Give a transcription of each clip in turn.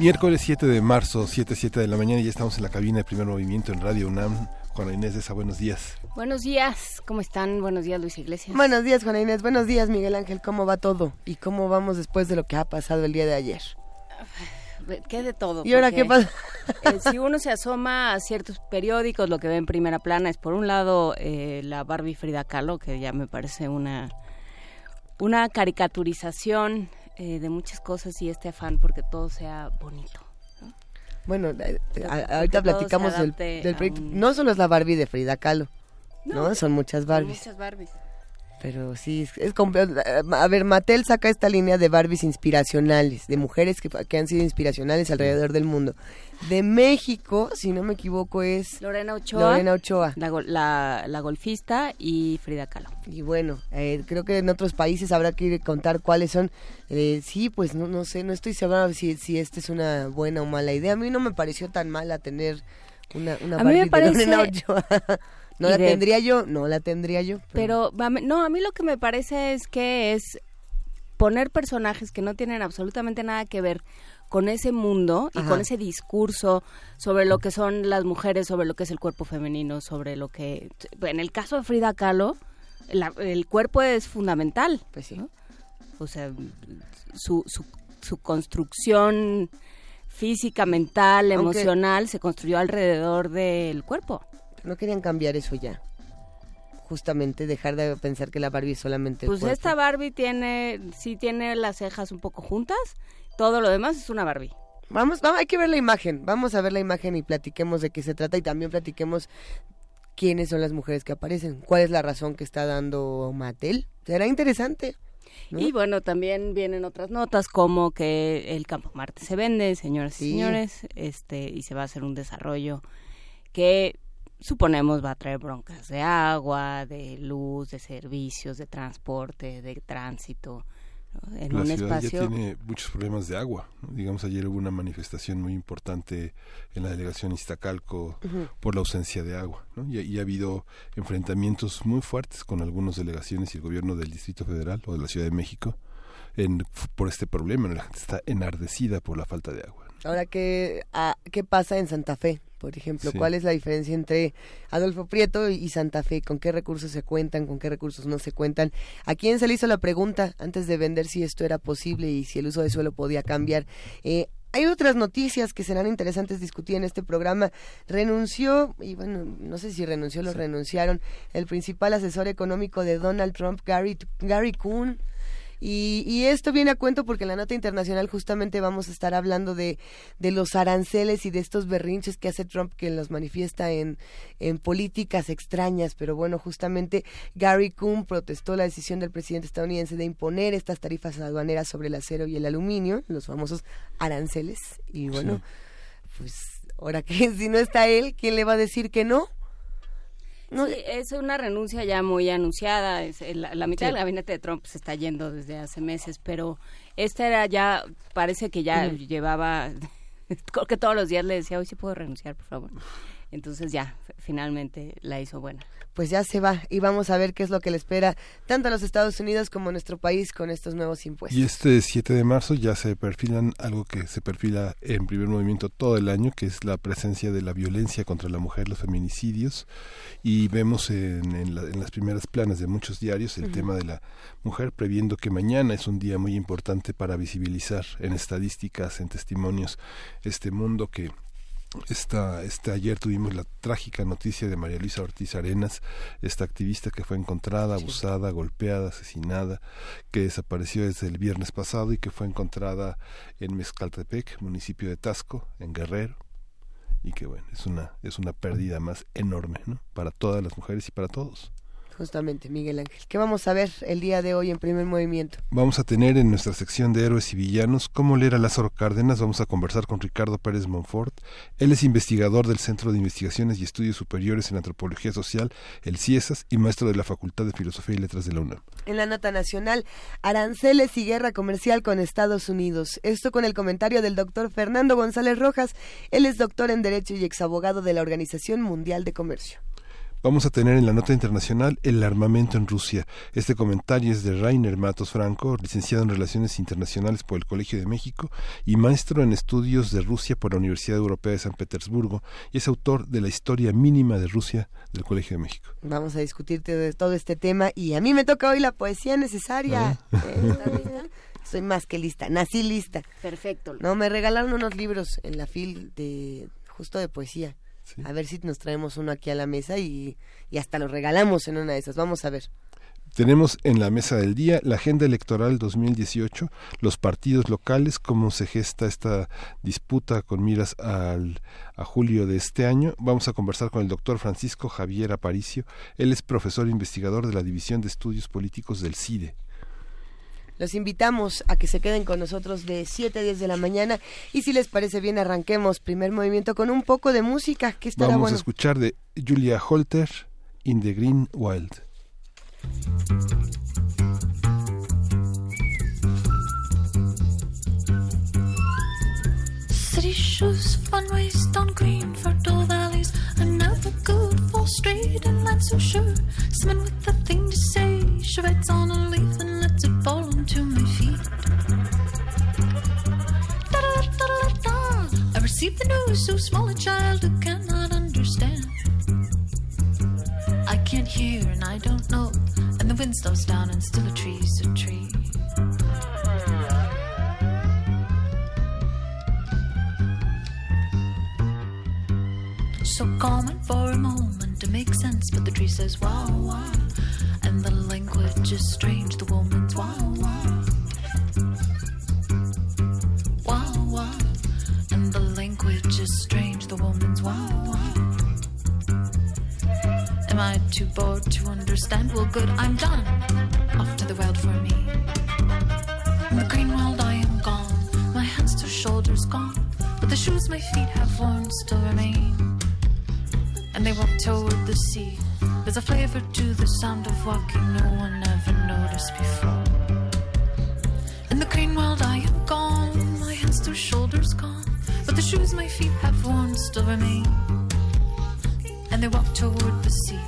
Miércoles 7 de marzo, 7, 7 de la mañana, y ya estamos en la cabina de primer movimiento en Radio UNAM. Juana Inés de esa, buenos días. Buenos días, ¿cómo están? Buenos días, Luis Iglesias. Buenos días, Juana Inés. Buenos días, Miguel Ángel. ¿Cómo va todo? ¿Y cómo vamos después de lo que ha pasado el día de ayer? ¿Qué de todo? ¿Y ahora qué pasa? Eh, si uno se asoma a ciertos periódicos, lo que ve en primera plana es, por un lado, eh, la Barbie Frida Kahlo, que ya me parece una, una caricaturización eh, de muchas cosas y este afán porque todo sea bonito. Bueno, eh, ahorita platicamos del, proyecto. No solo es la Barbie de Frida Kahlo, ¿no? Son muchas Barbies. Son muchas Barbies. Pero sí, es, es a ver, Mattel saca esta línea de Barbies inspiracionales, de mujeres que, que han sido inspiracionales alrededor del mundo. De México, si no me equivoco, es Lorena Ochoa, Lorena Ochoa. La, la, golfista y Frida Kahlo. Y bueno, eh, creo que en otros países habrá que contar cuáles son. Eh, sí, pues no, no sé, no estoy segura si, si esta es una buena o mala idea. A mí no me pareció tan mala tener una, una a Barbie mí me parece... Lorena Ochoa. No la tendría yo, no la tendría yo. Pero... no, a mí lo que me parece es que es poner personajes que no tienen absolutamente nada que ver con ese mundo y con ese discurso sobre lo que son las mujeres, sobre lo que es el cuerpo femenino, sobre lo que... En el caso de Frida Kahlo, el cuerpo es fundamental. Pues sí. O sea, su, su, su construcción física, mental, emocional, se construyó alrededor del cuerpo. No querían cambiar eso ya. Justamente dejar de pensar que la Barbie es solamente. Pues esta Barbie tiene, sí tiene las cejas un poco juntas. Todo lo demás es una Barbie. Vamos, vamos, hay que ver la imagen. Vamos a ver la imagen y platiquemos de qué se trata y también platiquemos quiénes son las mujeres que aparecen. ¿Cuál es la razón que está dando Mattel? Será interesante. Y bueno, también vienen otras notas como que el campo Marte se vende, señoras y señores, este y se va a hacer un desarrollo que suponemos va a traer broncas de agua, de luz, de servicios, de transporte, de tránsito. En la un ciudad espacio... ya tiene muchos problemas de agua. Digamos, ayer hubo una manifestación muy importante en la delegación Iztacalco por la ausencia de agua. Y, y, ha habido enfrentamientos muy fuertes con algunas delegaciones y el gobierno del Distrito Federal o de la Ciudad de México en, por este problema. La gente está enardecida por la falta de agua. Ahora, ¿qué, ah, ¿qué pasa en Santa Fe? Por ejemplo, ¿cuál es la diferencia entre Adolfo Prieto y Santa Fe? ¿Con qué recursos se cuentan? ¿Con qué recursos no se cuentan? ¿A quién se le hizo la pregunta antes de vender si esto era posible y si el uso de suelo podía cambiar? Eh, hay otras noticias que serán interesantes discutir en este programa. Renunció, y bueno, no sé si renunció o lo renunciaron, el principal asesor económico de Donald Trump, Gary, Gary Kuhn. Y, esto viene a cuento porque en la nota internacional justamente vamos a estar hablando de, de los aranceles y de estos berrinches que hace Trump que los manifiesta en, en políticas extrañas. Pero bueno, justamente Gary Kuhn protestó la decisión del presidente estadounidense de imponer estas tarifas aduaneras sobre el acero y el aluminio, los famosos aranceles. Y bueno, pues ahora que si no está él, ¿quién le va a decir que no? No, es una renuncia ya muy anunciada. la, mitad del gabinete de Trump se está yendo desde hace meses, pero esta era ya, parece que ya llevaba, que todos los días le decía, hoy sí puedo renunciar, por favor. Entonces ya, finalmente la hizo buena. Pues ya se va y vamos a ver qué es lo que le espera tanto a los Estados Unidos como a nuestro país con estos nuevos impuestos. Y este 7 de marzo ya se perfilan algo que se perfila en primer movimiento todo el año, que es la presencia de la violencia contra la mujer, los feminicidios, y vemos en, las primeras planas de muchos diarios el tema de la mujer, previendo que mañana es un día muy importante para visibilizar en estadísticas, en testimonios, este mundo que esta, este ayer tuvimos la trágica noticia de María Luisa Ortiz Arenas, esta activista que fue encontrada, abusada, golpeada, asesinada, que desapareció desde el viernes pasado y que fue encontrada en Mezcaltepec, municipio de Tasco, en Guerrero, y que bueno, es una, es una pérdida más enorme, ¿no? Para todas las mujeres y para todos. Justamente, Miguel Ángel. ¿Qué vamos a ver el día de hoy en primer movimiento? Vamos a tener en nuestra sección de héroes y villanos cómo leer a Lázaro Cárdenas. Vamos a conversar con Ricardo Pérez Monfort. Él es investigador del Centro de Investigaciones y Estudios Superiores en Antropología Social, el CIESAS, y maestro de la Facultad de Filosofía y Letras de la UNAM. En la nota nacional, aranceles y guerra comercial con Estados Unidos. Esto con el comentario del doctor Fernando González Rojas. Él es doctor en Derecho y exabogado de la Organización Mundial de Comercio. Vamos a tener en la nota internacional el armamento en Rusia. Este comentario es de Rainer Matos Franco, licenciado en Relaciones Internacionales por el Colegio de México y maestro en estudios de Rusia por la Universidad Europea de San Petersburgo y es autor de la historia mínima de Rusia del Colegio de México. Vamos a discutir de todo este tema y a mí me toca hoy la poesía necesaria. Ah. Eh, Soy más que lista, nací lista. Perfecto. No, me regalaron unos libros en la fil de justo de poesía. A ver si nos traemos uno aquí a la mesa y, hasta lo regalamos en una de esas. Vamos a ver. Tenemos en la mesa del día la agenda electoral 2018, los partidos locales, cómo se gesta esta disputa con miras al, a julio de este año. Vamos a conversar con el doctor Francisco Javier Aparicio. Él es profesor e investigador de la División de Estudios Políticos del CIDE. Los invitamos a que se queden con nosotros de 7 a 10 de la mañana y si les parece bien arranquemos primer movimiento con un poco de música que estará Vamos a escuchar de Julia Holter In the Green Wild. City shoes, fun ways, on green, fertile valleys. Another good, straight, and not so sure. Someone with a thing to say, she writes on a leaf and lets it fall onto my feet. Da -da -da da. I received the news, so small a child who cannot understand. I can't hear and I don't know, and the wind slows down and still a tree's a tree. So common for a moment to make sense, but the tree says wow wow, and the language is strange. The woman's wow wow, wow wow, and the language is strange. The woman's wow wow. Am I too bored to understand? Well, good, I'm done. Off to the world for me. In the green world, I am gone. My hands to shoulders gone, but the shoes my feet have worn still remain and they walk toward the sea. There's a flavor to the sound of walking no one ever noticed before. In the green world, I am gone, my hands to shoulders gone, but the shoes my feet have worn still remain. And they walk toward the sea.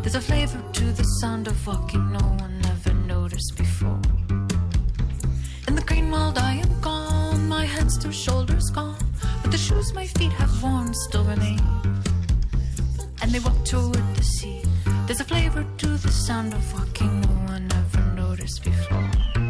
There's a flavor to the sound of walking no one ever noticed before. In the green world, I am gone, my hands to shoulders gone, but the shoes my feet have worn still remain and they walk toward the sea. There's a flavor to the sound of walking no one ever noticed before.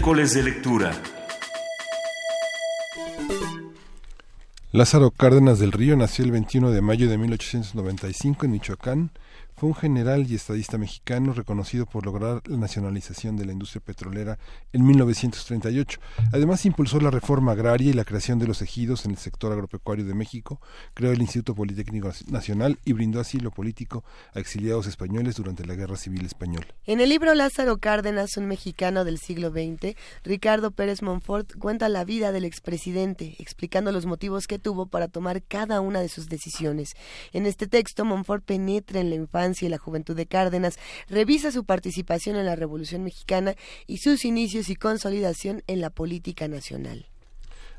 Miércoles de lectura. Lázaro Cárdenas del Río nació el 21 de mayo de 1895 en Michoacán fue un general y estadista mexicano reconocido por lograr la nacionalización de la industria petrolera en 1938. Además, impulsó la reforma agraria y la creación de los ejidos en el sector agropecuario de México, creó el Instituto Politécnico Nacional y brindó asilo político a exiliados españoles durante la Guerra Civil Española. En el libro Lázaro Cárdenas, un mexicano del siglo XX, Ricardo Pérez Monfort cuenta la vida del expresidente, explicando los motivos que tuvo para tomar cada una de sus decisiones. En este texto, Monfort penetra en la infancia y la juventud de Cárdenas, revisa su participación en la Revolución Mexicana y sus inicios y consolidación en la política nacional.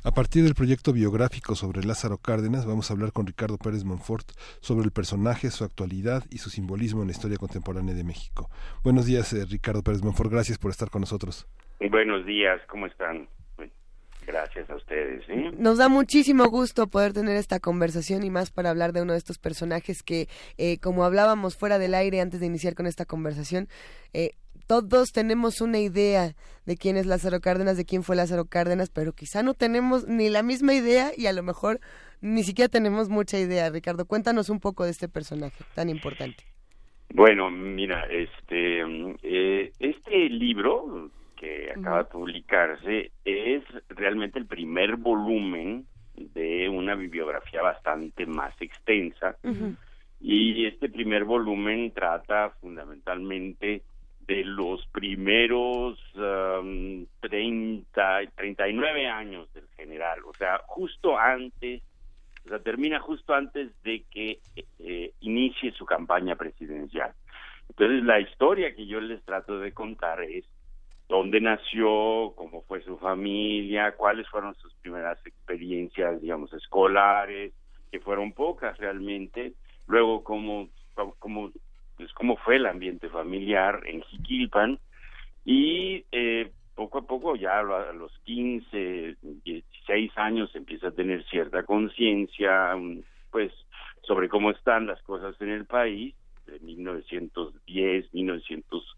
A partir del proyecto biográfico sobre Lázaro Cárdenas, vamos a hablar con Ricardo Pérez Monfort sobre el personaje, su actualidad y su simbolismo en la historia contemporánea de México. Buenos días, eh, Ricardo Pérez Monfort. Gracias por estar con nosotros. Buenos días, ¿cómo están? Gracias a ustedes. Nos da muchísimo gusto poder tener esta conversación y más para hablar de uno de estos personajes que, eh, como hablábamos fuera del aire antes de iniciar con esta conversación, eh, todos tenemos una idea de quién es Lázaro Cárdenas, de quién fue Lázaro Cárdenas, pero quizá no tenemos ni la misma idea y a lo mejor ni siquiera tenemos mucha idea. Ricardo, cuéntanos un poco de este personaje tan importante. Bueno, mira, este, eh, este libro que acaba de publicarse es realmente el primer volumen de una bibliografía bastante más extensa. Y este primer volumen trata fundamentalmente de los primeros um, 30, 39 años del general, o sea, justo antes, o sea, termina justo antes de que eh, inicie su campaña presidencial. Entonces, la historia que yo les trato de contar es dónde nació, cómo fue su familia, cuáles fueron sus primeras experiencias, digamos, escolares, que fueron pocas realmente, luego cómo, cómo, pues, cómo fue el ambiente familiar en Jiquilpan, y eh, poco a poco, ya a los 15, 16 años, empieza a tener cierta conciencia, pues, sobre cómo están las cosas en el país, de 1910, 1900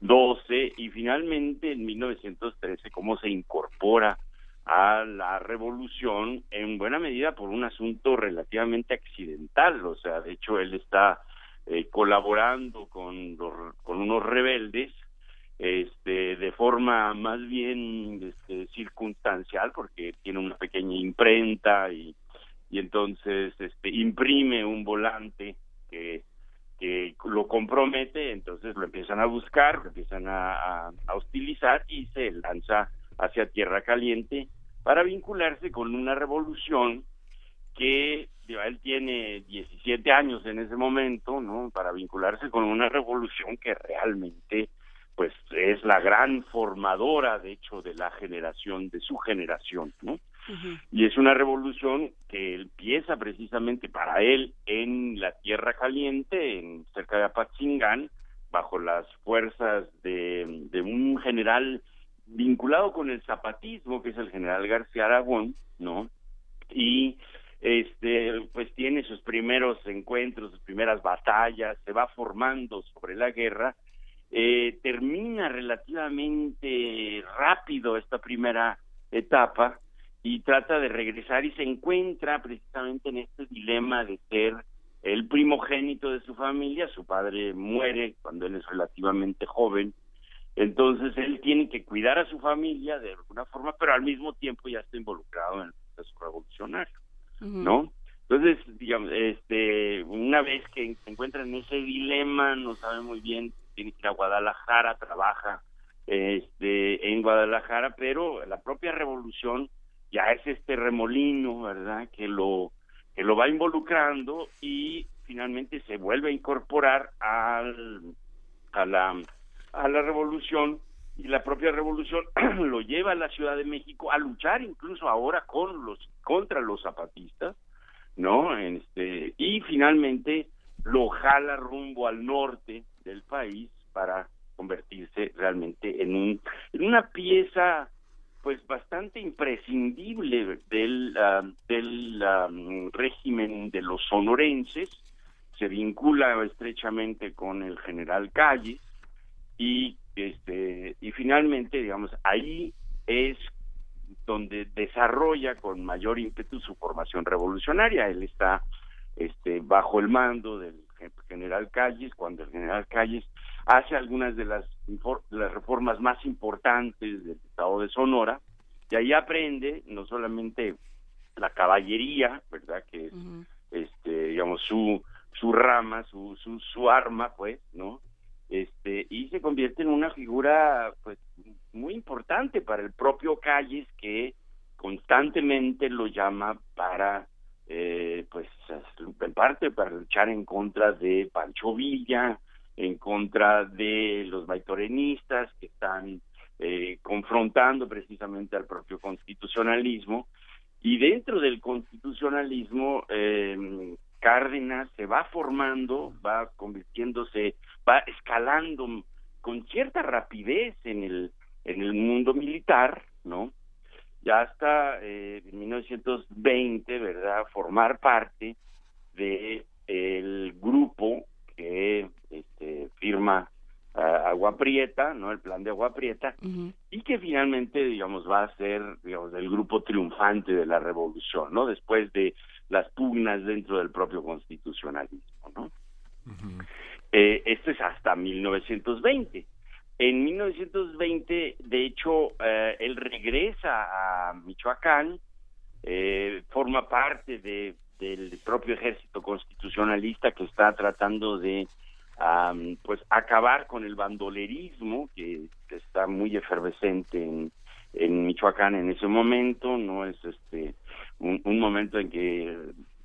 12 y finalmente en 1913 cómo se incorpora a la revolución en buena medida por un asunto relativamente accidental, o sea, de hecho él está eh, colaborando con con unos rebeldes este de forma más bien este, circunstancial porque tiene una pequeña imprenta y y entonces este imprime un volante que que lo compromete, entonces lo empiezan a buscar, lo empiezan a, hostilizar y se lanza hacia Tierra Caliente para vincularse con una revolución que él tiene 17 años en ese momento, ¿no? Para vincularse con una revolución que realmente pues es la gran formadora de hecho de la generación de su generación, ¿no? Y es una revolución que empieza precisamente para él en la Tierra Caliente, en cerca de Apatzingán, bajo las fuerzas de, de un general vinculado con el zapatismo, que es el general García Aragón, ¿no? Y este pues tiene sus primeros encuentros, sus primeras batallas, se va formando sobre la guerra, eh, termina relativamente rápido esta primera etapa y trata de regresar y se encuentra precisamente en este dilema de ser el primogénito de su familia, su padre muere cuando él es relativamente joven, entonces él tiene que cuidar a su familia de alguna forma, pero al mismo tiempo ya está involucrado en el proceso revolucionario, ¿no? Entonces, digamos, este, una vez que se encuentra en ese dilema, no sabe muy bien, tiene que ir a Guadalajara, trabaja este, en Guadalajara, pero la propia revolución ya es este remolino, ¿verdad? Que lo que lo va involucrando y finalmente se vuelve a incorporar al, a la a la revolución y la propia revolución lo lleva a la Ciudad de México a luchar incluso ahora con los contra los zapatistas, ¿no? Este y finalmente lo jala rumbo al norte del país para convertirse realmente en un en una pieza pues bastante imprescindible del ah, del ah, régimen de los sonorenses. Se vincula estrechamente con el general Calles y este y finalmente digamos ahí es donde desarrolla con mayor ímpetu su formación revolucionaria. Él está este bajo el mando del general Calles cuando el general Calles hace algunas de las, las reformas más importantes del estado de Sonora y ahí aprende no solamente la caballería verdad que es este digamos su su rama, su, su, su arma, pues, ¿no? Este, y se convierte en una figura, pues, muy importante para el propio Calles, que constantemente lo llama para, eh, pues, en parte para luchar en contra de Pancho Villa, en contra de los baitorenistas que están eh, confrontando precisamente al propio constitucionalismo y dentro del constitucionalismo eh, Cárdenas se va formando, va convirtiéndose, va escalando con cierta rapidez en el en el mundo militar, ¿no? Ya hasta eh, en 1920, ¿verdad? Formar parte de grupo que este, firma Agua Prieta, ¿no? El plan de Agua Prieta, y que finalmente, digamos, va a ser, digamos, el grupo triunfante de la revolución, ¿no? Después de las pugnas dentro del propio constitucionalismo, ¿no? eh, esto es hasta 1920. En 1920, de hecho, eh, él regresa a Michoacán, eh, forma parte de, del propio ejército constitucionalista que está tratando de pues acabar con el bandolerismo que, está muy efervescente en, Michoacán en ese momento, no es este un, momento en que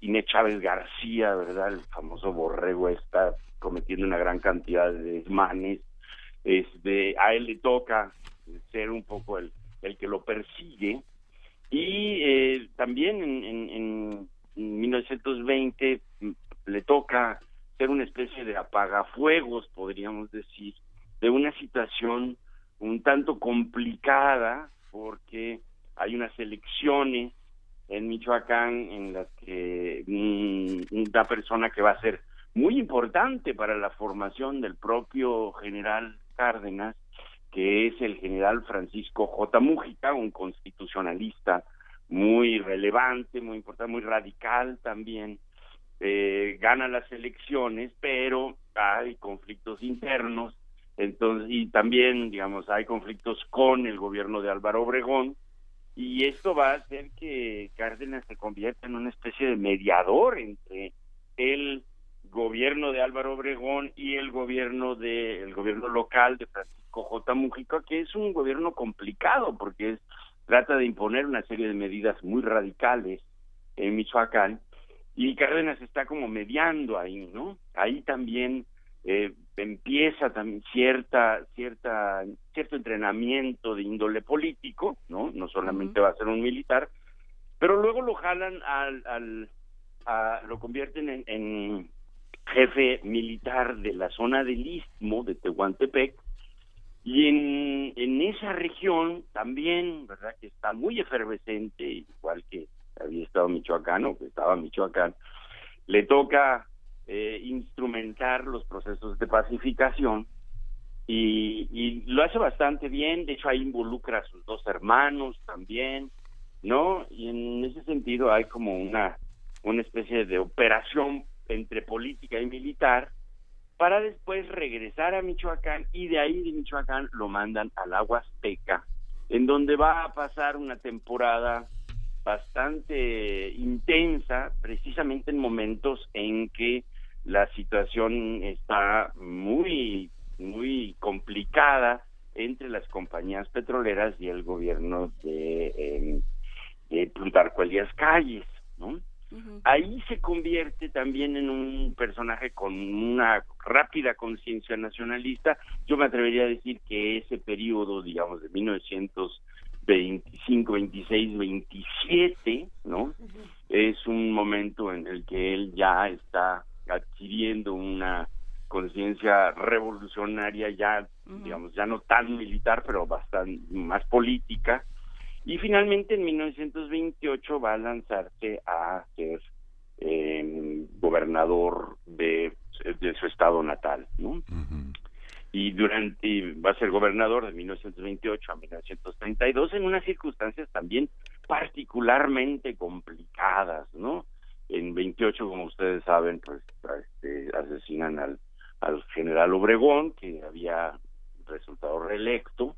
Inés Chávez García, ¿verdad? El famoso borrego está cometiendo una gran cantidad de desmanes. Este, a él le toca ser un poco el, que lo persigue. Y eh, también en 1920 le toca ser una especie de apagafuegos, podríamos decir, de una situación un tanto complicada porque hay unas elecciones en Michoacán en las que una persona que va a ser muy importante para la formación del propio general Cárdenas, que es el general Francisco J. Mújica, un constitucionalista muy relevante, muy importante, muy radical también, eh, gana las elecciones, pero hay conflictos internos, entonces, y también, digamos, hay conflictos con el gobierno de Álvaro Obregón, y esto va a hacer que Cárdenas se convierta en una especie de mediador entre el gobierno de Álvaro Obregón y el gobierno de el gobierno local de Francisco J. Mujica, que es un gobierno complicado porque es, trata de imponer una serie de medidas muy radicales en Michoacán y Cárdenas está como mediando ahí, ¿no? Ahí también eh, empieza también cierta cierta cierto entrenamiento de índole político no no solamente va a ser un militar pero luego lo jalan al, al a, lo convierten en, en, jefe militar de la zona del istmo de Tehuantepec y en, en esa región también verdad que está muy efervescente igual que había estado Michoacán o que estaba Michoacán le toca eh, instrumentar los procesos de pacificación y, lo hace bastante bien, de hecho ahí involucra a sus dos hermanos también, ¿no? Y en ese sentido hay como una, una especie de operación entre política y militar para después regresar a Michoacán y de ahí de Michoacán lo mandan al Aguasteca, en donde va a pasar una temporada bastante intensa, precisamente en momentos en que la situación está muy, muy complicada entre las compañías petroleras y el gobierno de, eh, de Plutarco Elías Calles, ¿no? Ahí se convierte también en un personaje con una rápida conciencia nacionalista. Yo me atrevería a decir que ese periodo, digamos, de 1925, 26, 27, ¿no? Es un momento en el que él ya está adquiriendo una conciencia revolucionaria ya, digamos, ya no tan militar, pero bastante más política. Y finalmente en 1928 va a lanzarse a ser eh, gobernador de, de, su estado natal, ¿no? Y durante va a ser gobernador de 1928 a 1932 en unas circunstancias también particularmente complicadas, ¿no? En 28, como ustedes saben, pues este, asesinan al al general Obregón, que había resultado reelecto,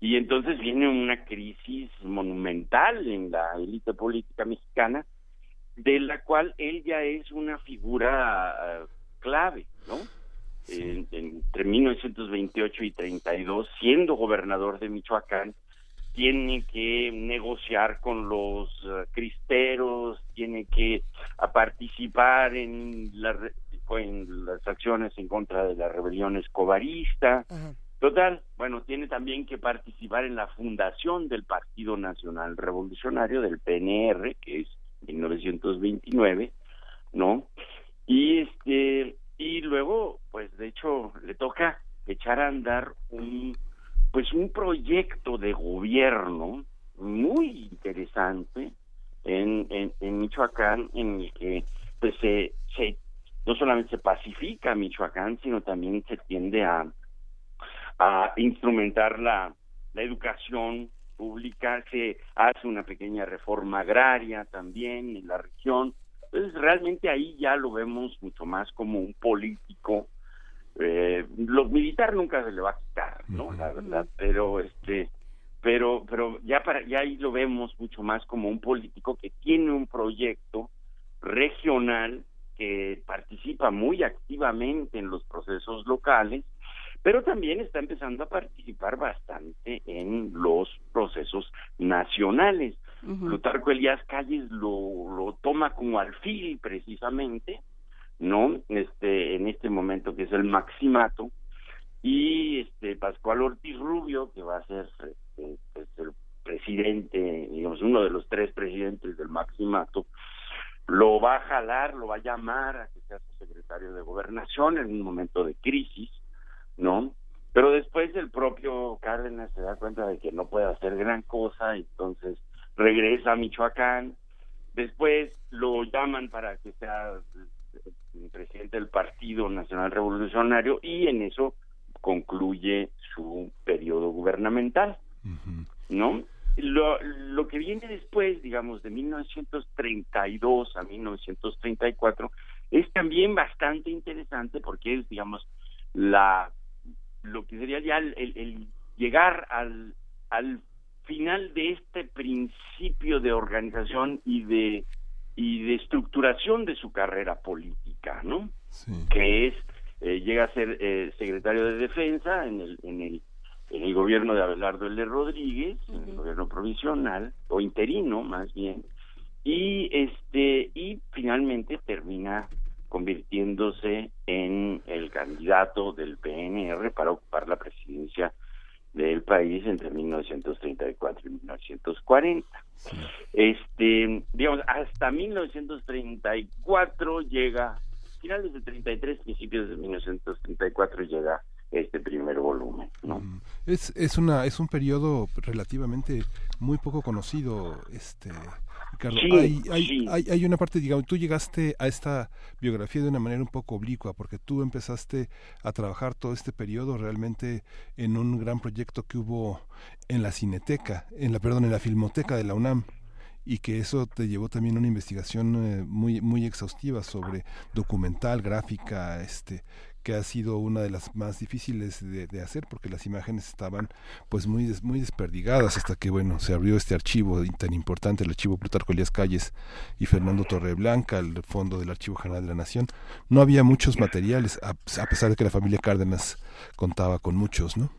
y entonces viene una crisis monumental en la élite política mexicana, de la cual él ya es una figura uh, clave, ¿no? En, entre 1928 y 32, siendo gobernador de Michoacán, tiene que negociar con los uh, cristeros, tiene que a participar en la en las acciones en contra de la rebelión escobarista. Total, bueno, tiene también que participar en la fundación del Partido Nacional Revolucionario, del PNR, que es 1929, ¿no? Y este y luego, pues de hecho, le toca echar a andar un pues un proyecto de gobierno muy interesante en, en, Michoacán en el que pues se, se no solamente se pacifica Michoacán, sino también se tiende a, a instrumentar la, la educación pública, se hace una pequeña reforma agraria también en la región. Entonces, realmente ahí ya lo vemos mucho más como un político. Eh, los militar nunca se le va a quitar, ¿no? La verdad, pero este, pero, pero ya para, ya ahí lo vemos mucho más como un político que tiene un proyecto regional que participa muy activamente en los procesos locales, pero también está empezando a participar bastante en los procesos nacionales. Plutarco Elías Calles lo, lo toma como alfil precisamente, ¿no? Este, en este momento que es el maximato, y este Pascual Ortiz Rubio, que va a ser este, pues, el presidente, digamos, uno de los tres presidentes del maximato, lo va a jalar, lo va a llamar a que sea su secretario de gobernación en un momento de crisis, ¿no? Pero después el propio Cárdenas se da cuenta de que no puede hacer gran cosa, entonces regresa a Michoacán, después lo llaman para que sea eh, presidente del Partido Nacional Revolucionario y en eso concluye su periodo gubernamental, ¿no? Lo, lo que viene después, digamos, de 1932 a 1934, es también bastante interesante porque es, digamos, la lo que sería ya el, llegar al, al final de este principio de organización y de y de estructuración de su carrera política, ¿no? Que es eh, llega a ser eh, secretario de defensa en el en el en el gobierno de Abelardo L. Rodríguez, en el gobierno provisional o interino más bien, y este y finalmente termina convirtiéndose en el candidato del PNR para ocupar la presidencia del país entre 1934 y 1940. Este, digamos, hasta 1934 llega, finales de 33, principios de 1934 llega este primer volumen. ¿no? Es, es, una, es un periodo relativamente muy poco conocido, este Ricardo. hay, hay, hay, hay, una parte, digamos, tú llegaste a esta biografía de una manera un poco oblicua, porque tú empezaste a trabajar todo este periodo realmente en un gran proyecto que hubo en la Cineteca, en la, perdón, en la Filmoteca de la UNAM y que eso te llevó también a una investigación eh, muy muy exhaustiva sobre documental, gráfica, este que ha sido una de las más difíciles de, hacer porque las imágenes estaban pues muy muy desperdigadas hasta que bueno se abrió este archivo tan importante el archivo Plutarco Elías Calles y Fernando Torreblanca el fondo del Archivo General de la Nación. No había muchos materiales a, pesar de que la familia Cárdenas contaba con muchos no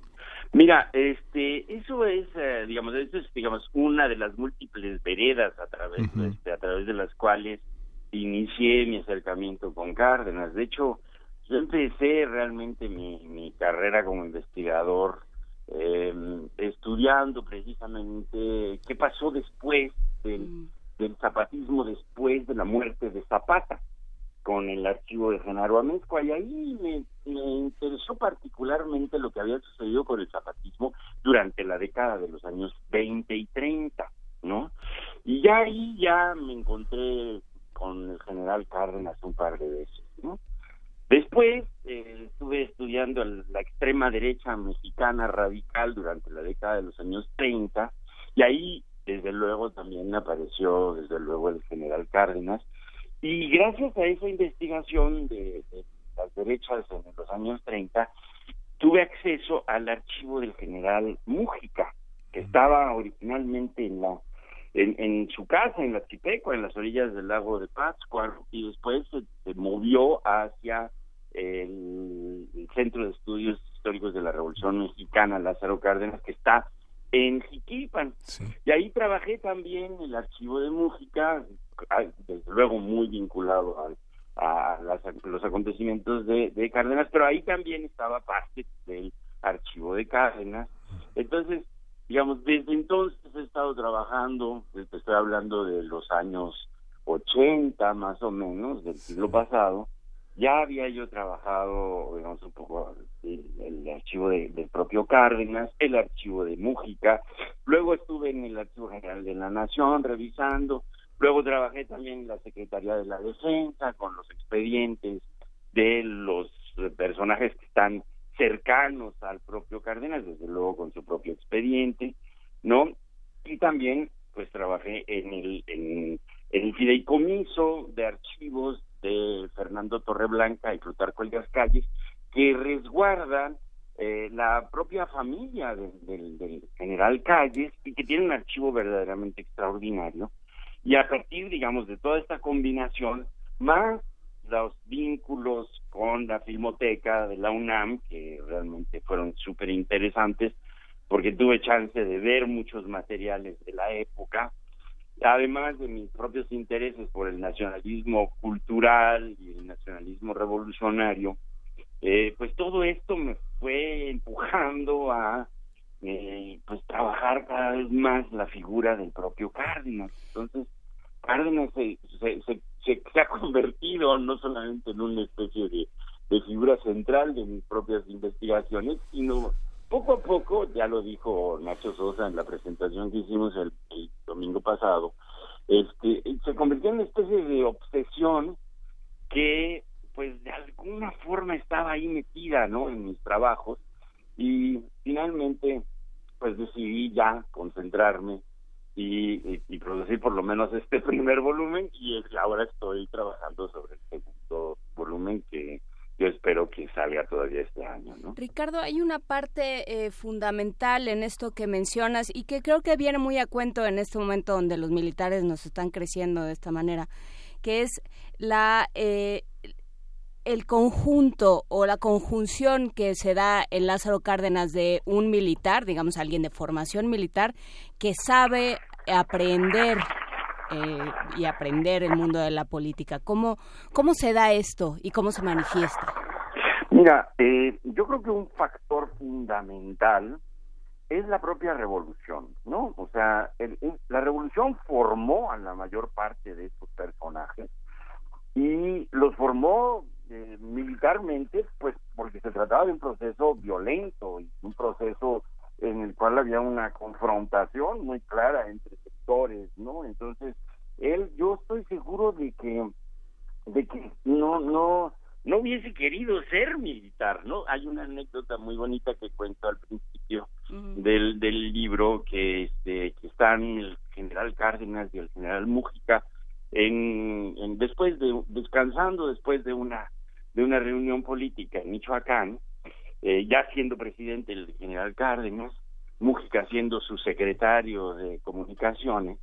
Mira, este, eso es, eh, digamos, eso es, digamos, una de las múltiples veredas a través, este, a través de las cuales inicié mi acercamiento con Cárdenas. De hecho, yo empecé realmente mi, mi carrera como investigador em, estudiando precisamente qué pasó después del, mm. del zapatismo, después de la muerte de Zapata. con el archivo de Genaro Amezcua y ahí me, interesó particularmente lo que había sucedido con el zapatismo durante la década de los años 20 y 30, ¿no? Y ya ahí ya me encontré con el general Cárdenas un par de veces, ¿no? Después eh, estuve estudiando la extrema derecha mexicana radical durante la década de los años 30 y ahí desde luego también apareció desde luego el general Cárdenas. Y gracias a esa investigación de, las derechas en los años 30, tuve acceso al archivo del general Mújica, que estaba originalmente en la en, su casa en la Chipeco, en las orillas del lago de Pátzcuaro, y después se, movió hacia el, Centro de Estudios Históricos de la Revolución Mexicana, Lázaro Cárdenas, que está en Jiquilpan. Y ahí trabajé también en el archivo de Mújica, desde luego muy vinculado a, los acontecimientos de, Cárdenas, pero ahí también estaba parte del archivo de Cárdenas. Entonces, digamos, desde entonces he estado trabajando, estoy hablando de los años 80 más o menos del siglo pasado, ya había yo trabajado, digamos, un poco el, archivo del propio Cárdenas, el archivo de Mújica, luego estuve en el Archivo General de la Nación revisando, Luego trabajé también en la Secretaría de la Defensa con los expedientes de los personajes que están cercanos al propio Cárdenas, desde luego con su propio expediente, ¿no? Y también pues trabajé en el, en, el fideicomiso de archivos de Fernando Torreblanca y Plutarco Elías Calles, que resguardan eh, la propia familia del, del general Calles y que tiene un archivo verdaderamente extraordinario y a partir, digamos, de toda esta combinación, más los vínculos con la filmoteca de la UNAM, que realmente fueron súper interesantes, porque tuve chance de ver muchos materiales de la época, además de mis propios intereses por el nacionalismo cultural y el nacionalismo revolucionario, eh, pues todo esto me fue empujando a eh, pues trabajar cada vez más la figura del propio Cárdenas. Entonces, Cárdenas se, ha convertido no solamente en una especie de, figura central de mis propias investigaciones, sino poco a poco, ya lo dijo Nacho Sosa en la presentación que hicimos el, domingo pasado, este, se convirtió en una especie de obsesión que pues de alguna forma estaba ahí metida, ¿no? En mis trabajos y finalmente pues decidí ya concentrarme y, producir por lo menos este primer volumen y ahora estoy trabajando sobre el segundo volumen que yo espero que salga todavía este año. ¿no? Ricardo, hay una parte eh, fundamental en esto que mencionas y que creo que viene muy a cuento en este momento donde los militares nos están creciendo de esta manera, que es la... Eh, el conjunto o la conjunción que se da en Lázaro Cárdenas de un militar, digamos alguien de formación militar, que sabe aprender eh, y aprender el mundo de la política. ¿Cómo, ¿Cómo se da esto y cómo se manifiesta? Mira, eh, yo creo que un factor fundamental es la propia revolución, ¿no? O sea, la revolución formó a la mayor parte de estos personajes y los formó eh, militarmente, pues porque se trataba de un proceso violento y un proceso en el cual había una confrontación muy clara entre sectores, ¿no? Entonces, él, yo estoy seguro de que, de que no, no, no hubiese querido ser militar, ¿no? Hay una anécdota muy bonita que cuento al principio del, del libro que, este, que están el general Cárdenas y el general Mújica en, en después de descansando después de una de una reunión política en Michoacán eh, ya siendo presidente el general Cárdenas, Mújica siendo su secretario de comunicaciones,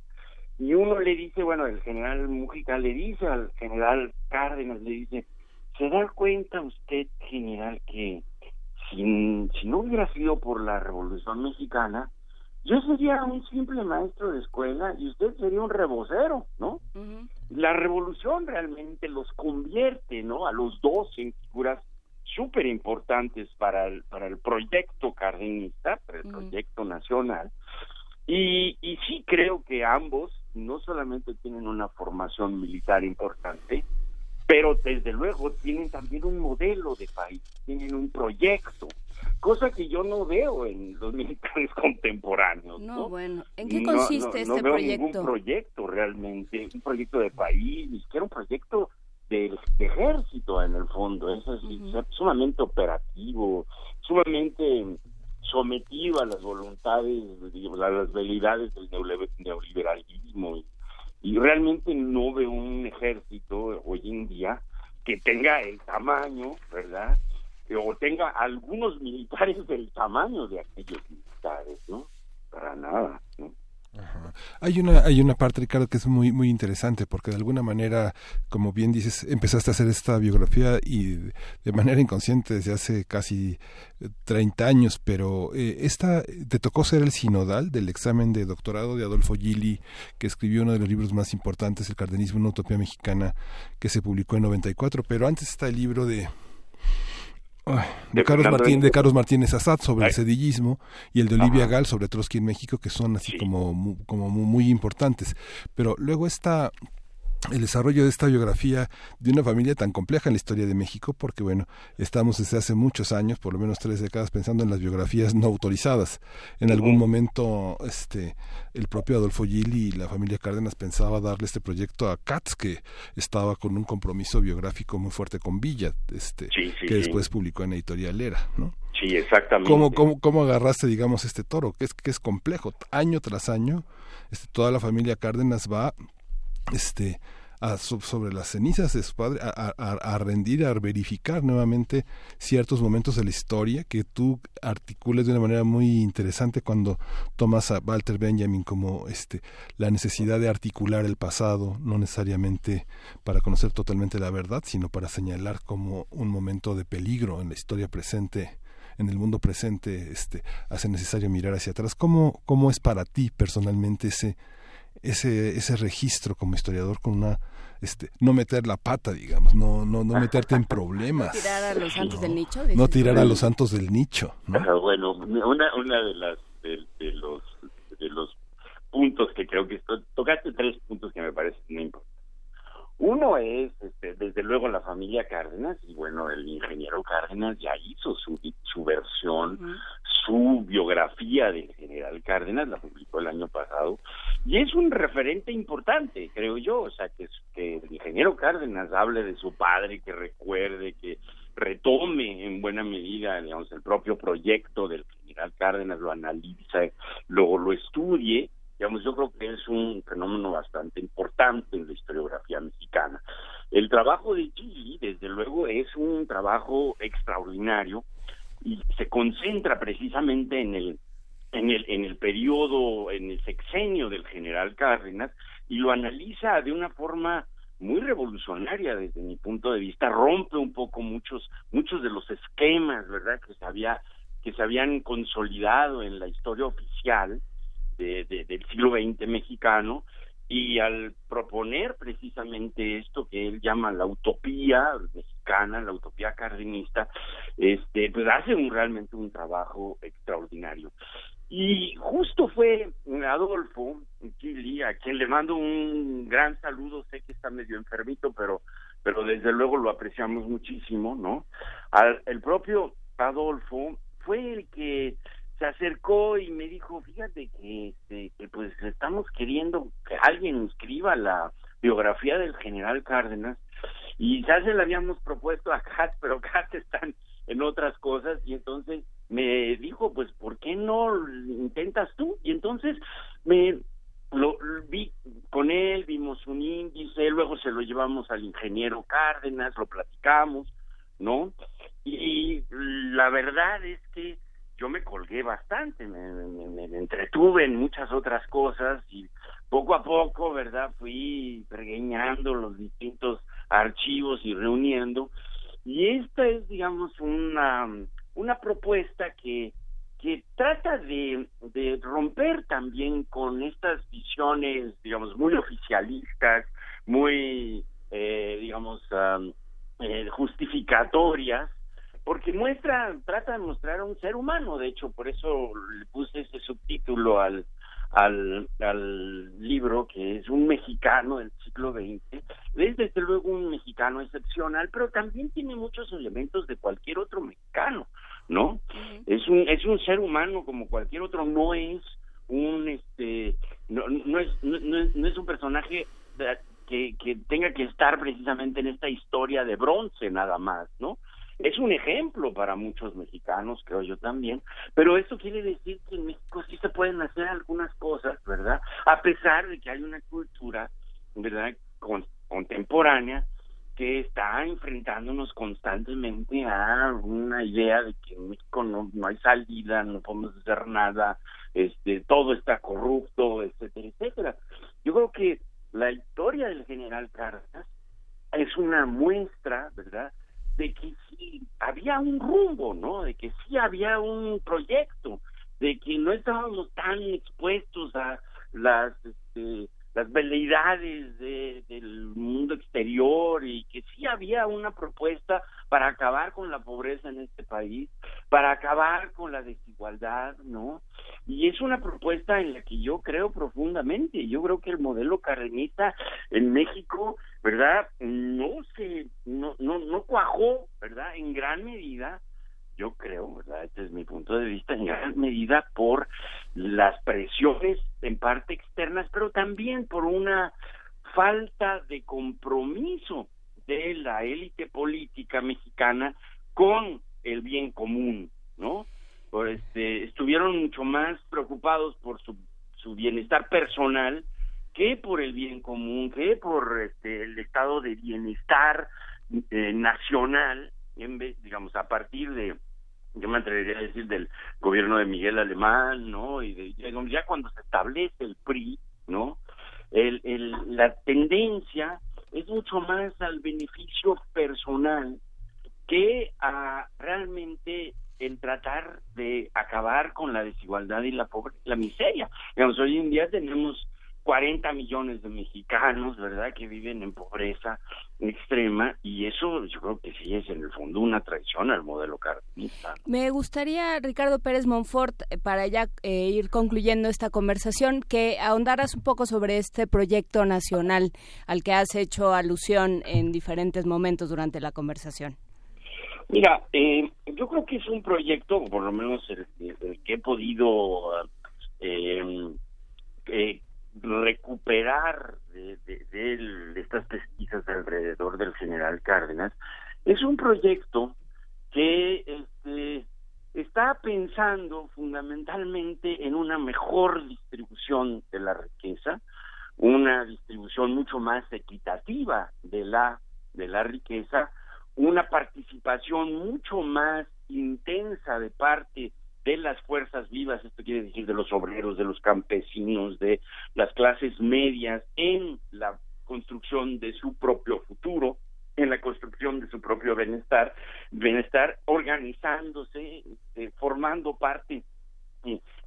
y uno le dice, bueno, el general Mújica le dice al general Cárdenas, le dice, ¿se da cuenta usted, general, que si, si no hubiera sido por la Revolución Mexicana, yo sería un simple maestro de escuela y usted sería un rebocero, ¿no? La revolución realmente los convierte, ¿no? A los dos en figuras súper importantes para el, para el proyecto cardenista, para el proyecto nacional. Y, y sí creo que ambos no solamente tienen una formación militar importante, pero desde luego tienen también un modelo de país, tienen un proyecto, cosa que yo no veo en los militares contemporáneos. No, bueno, ¿en qué consiste este veo proyecto? ningún proyecto realmente, un proyecto de país, ni siquiera un proyecto del ejército en el fondo, es así, sumamente operativo, sumamente sometido a las voluntades, digamos, a las velidades del neoliberalismo y realmente no veo un ejército hoy en día que tenga el tamaño, ¿verdad? O tenga algunos militares del tamaño de aquellos militares, ¿no? Para nada, ¿no? Hay una hay una parte Ricardo que es muy muy interesante porque de alguna manera como bien dices empezaste a hacer esta biografía y de manera inconsciente desde hace casi 30 eh, años pero eh, esta te tocó ser el sinodal del examen de doctorado de Adolfo Gili que escribió uno de los libros más importantes el cardenismo una utopía mexicana que se publicó en 94 pero antes está el libro de de, Carlos Martín, de Carlos Martínez Assad sobre el sedillismo y el de Olivia Gal sobre Trotsky en México que son así como, como muy importantes. Pero luego está el desarrollo de esta biografía de una familia tan compleja en la historia de México, porque bueno, estamos desde hace muchos años, por lo menos tres décadas, pensando en las biografías no autorizadas. En algún momento, este, el propio Adolfo Gili y la familia Cárdenas pensaba darle este proyecto a Katz, que estaba con un compromiso biográfico muy fuerte con Villa, este, que después publicó en Editorial Era, ¿no? Sí, exactamente. ¿Cómo, cómo, cómo agarraste, digamos, este toro? Que es, que es complejo. Año tras año, este, toda la familia Cárdenas va este sobre las cenizas de su padre, a, a, rendir, a verificar nuevamente ciertos momentos de la historia que tú articules de una manera muy interesante cuando tomas a Walter Benjamin como este la necesidad de articular el pasado, no necesariamente para conocer totalmente la verdad, sino para señalar como un momento de peligro en la historia presente en el mundo presente este hace necesario mirar hacia atrás. ¿Cómo, cómo es para ti personalmente ese ese, ese registro como historiador con una este, no meter la pata, digamos, no, no, no meterte en problemas. No tirar a los santos del nicho. No tirar a los santos del nicho. Bueno, una, una de las de, los de los puntos que creo que tocaste tres puntos que me parecen muy importantes. Uno es, este, desde luego, la familia Cárdenas, y bueno, el ingeniero Cárdenas ya hizo su, su versión, su biografía del general Cárdenas, la publicó el año pasado, y es un referente importante, creo yo, o sea, que, el ingeniero Cárdenas hable de su padre, que recuerde, que retome en buena medida, digamos, el propio proyecto del general Cárdenas, lo analice, lo, lo estudie, digamos, yo creo que es un fenómeno bastante importante en la historiografía mexicana. El trabajo de Chile, desde luego, es un trabajo extraordinario y se concentra precisamente en el en el en el periodo en el sexenio del general Cárdenas y lo analiza de una forma muy revolucionaria desde mi punto de vista. Rompe un poco muchos muchos de los esquemas verdad que se había que se habían consolidado en la historia oficial de, del siglo XX mexicano y al proponer precisamente esto que él llama la utopía mexicana, la utopía cardinista, este, pues hace un, realmente un trabajo extraordinario. Y justo fue Adolfo Chili, a quien le mando un gran saludo, sé que está medio enfermito, pero, pero desde luego lo apreciamos muchísimo, ¿no? Al, el propio Adolfo fue el que se acercó y me dijo, fíjate que, este, que pues estamos queriendo que alguien escriba la biografía del general Cárdenas y ya se la habíamos propuesto a Kat, pero Kat están en otras cosas y entonces me dijo, pues, ¿por qué no intentas tú? Y entonces me lo vi con él, vimos un índice, luego se lo llevamos al ingeniero Cárdenas, lo platicamos, ¿no? Y la verdad es que yo me colgué bastante, me, entretuve en muchas otras cosas y poco a poco, ¿verdad? Fui pregueñando los distintos archivos y reuniendo. Y esta es, digamos, una, una propuesta que, que trata de, de romper también con estas visiones, digamos, muy oficialistas, muy, eh, digamos, eh, justificatorias porque muestra, trata de mostrar a un ser humano, de hecho, por eso le puse ese subtítulo al, al, al libro, que es un mexicano del siglo XX, es desde luego un mexicano excepcional, pero también tiene muchos elementos de cualquier otro mexicano, ¿no? Es un es un ser humano como cualquier otro, no es un este no, no es no, es un personaje que, que tenga que estar precisamente en esta historia de bronce nada más, ¿no? Es un ejemplo para muchos mexicanos, creo yo también, pero eso quiere decir que en México sí se pueden hacer algunas cosas, ¿verdad? A pesar de que hay una cultura, ¿verdad? contemporánea que está enfrentándonos constantemente a una idea de que en México no, no hay salida, no podemos hacer nada, este, todo está corrupto, etcétera, etcétera. Yo creo que la historia del general Cárdenas es una muestra, ¿verdad?, de que sí había un rumbo, ¿no? De que sí había un proyecto, de que no estábamos tan expuestos a las este, las veleidades de, del mundo exterior y que sí había una propuesta para acabar con la pobreza en este país, para acabar con la desigualdad, ¿no? Y es una propuesta en la que yo creo profundamente. Yo creo que el modelo cardenista en México, ¿verdad? No se, no, no, no cuajó, ¿verdad? En gran medida yo creo, ¿verdad? Este es mi punto de vista, en gran medida por las presiones en parte externas, pero también por una falta de compromiso de la élite política mexicana con el bien común, ¿no? Pues, este, estuvieron mucho más preocupados por su, su bienestar personal que por el bien común, que por este, el estado de bienestar eh, nacional, en vez, digamos, a partir de yo me atrevería a decir del gobierno de Miguel Alemán, ¿no? Y de, ya cuando se establece el PRI, ¿no? El, el, la tendencia es mucho más al beneficio personal que a realmente en tratar de acabar con la desigualdad y la pobreza, la miseria. Digamos, hoy en día tenemos 40 millones de mexicanos, ¿verdad?, que viven en pobreza extrema y eso yo creo que sí es en el fondo una traición al modelo cardenista. Me gustaría, Ricardo Pérez Monfort, eh, para ya eh, ir concluyendo esta conversación, que ahondaras un poco sobre este proyecto nacional al que has hecho alusión en diferentes momentos durante la conversación. Mira, eh, yo creo que es un proyecto, por lo menos el, que he podido eh, eh, recuperar de, estas pesquisas alrededor del general Cárdenas es un proyecto que este, está pensando fundamentalmente en una mejor distribución de la riqueza, una distribución mucho más equitativa de la de la riqueza, una participación mucho más intensa de parte de las fuerzas vivas, esto quiere decir de los obreros, de los campesinos, de las clases medias, en la construcción de su propio futuro, en la construcción de su propio bienestar, bienestar organizándose, este, formando parte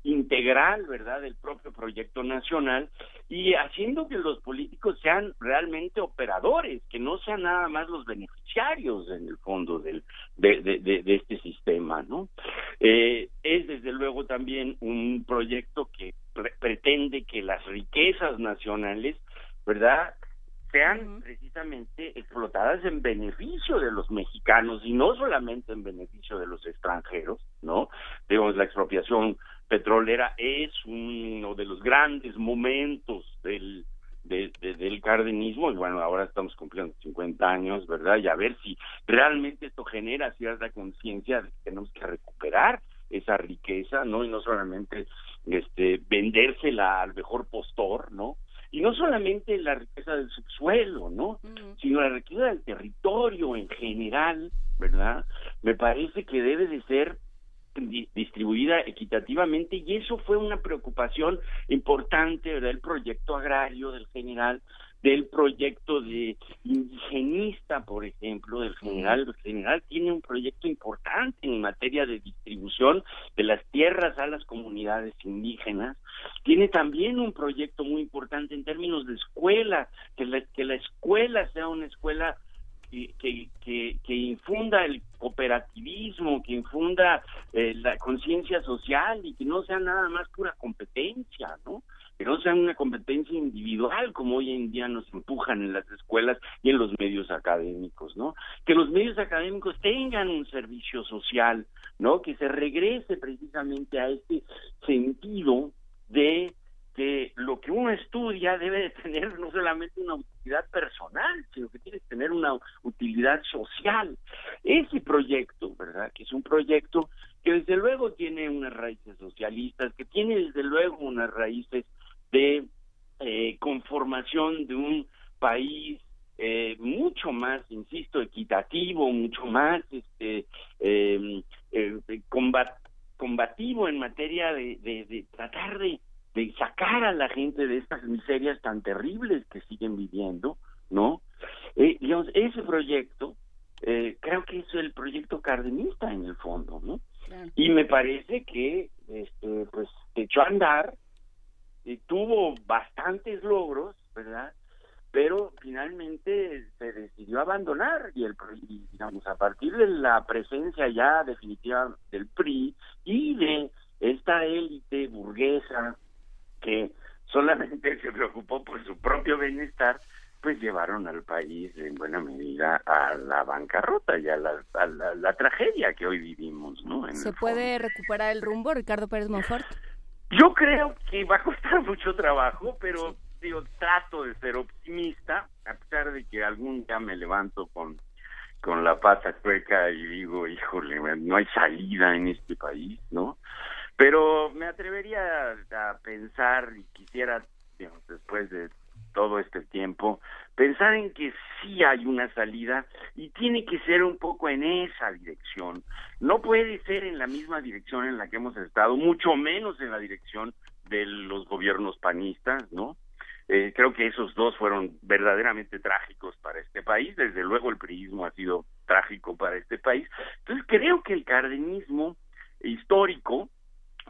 integral, ¿verdad?, del propio proyecto nacional y haciendo que los políticos sean realmente operadores, que no sean nada más los beneficiarios en el fondo del, de, de, de, este sistema, ¿no? Eh, es desde luego también un proyecto que pretende que las riquezas nacionales, ¿verdad?, sean precisamente explotadas en beneficio de los mexicanos y no solamente en beneficio de los extranjeros, ¿no? Digamos, la expropiación petrolera es uno de los grandes momentos del del cardenismo y bueno, ahora estamos cumpliendo 50 años, ¿verdad? Y a ver si realmente esto genera cierta conciencia de que tenemos que recuperar esa riqueza, ¿no? Y no solamente este vendérsela al mejor postor, ¿no? y no solamente la riqueza del subsuelo, ¿no? Sino la riqueza del territorio en general, ¿verdad? Me parece que debe de ser distribuida equitativamente y eso fue una preocupación importante, ¿verdad? El proyecto agrario del general del proyecto de indigenista, por ejemplo, del general. El general tiene un proyecto importante en materia de distribución de las tierras a las comunidades indígenas. Tiene también un proyecto muy importante en términos de escuela, que la, que la escuela sea una escuela que, que, que, infunda el cooperativismo, que infunda eh, la conciencia social y que no sea nada más pura competencia, ¿no? que no sea una competencia individual como hoy en día nos empujan en las escuelas y en los medios académicos, ¿no? Que los medios académicos tengan un servicio social, ¿no? Que se regrese precisamente a este sentido de que lo que uno estudia debe de tener no solamente una utilidad personal, sino que tiene que tener una utilidad social. Ese proyecto, ¿verdad? Que es un proyecto que desde luego tiene unas raíces socialistas, que tiene desde luego unas raíces de eh, conformación de un país eh, mucho más, insisto, equitativo, mucho más este, em, eh, combativo en materia de tratar de de sacar a la gente de estas miserias tan terribles que siguen viviendo, ¿no? Eh, digamos, ese proyecto, eh, creo que es el proyecto cardenista en el fondo, ¿no? Y me parece que, este, pues, echó a andar, y tuvo bastantes logros, ¿verdad? Pero finalmente se decidió abandonar y, el, y, digamos, a partir de la presencia ya definitiva del PRI y de esta élite burguesa que solamente se preocupó por su propio bienestar, pues llevaron al país en buena medida a la bancarrota y a la, la, tragedia que hoy vivimos, ¿no? ¿Se puede recuperar el rumbo, Ricardo Pérez Monfort? Yo creo que va a costar mucho trabajo, pero digo, trato de ser optimista, a pesar de que algún día me levanto con, con la pata cueca y digo, híjole, no hay salida en este país, ¿no? Pero me atrevería a pensar y quisiera, después de todo este tiempo, pensar en que sí hay una salida y tiene que ser un poco en esa dirección. No puede ser en la misma dirección en la que hemos estado, mucho menos en la dirección de los gobiernos panistas, ¿no? Eh, creo que esos dos fueron verdaderamente trágicos para este país. Desde luego el priismo ha sido trágico para este país. Entonces creo que el cardenismo histórico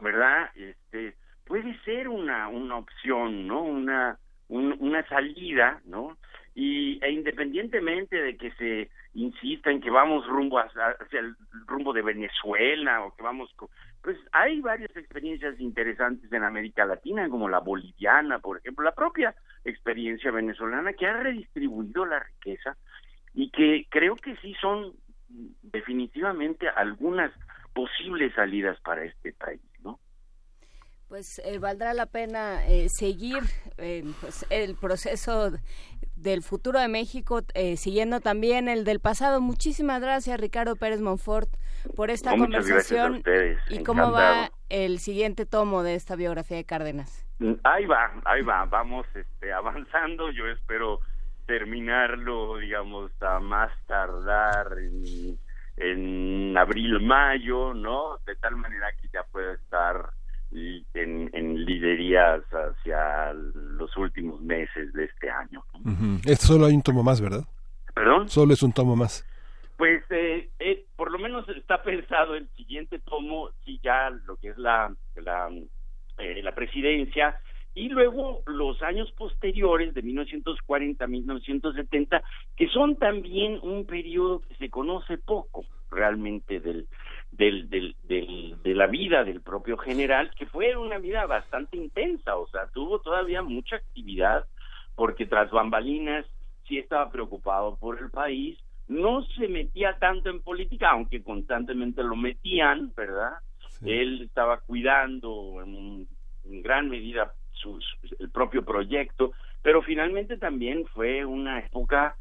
¿verdad? Este, puede ser una, una opción, ¿no? Una, una salida, ¿no? Y e independientemente de que se insista en que vamos rumbo hacia, el rumbo de Venezuela o que vamos pues hay varias experiencias interesantes en América Latina como la boliviana por ejemplo la propia experiencia venezolana que ha redistribuido la riqueza y que creo que sí son definitivamente algunas posibles salidas para este país pues eh, valdrá la pena eh, seguir eh, pues, el proceso del futuro de México, siguiendo también el del pasado. Muchísimas gracias, Ricardo Pérez Monfort, por esta conversación. ¿Y cómo va el siguiente tomo de esta biografía de Cárdenas? Mm, ahí va, ahí va, vamos este, avanzando. Yo espero terminarlo, digamos, a más tardar en, en abril, mayo, ¿no? De tal manera que ya pueda estar en, en liderías hacia los últimos meses de este año. Esto solo hay un tomo más, ¿verdad? ¿Perdón? Solo es un tomo más. Pues eh, eh, por lo menos está pensado el siguiente tomo, sí ya lo que es la, la, eh, la presidencia, y luego los años posteriores, de 1940 a 1970, que son también un periodo que se conoce poco realmente del, del, del, de la vida del propio general, que fue una vida bastante intensa, o sea, tuvo todavía mucha actividad, porque tras bambalinas sí estaba preocupado por el país, no se metía tanto en política, aunque constantemente lo metían, ¿verdad? Él estaba cuidando en, gran medida el propio proyecto, pero finalmente también fue una época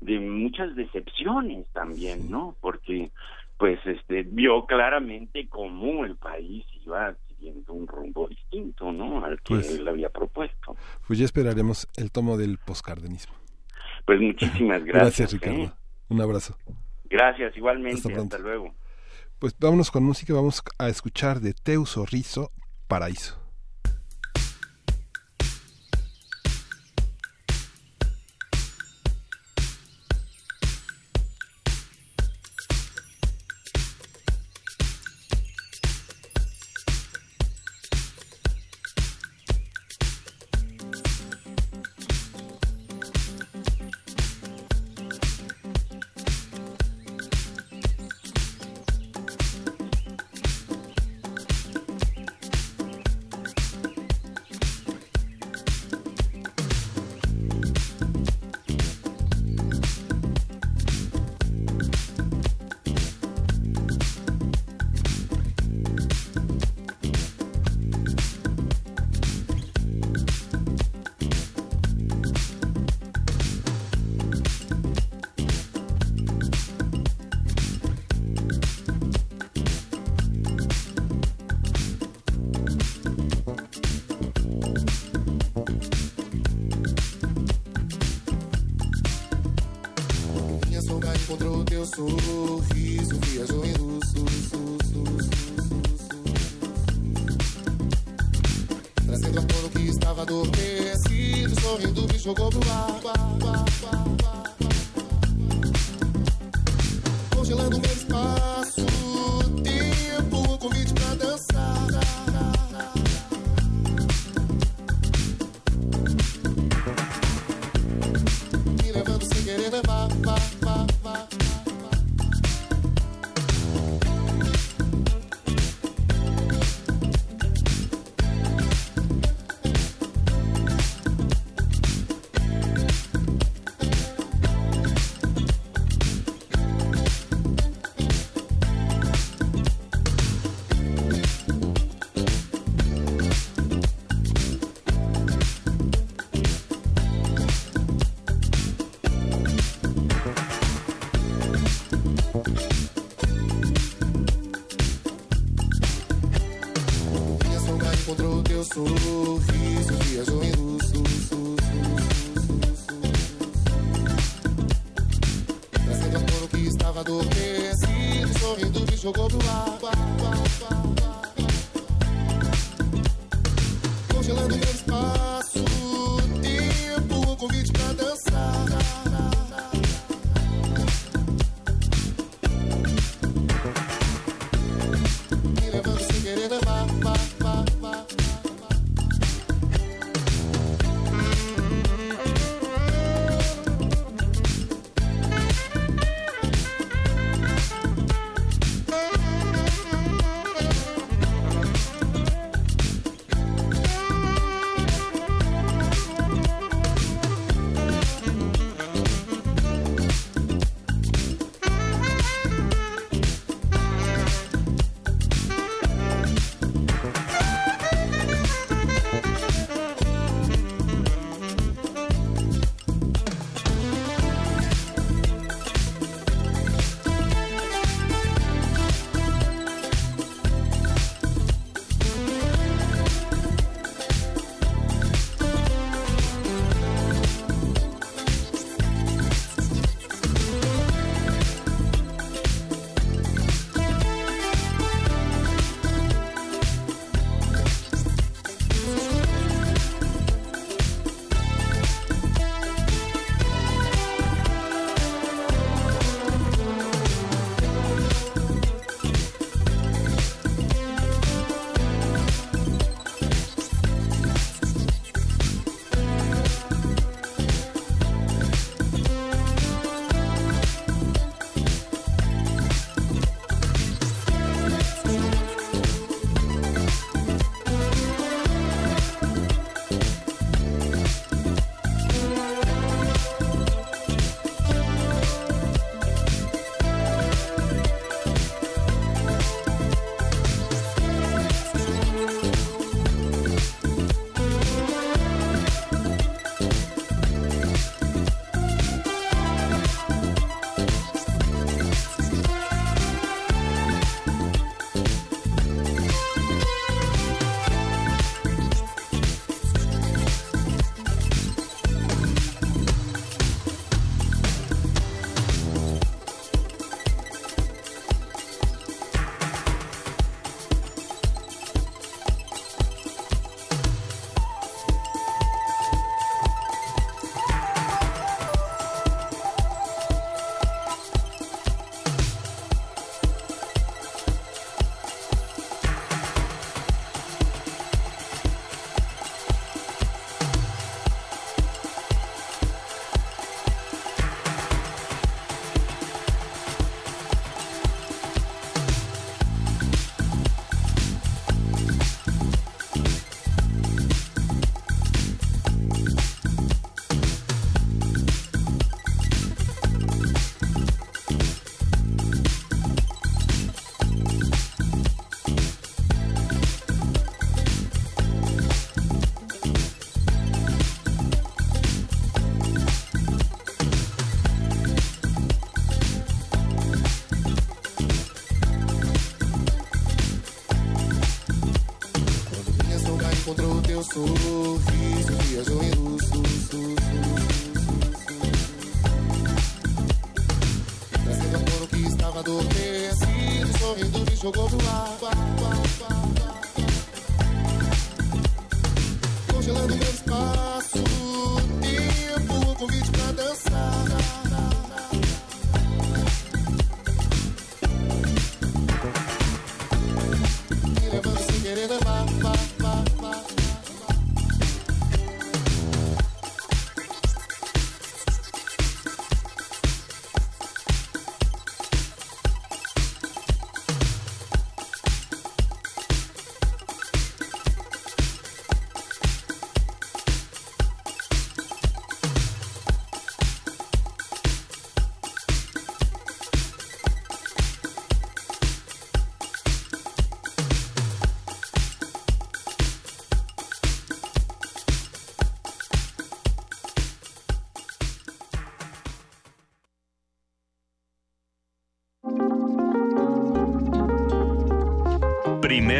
de muchas decepciones también, ¿no? Porque pues este vio claramente cómo el país iba siguiendo un rumbo distinto, ¿no? Al que pues él había propuesto. Pues ya esperaremos el tomo del poscardenismo. Pues muchísimas gracias. gracias, Ricardo. ¿eh? Un abrazo. Gracias, igualmente. Hasta, luego. Pues vámonos con música, vamos a escuchar de Teuso Rizo, Paraíso.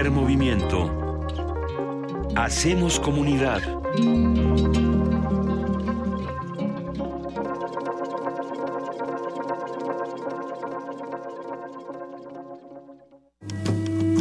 Primer movimiento. Hacemos comunidad.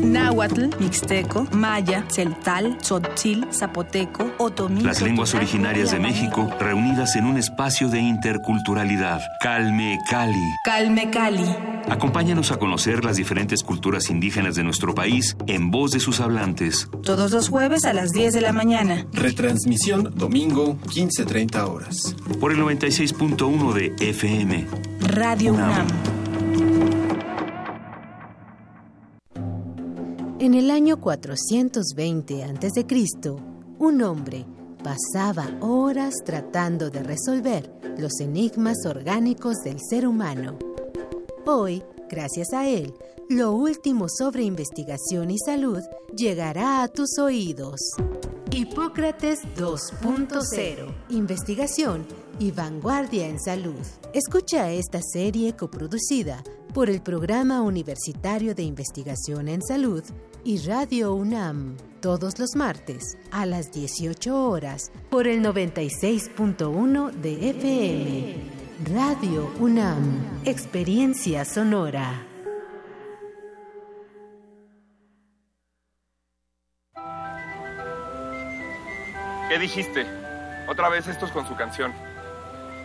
Náhuatl, mixteco, maya, celtal, tzotzil, zapoteco, otomí. Las lenguas originarias de México reunidas en un espacio de interculturalidad. Calme Cali. Calme Cali. Acompáñanos a conocer las diferentes culturas indígenas de nuestro país en voz de sus hablantes. Todos los jueves a las 10 de la mañana. Retransmisión domingo 15.30 horas. Por el 96.1 de FM. Radio UNAM. En el año 420 a.C., un hombre pasaba horas tratando de resolver los enigmas orgánicos del ser humano. Hoy, gracias a él, lo último sobre investigación y salud llegará a tus oídos. Hipócrates 2.0. Investigación y vanguardia en salud. Escucha esta serie coproducida por el Programa Universitario de Investigación en Salud y Radio UNAM todos los martes a las 18 horas por el 96.1 de FM. Radio UNAM, Experiencia Sonora. ¿Qué dijiste? Otra vez estos con su canción.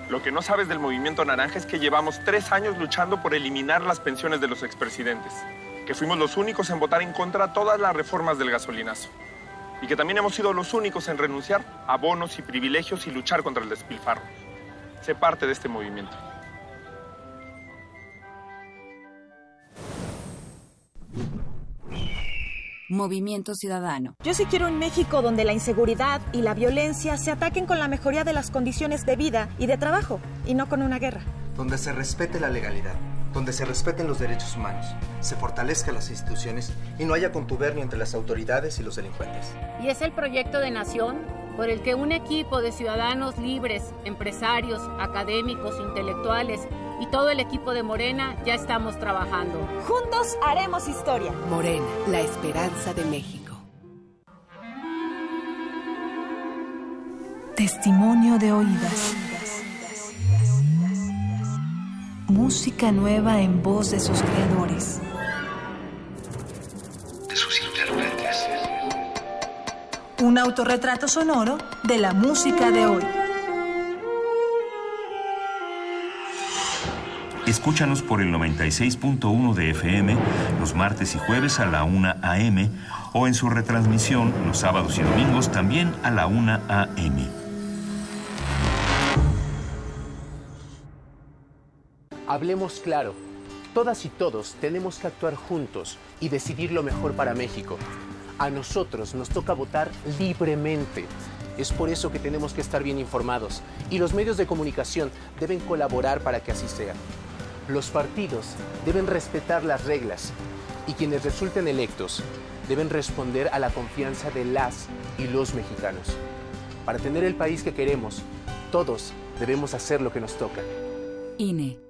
Lo que no sabes del movimiento naranja es que llevamos tres años luchando por eliminar las pensiones de los expresidentes, que fuimos los únicos en votar en contra todas las reformas del gasolinazo, y que también hemos sido los únicos en renunciar a bonos y privilegios y luchar contra el despilfarro. Sé parte de este movimiento. Movimiento Ciudadano. Yo sí quiero un México donde la inseguridad y la violencia se ataquen con la mejoría de las condiciones de vida y de trabajo, y no con una guerra. Donde se respete la legalidad, donde se respeten los derechos humanos, se fortalezcan las instituciones y no haya contubernio entre las autoridades y los delincuentes. Y es el proyecto de nación por el que un equipo de ciudadanos libres, empresarios, académicos, intelectuales y todo el equipo de Morena ya estamos trabajando. Juntos haremos historia. Morena, la esperanza de México. Testimonio de oídas. Música nueva en voz de sus creadores. De sus intérpretes. Un autorretrato sonoro de la música de hoy. Escúchanos por el 96.1 de FM los martes y jueves a la 1 a.m. o en su retransmisión los sábados y domingos también a la 1 a.m. Hablemos claro. Todas y todos tenemos que actuar juntos y decidir lo mejor para México. A nosotros nos toca votar libremente. Es por eso que tenemos que estar bien informados y los medios de comunicación deben colaborar para que así sea. Los partidos deben respetar las reglas y quienes resulten electos deben responder a la confianza de las y los mexicanos. Para tener el país que queremos, todos debemos hacer lo que nos toca. INE.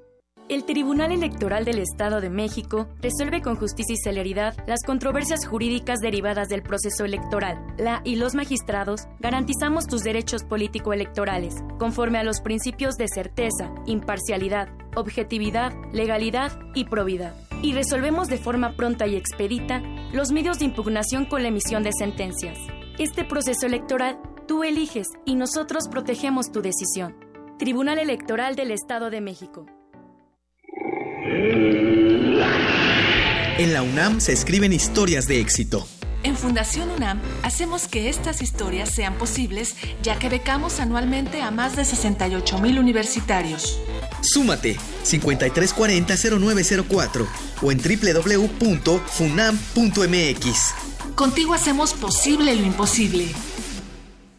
El Tribunal Electoral del Estado de México resuelve con justicia y celeridad las controversias jurídicas derivadas del proceso electoral. La y los magistrados garantizamos tus derechos político-electorales, conforme a los principios de certeza, imparcialidad, objetividad, legalidad y probidad. Y resolvemos de forma pronta y expedita los medios de impugnación con la emisión de sentencias. Este proceso electoral tú eliges y nosotros protegemos tu decisión. Tribunal Electoral del Estado de México. En la UNAM se escriben historias de éxito. En Fundación UNAM hacemos que estas historias sean posibles, ya que becamos anualmente a más de 68 mil universitarios. Súmate 5340-0904 o en www.funam.mx. Contigo hacemos posible lo imposible.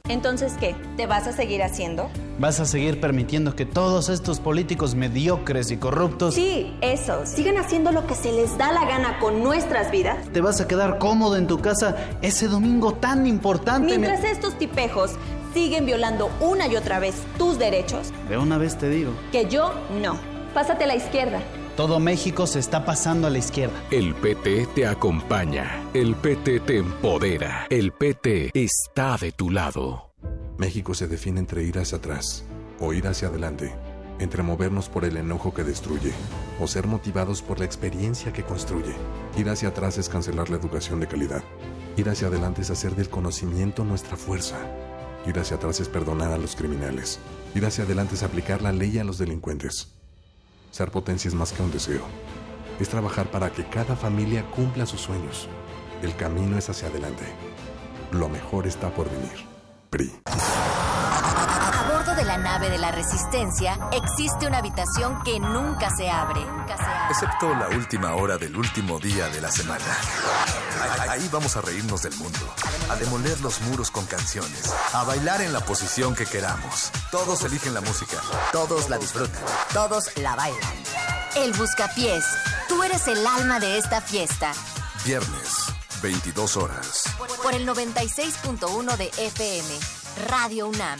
Entonces, ¿qué? ¿Te vas a seguir haciendo? ¿Vas a seguir permitiendo que todos estos políticos mediocres y corruptos... Sí, eso. Sigan haciendo lo que se les da la gana con nuestras vidas. ¿Te vas a quedar cómodo en tu casa ese domingo tan importante? Mientras estos tipejos siguen violando una y otra vez tus derechos. De una vez te digo. Que yo no. Pásate a la izquierda. Todo México se está pasando a la izquierda. El PT te acompaña. El PT te empodera. El PT está de tu lado. México se define entre ir hacia atrás o ir hacia adelante, entre movernos por el enojo que destruye o ser motivados por la experiencia que construye. Ir hacia atrás es cancelar la educación de calidad. Ir hacia adelante es hacer del conocimiento nuestra fuerza. Ir hacia atrás es perdonar a los criminales. Ir hacia adelante es aplicar la ley a los delincuentes. Ser potencia es más que un deseo. Es trabajar para que cada familia cumpla sus sueños. El camino es hacia adelante. Lo mejor está por venir. PRI. A bordo de la nave de la Resistencia existe una habitación que nunca se abre. Excepto la última hora del último día de la semana. Ahí, ahí vamos a reírnos del mundo, a demoler los muros con canciones, a bailar en la posición que queramos. Todos eligen la música, todos la disfrutan. Todos la bailan. El Buscapiés. Tú eres el alma de esta fiesta. Viernes, 22 horas. Por el 96.1 de FM. Radio UNAM.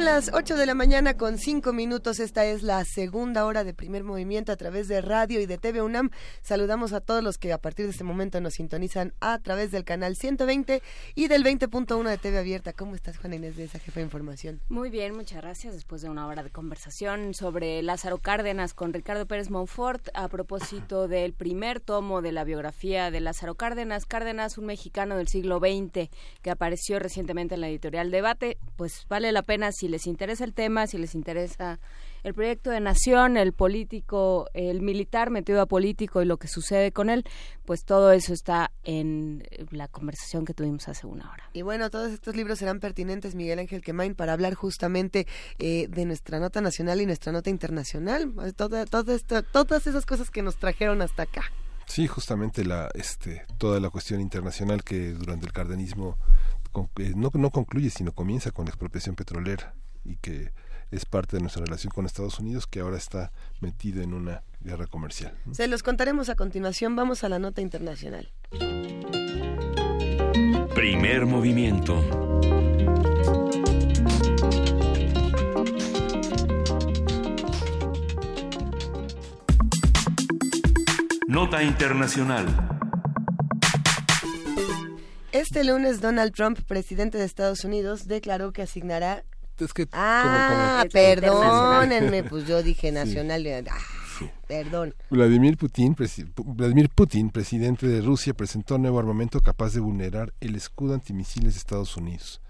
Son las 8 de la mañana con 5 minutos. Esta es la segunda hora de primer movimiento a través de radio y de TV UNAM. Saludamos a todos los que a partir de este momento nos sintonizan a través del canal 120 y del 20.1 de TV Abierta. ¿Cómo estás, Juana Inés de esa jefa de información? Muy bien, muchas gracias. Después de una hora de conversación sobre Lázaro Cárdenas con Ricardo Pérez Monfort a propósito del primer tomo de la biografía de Lázaro Cárdenas. Cárdenas, un mexicano del siglo XX que apareció recientemente en la editorial Debate. Pues vale la pena si les interesa el tema, si les interesa el proyecto de nación, el político, el militar metido a político y lo que sucede con él, pues todo eso está en la conversación que tuvimos hace una hora. Y bueno, todos estos libros serán pertinentes, Miguel Ángel Quemain, para hablar justamente eh, de nuestra nota nacional y nuestra nota internacional. Toda, toda esta- todas esas cosas que nos trajeron hasta acá. Sí, justamente la, este, toda la cuestión internacional que durante el cardenismo no, no concluye, sino comienza con la expropiación petrolera y que es parte de nuestra relación con Estados Unidos, que ahora está metido en una guerra comercial. Se los contaremos a continuación. Vamos a la nota internacional. Primer movimiento. Nota internacional. Este lunes Donald Trump, presidente de Estados Unidos, declaró que asignará... Es que Ah, como- como- perdónenme, pues yo dije nacional. Ah, Perdón. Vladimir Putin, presi- Vladimir Putin, presidente de Rusia, presentó nuevo armamento capaz de vulnerar el escudo antimisiles de Estados Unidos.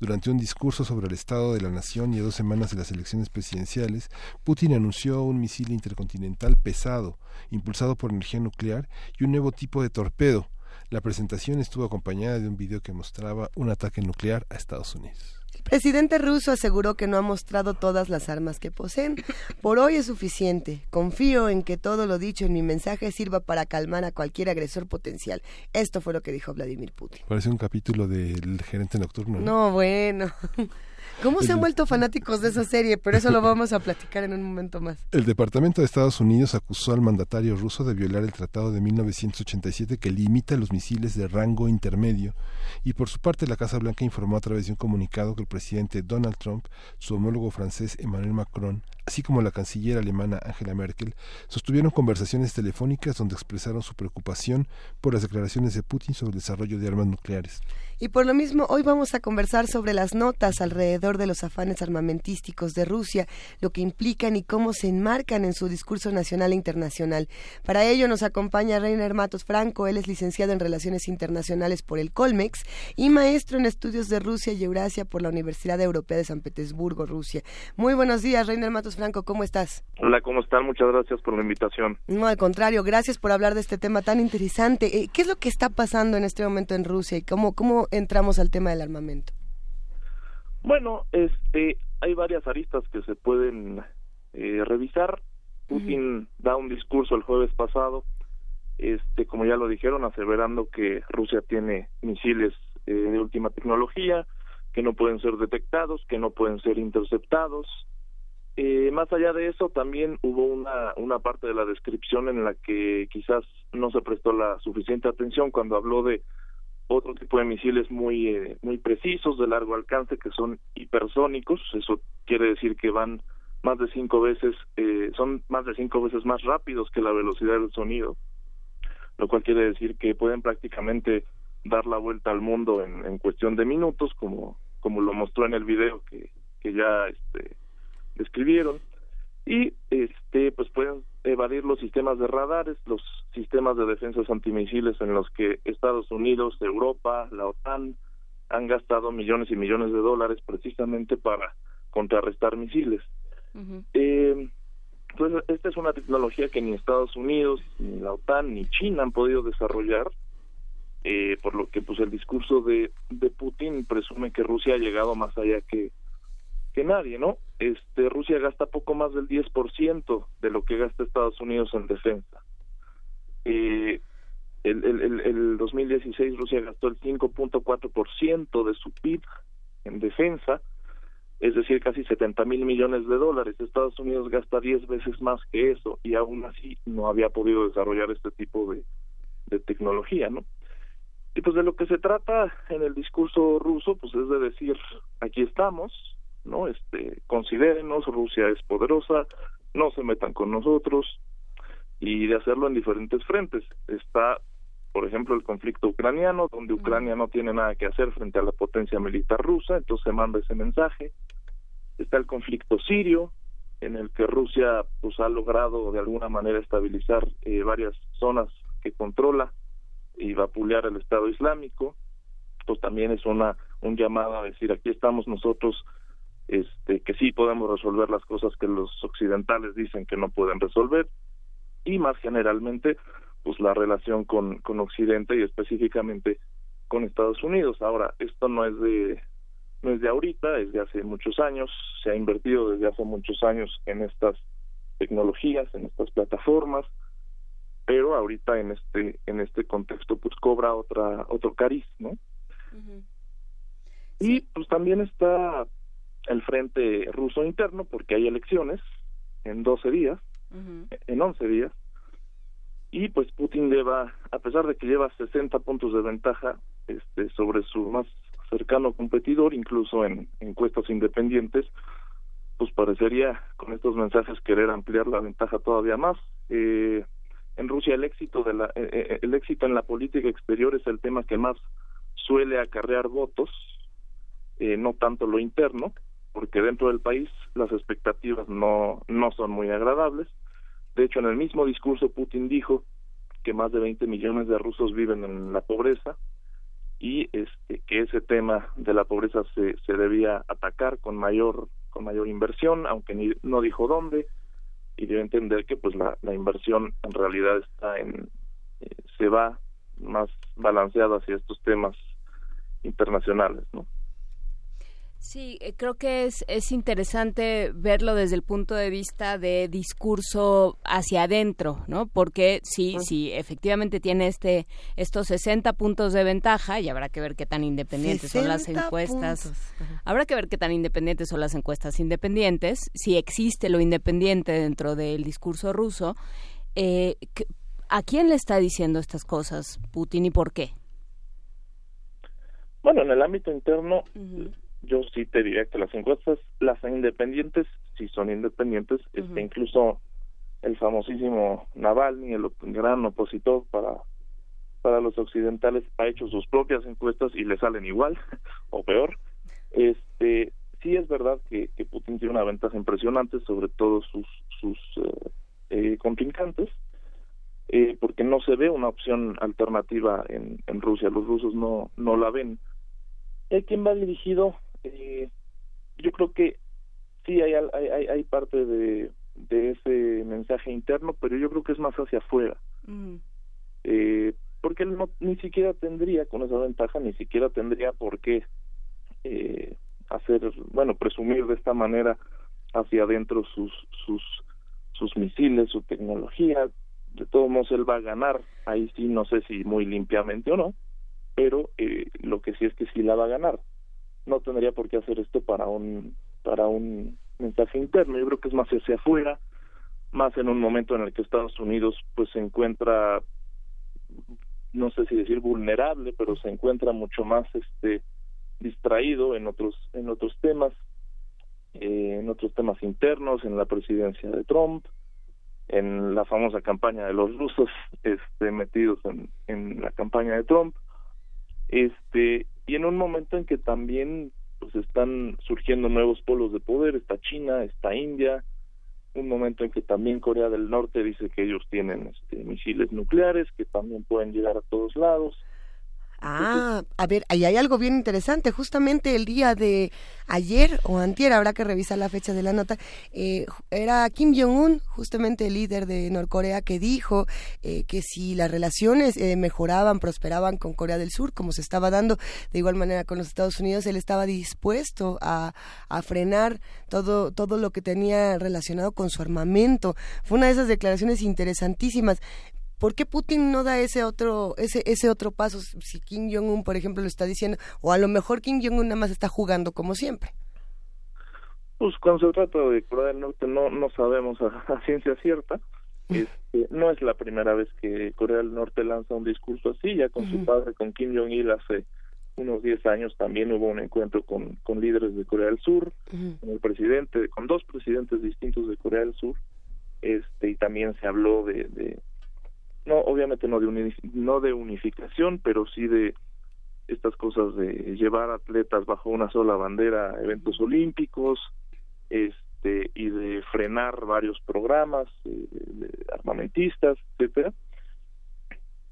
Durante un discurso sobre el estado de la nación y a dos semanas de las elecciones presidenciales, Putin anunció un misil intercontinental pesado, impulsado por energía nuclear y un nuevo tipo de torpedo. La presentación estuvo acompañada de un video que mostraba un ataque nuclear a Estados Unidos. El presidente ruso aseguró que no ha mostrado todas las armas que poseen. Por hoy es suficiente. Confío en que todo lo dicho en mi mensaje sirva para calmar a cualquier agresor potencial. Esto fue lo que dijo Vladimir Putin. Parece un capítulo del gerente nocturno. No, bueno. ¿Cómo se han vuelto fanáticos de esa serie? Pero eso lo vamos a platicar en un momento más. El Departamento de Estados Unidos acusó al mandatario ruso de violar el Tratado de 1987 que limita los misiles de rango intermedio y por su parte la Casa Blanca informó a través de un comunicado que el presidente Donald Trump, su homólogo francés Emmanuel Macron, así como la canciller alemana Angela Merkel, sostuvieron conversaciones telefónicas donde expresaron su preocupación por las declaraciones de Putin sobre el desarrollo de armas nucleares. Y por lo mismo, hoy vamos a conversar sobre las notas alrededor de los afanes armamentísticos de Rusia, lo que implican y cómo se enmarcan en su discurso nacional e internacional. Para ello nos acompaña Reiner Matos Franco, él es licenciado en Relaciones Internacionales por el Colmex y maestro en Estudios de Rusia y Eurasia por la Universidad Europea de San Petersburgo, Rusia. Muy buenos días, Reiner Matos Franco, ¿cómo estás? Hola, ¿cómo están? Muchas gracias por la invitación. No, al contrario, gracias por hablar de este tema tan interesante. Eh, ¿Qué es lo que está pasando en este momento en Rusia y cómo, cómo entramos al tema del armamento? Bueno, este, hay varias aristas que se pueden eh, revisar. Putin da un discurso el jueves pasado este, como ya lo dijeron, aseverando que Rusia tiene misiles eh, de última tecnología, que no pueden ser detectados, que no pueden ser interceptados. Eh, más allá de eso, también hubo una, una parte de la descripción en la que quizás no se prestó la suficiente atención cuando habló de otro tipo de misiles muy eh, muy precisos de largo alcance que son hipersónicos. Eso quiere decir que van más de cinco veces eh, son más de cinco veces más rápidos que la velocidad del sonido lo cual quiere decir que pueden prácticamente dar la vuelta al mundo en, en cuestión de minutos como como lo mostró en el video que, que ya este describieron y este pues pueden evadir los sistemas de radares, los sistemas de defensas antimisiles en los que Estados Unidos, Europa, la OTAN han gastado millones y millones de dólares precisamente para contrarrestar misiles. eh, pues esta es una tecnología que ni Estados Unidos, ni la OTAN, ni China han podido desarrollar, eh, por lo que pues el discurso de, de Putin presume que Rusia ha llegado más allá que que nadie, ¿no? Este, Rusia gasta poco más del 10% de lo que gasta Estados Unidos en defensa. Eh, el, el, el, 2016 Rusia gastó el 5.4% de su PIB en defensa, es decir, casi 70 mil millones de dólares. Estados Unidos gasta 10 veces más que eso y aún así no había podido desarrollar este tipo de, de tecnología, ¿no? Y pues de lo que se trata en el discurso ruso, pues es de decir, aquí estamos, ¿no? Este, considérenos, Rusia es poderosa, no se metan con nosotros y de hacerlo en diferentes frentes. Está, por ejemplo, el conflicto ucraniano, donde Ucrania no tiene nada que hacer frente a la potencia militar rusa, entonces se manda ese mensaje. Está el conflicto sirio, en el que Rusia pues ha logrado de alguna manera estabilizar eh, varias zonas que controla y vapulear el Estado Islámico, pues también es una un llamado a decir aquí estamos nosotros este, que sí podemos resolver las cosas que los occidentales dicen que no pueden resolver. Y más generalmente pues la relación con, con Occidente y específicamente con Estados Unidos. Ahora, esto no es de no es de ahorita, es de hace muchos años, se ha invertido desde hace muchos años en estas tecnologías, en estas plataformas, pero ahorita en este en este contexto pues cobra otra otro cariz, ¿no? Y pues también está el frente ruso interno porque hay elecciones en 12 días, en 11 días, y pues Putin lleva, a pesar de que lleva 60 puntos de ventaja este, sobre su más cercano competidor, incluso en encuestas independientes, pues parecería con estos mensajes querer ampliar la ventaja todavía más. Eh, en Rusia el éxito de la eh, eh, el éxito en la política exterior es el tema que más suele acarrear votos, eh, no tanto lo interno, porque dentro del país las expectativas no, no son muy agradables. De hecho, en el mismo discurso Putin dijo que más de 20 millones de rusos viven en la pobreza y este, que ese tema de la pobreza se, se debía atacar con mayor con mayor inversión, aunque ni, no dijo dónde, y debe entender que pues la, la inversión en realidad está en eh, se va más balanceada hacia estos temas internacionales, ¿no? Sí, eh, creo que es, es interesante verlo desde el punto de vista de discurso hacia adentro, ¿no? Porque sí, sí, efectivamente tiene este estos 60 puntos de ventaja y habrá que ver qué tan independientes son las encuestas. Habrá que ver qué tan independientes son las encuestas independientes, si existe lo independiente dentro del discurso ruso. Eh, ¿A quién le está diciendo estas cosas Putin y por qué? Bueno, en el ámbito interno yo sí te diría que las encuestas, las independientes, si son independientes, este, incluso el famosísimo Navalny, el gran opositor para para los occidentales, ha hecho sus propias encuestas y le salen igual o peor. Este, sí es verdad que, que Putin tiene una ventaja impresionante sobre todos sus sus eh, eh, contrincantes, eh, porque no se ve una opción alternativa en, en Rusia. Los rusos no no la ven. ¿Y quién va dirigido? Eh, yo creo que sí hay, hay, hay parte de, de ese mensaje interno, pero yo creo que es más hacia afuera. Mm. Eh, porque él no, ni siquiera tendría, con esa ventaja, ni siquiera tendría por qué eh, hacer, bueno, presumir de esta manera hacia adentro sus, sus, sus misiles, su tecnología. de todos modos él va a ganar, ahí sí no sé si muy limpiamente o no, pero eh, lo que sí es que sí la va a ganar. No tendría por qué hacer esto para un para un mensaje interno, yo creo que es más hacia afuera, más en un momento en el que Estados Unidos pues se encuentra no sé si decir vulnerable, pero se encuentra mucho más este distraído en otros en otros temas, eh, en otros temas internos, en la presidencia de Trump, en la famosa campaña de los rusos, este metidos en, en la campaña de Trump, este y en un momento en que también pues están surgiendo nuevos polos de poder, está China, está India, un momento en que también Corea del Norte dice que ellos tienen este, misiles nucleares que también pueden llegar a todos lados. Ah, a ver, ahí hay algo bien interesante. Justamente el día de ayer o antier, habrá que revisar la fecha de la nota, eh, era Kim Jong-un, justamente el líder de Norcorea, que dijo eh, que si las relaciones eh, mejoraban, prosperaban con Corea del Sur, como se estaba dando de igual manera con los Estados Unidos, él estaba dispuesto a, a frenar todo, todo lo que tenía relacionado con su armamento. Fue una de esas declaraciones interesantísimas. ¿Por qué Putin no da ese otro, ese, ese otro paso si Kim Jong-un, por ejemplo, lo está diciendo? O a lo mejor Kim Jong-un nada más está jugando como siempre. Pues cuando se trata de Corea del Norte no, no sabemos a, ciencia cierta. Este, no es la primera vez que Corea del Norte lanza un discurso así, ya con su padre, con Kim Jong-il hace unos 10 años también hubo un encuentro con, con líderes de Corea del Sur, con el presidente, con dos presidentes distintos de Corea del Sur, este y también se habló de, de no obviamente no de no de unificación pero sí de estas cosas de llevar atletas bajo una sola bandera a eventos olímpicos este y de frenar varios programas eh, armamentistas etcétera.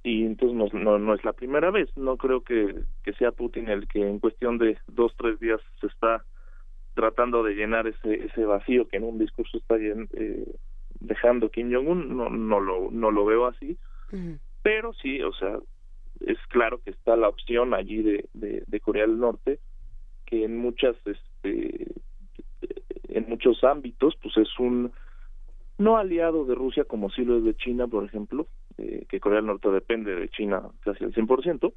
Y entonces no, no, es la primera vez. No creo que, que sea Putin el que en cuestión de dos tres días se está tratando de llenar ese ese vacío que en un discurso está eh, dejando Kim Jong Un no no lo no lo veo así. Pero sí o sea es claro que está la opción allí de, de, Corea del Norte que en muchas este en muchos ámbitos pues es un no aliado de Rusia como sí lo es de China por ejemplo eh, que Corea del Norte depende de China casi al 100%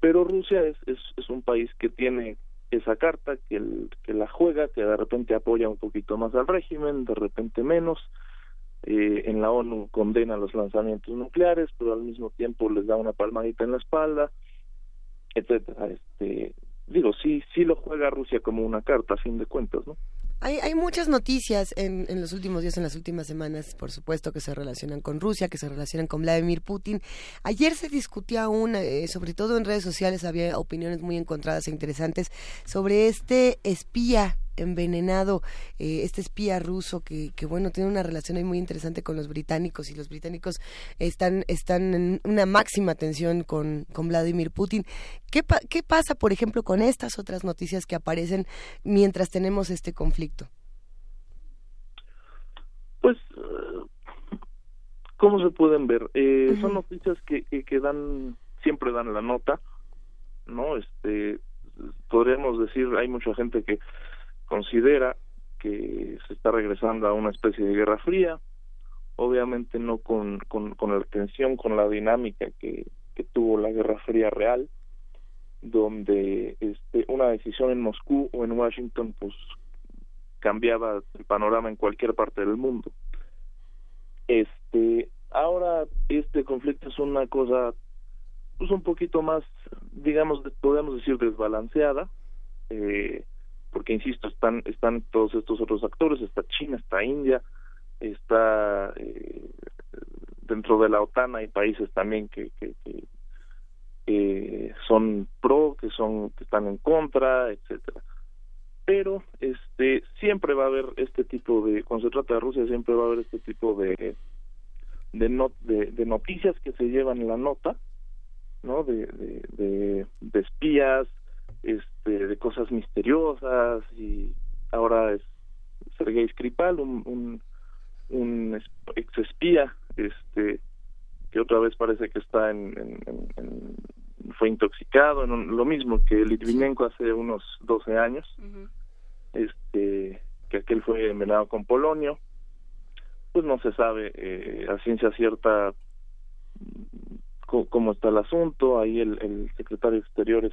pero Rusia es, es, es un país que tiene esa carta que, el, que la juega, que de repente apoya un poquito más al régimen, de repente menos, eh, en la ONU condena los lanzamientos nucleares, pero al mismo tiempo les da una palmadita en la espalda, etcétera. Este, digo, sí, sí lo juega Rusia como una carta, a fin de cuentas, ¿no? Hay, hay muchas noticias en, en los últimos días, en las últimas semanas, por supuesto, que se relacionan con Rusia, que se relacionan con Vladimir Putin. Ayer se discutía aún, eh, sobre todo en redes sociales, había opiniones muy encontradas e interesantes sobre este espía envenenado eh, este espía ruso que, que, bueno tiene una relación muy interesante con los británicos y los británicos están están en una máxima tensión con, con Vladimir Putin ¿Qué, ¿Qué pasa por ejemplo con estas otras noticias que aparecen mientras tenemos este conflicto? Pues ¿cómo se pueden ver? Eh, Son noticias que, que, que dan siempre dan la nota no este podríamos decir hay mucha gente que considera que se está regresando a una especie de guerra fría, obviamente no con, con, con la tensión, con la dinámica que, que tuvo la guerra fría real, donde este, una decisión en Moscú o en Washington pues cambiaba el panorama en cualquier parte del mundo. Este, ahora este conflicto es una cosa pues un poquito más, digamos, podemos decir desbalanceada. Eh, porque insisto están están todos estos otros actores está China está India está eh, dentro de la OTAN hay países también que, que, son pro que son que están en contra etcétera pero este siempre va a haber este tipo de cuando se trata de Rusia siempre va a haber este tipo de de, not, de, noticias que se llevan en la nota no de, de, de espías este, de cosas misteriosas y ahora es Sergei Skripal, un, un, un ex espía, este, que otra vez parece que está en, fue intoxicado, en lo mismo que Litvinenko hace unos 12 años, este, que aquel fue envenenado con polonio, pues no se sabe eh, a ciencia cierta cómo está el asunto. Ahí el, secretario de Exteriores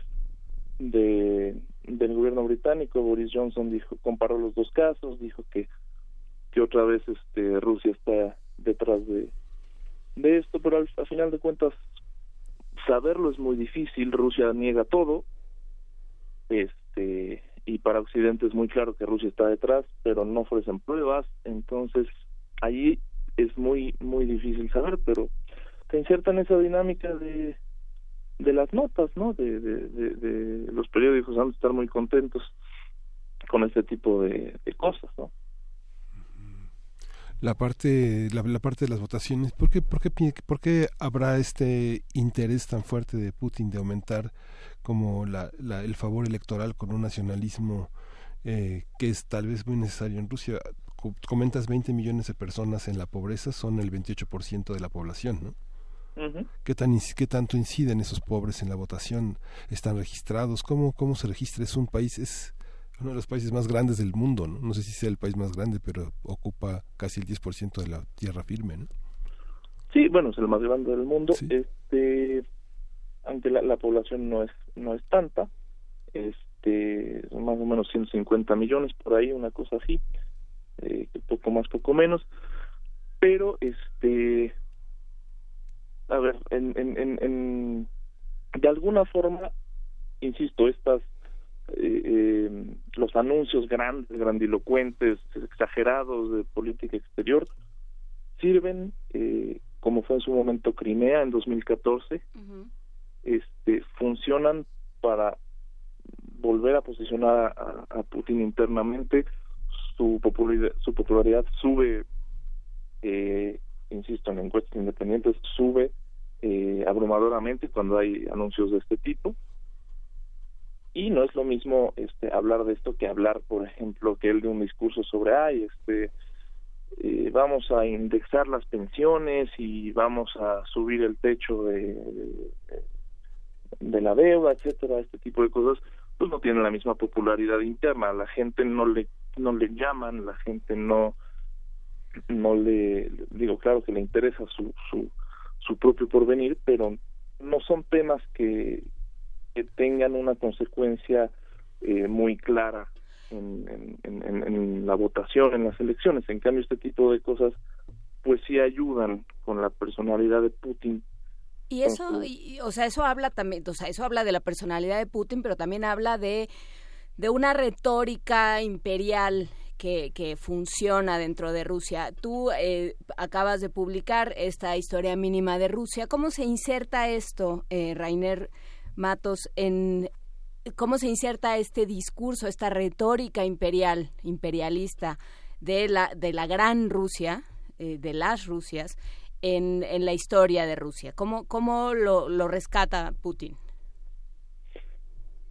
de, del gobierno británico, Boris Johnson, dijo comparó los dos casos, dijo que que otra vez este Rusia está detrás de esto, pero al, final de cuentas saberlo es muy difícil. Rusia niega todo, este y para Occidente es muy claro que Rusia está detrás, pero no ofrecen pruebas, entonces allí es muy muy difícil saber, pero te insertan esa dinámica de de las notas, ¿no? De, de, los periódicos han de estar muy contentos con este tipo de, cosas, ¿no? La parte, la, parte de las votaciones, ¿por qué, por, qué, ¿por qué habrá este interés tan fuerte de Putin de aumentar como la, la, el favor electoral con un nacionalismo eh, que es tal vez muy necesario en Rusia? Comentas 20 millones de personas en la pobreza, son el 28% de la población, ¿no? ¿Qué, tan, ¿Qué tanto inciden esos pobres en la votación? ¿Están registrados? ¿Cómo, ¿Cómo se registra? Es un país, es uno de los países más grandes del mundo, ¿no? No sé si sea el país más grande, pero ocupa casi el 10% de la tierra firme, ¿no? Sí, bueno, es el más grande del mundo. Este, aunque la, población no es no es tanta, este, más o menos 150 millones por ahí, una cosa así, eh, poco más, poco menos. Pero, este, a ver, en, en, en, de alguna forma, insisto, estas eh, eh, los anuncios grandes, grandilocuentes, exagerados de política exterior sirven, eh, como fue en su momento Crimea en 2014, este, funcionan para volver a posicionar a, a Putin internamente. Su popularidad, su popularidad sube eh, insisto, en encuestas independientes sube eh, abrumadoramente cuando hay anuncios de este tipo. Y no es lo mismo este, hablar de esto que hablar, por ejemplo, que él de un discurso sobre, ay, este, eh, vamos a indexar las pensiones y vamos a subir el techo de, de, la deuda, etcétera, este tipo de cosas, pues no tienen la misma popularidad interna. La gente no le no le llaman, la gente no no le digo claro que le interesa su su, su propio porvenir pero no son temas que, tengan una consecuencia eh, muy clara en, en, en, la votación en las elecciones en cambio este tipo de cosas pues sí ayudan con la personalidad de Putin y eso o sea eso habla también o sea eso habla de la personalidad de Putin pero también habla de de una retórica imperial que, que funciona dentro de Rusia. Tú eh, acabas de publicar esta historia mínima de Rusia. ¿Cómo se inserta esto, eh, Rainer Matos, en cómo se inserta este discurso, esta retórica imperial, imperialista de la, de la gran Rusia, eh, de las Rusias, en, en la historia de Rusia? ¿Cómo, cómo lo, lo rescata Putin?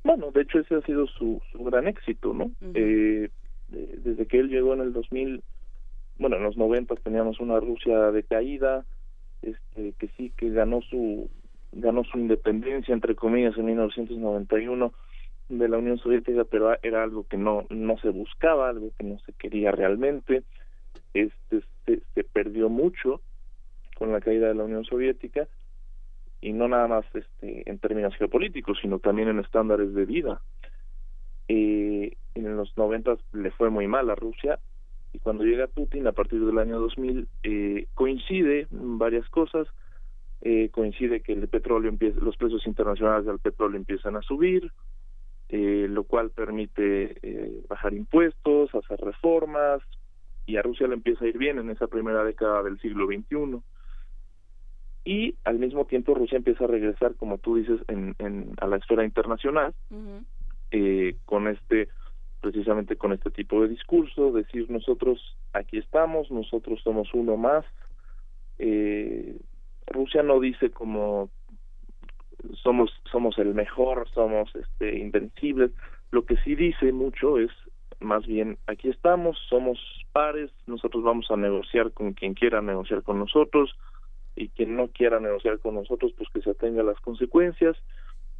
Bueno, de hecho ese ha sido su, su gran éxito, ¿no? eh, desde que él llegó en el 2000, bueno, en los 90 teníamos una Rusia decaída, este, que sí que ganó su ganó su independencia entre comillas en 1991 de la Unión Soviética, pero era algo que no no se buscaba, algo que no se quería realmente. Este se, se perdió mucho con la caída de la Unión Soviética y no nada más este en términos geopolíticos, sino también en estándares de vida. Eh, en los 90 le fue muy mal a Rusia y cuando llega Putin a partir del año 2000 eh, coincide varias cosas eh, coincide que el petróleo empieza, los precios internacionales del petróleo empiezan a subir eh, lo cual permite bajar impuestos hacer reformas y a Rusia le empieza a ir bien en esa primera década del siglo XXI y al mismo tiempo Rusia empieza a regresar como tú dices en, en a la esfera internacional eh, con este precisamente con este tipo de discurso, decir nosotros aquí estamos, nosotros somos uno más. Eh, Rusia no dice como somos somos el mejor, somos este invencibles. Lo que sí dice mucho es más bien aquí estamos, somos pares, nosotros vamos a negociar con quien quiera negociar con nosotros y quien no quiera negociar con nosotros pues que se atenga a las consecuencias.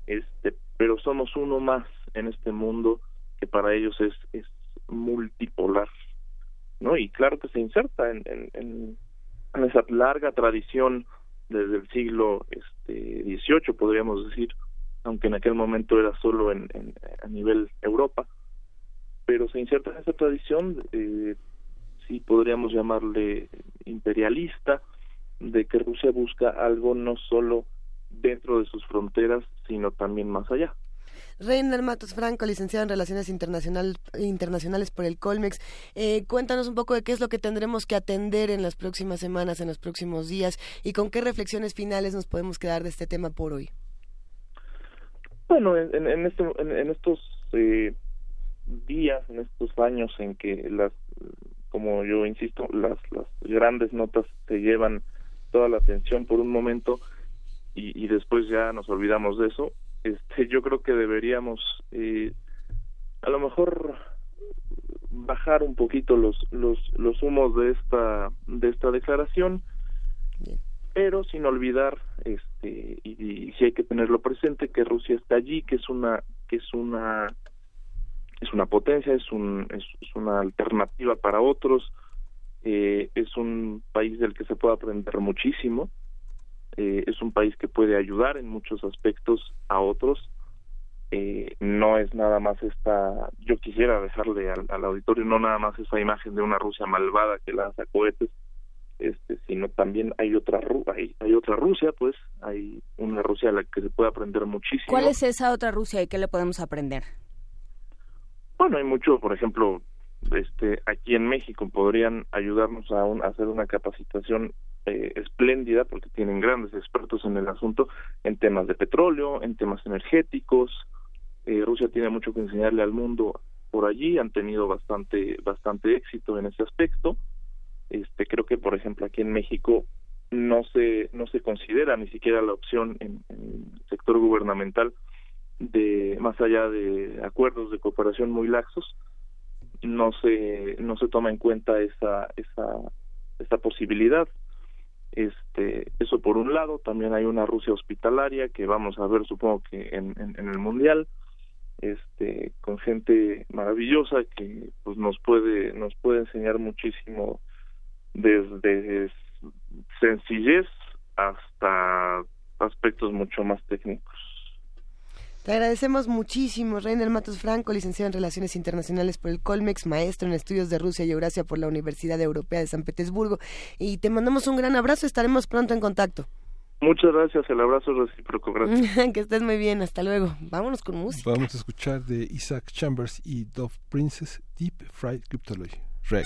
Este, pero somos uno más en este mundo que para ellos es, es multipolar, ¿no? Y claro, que se inserta en, en, esa larga tradición desde el siglo este, XVIII, podríamos decir, aunque en aquel momento era solo en, a nivel Europa, pero se inserta en esa tradición, eh, sí podríamos llamarle imperialista, de que Rusia busca algo no solo dentro de sus fronteras, sino también más allá. Reiner Matos Franco, licenciado en Relaciones Internacional, Internacionales por el Colmex. Eh, cuéntanos un poco de qué es lo que tendremos que atender en las próximas semanas, en los próximos días y con qué reflexiones finales nos podemos quedar de este tema por hoy. Bueno, en, en, este, en, estos eh, días, en estos años en que las, como yo insisto, las, las grandes notas se llevan toda la atención por un momento y, y después ya nos olvidamos de eso, este, yo creo que deberíamos eh, a lo mejor bajar un poquito los los los humos de esta de esta declaración pero sin olvidar este y, si hay que tenerlo presente que Rusia está allí que es una que es una es una potencia es un es, una alternativa para otros eh, es un país del que se puede aprender muchísimo eh, es un país que puede ayudar en muchos aspectos a otros. Eh, no es nada más esta, yo quisiera dejarle al, auditorio no nada más esa imagen de una Rusia malvada que lanza cohetes, este, sino también hay otra hay, hay otra Rusia, pues hay una Rusia a la que se puede aprender muchísimo. ¿Cuál es esa otra Rusia y qué le podemos aprender? Bueno, hay mucho, por ejemplo, este, aquí en México podrían ayudarnos a, a hacer una capacitación eh, espléndida porque tienen grandes expertos en el asunto en temas de petróleo, en temas energéticos. Eh, Rusia tiene mucho que enseñarle al mundo por allí, han tenido bastante bastante éxito en ese aspecto. Este creo que por ejemplo aquí en México no se no se considera ni siquiera la opción en, en el sector gubernamental de más allá de acuerdos de cooperación muy laxos no se no se toma en cuenta esa esa esa posibilidad este, eso por un lado, también hay una Rusia hospitalaria que vamos a ver, supongo que en, en, el mundial, este, con gente maravillosa que pues nos puede nos puede enseñar muchísimo desde sencillez hasta aspectos mucho más técnicos. Te agradecemos muchísimo, Reiner Matos Franco, licenciado en Relaciones Internacionales por el Colmex, maestro en Estudios de Rusia y Eurasia por la Universidad Europea de San Petersburgo. Y te mandamos un gran abrazo, estaremos pronto en contacto. Muchas gracias, el abrazo recíproco, gracias. que estés muy bien, hasta luego. Vámonos con música. Vamos a escuchar de Isaac Chambers y Dove Princess Deep Fried Cryptology, reggae.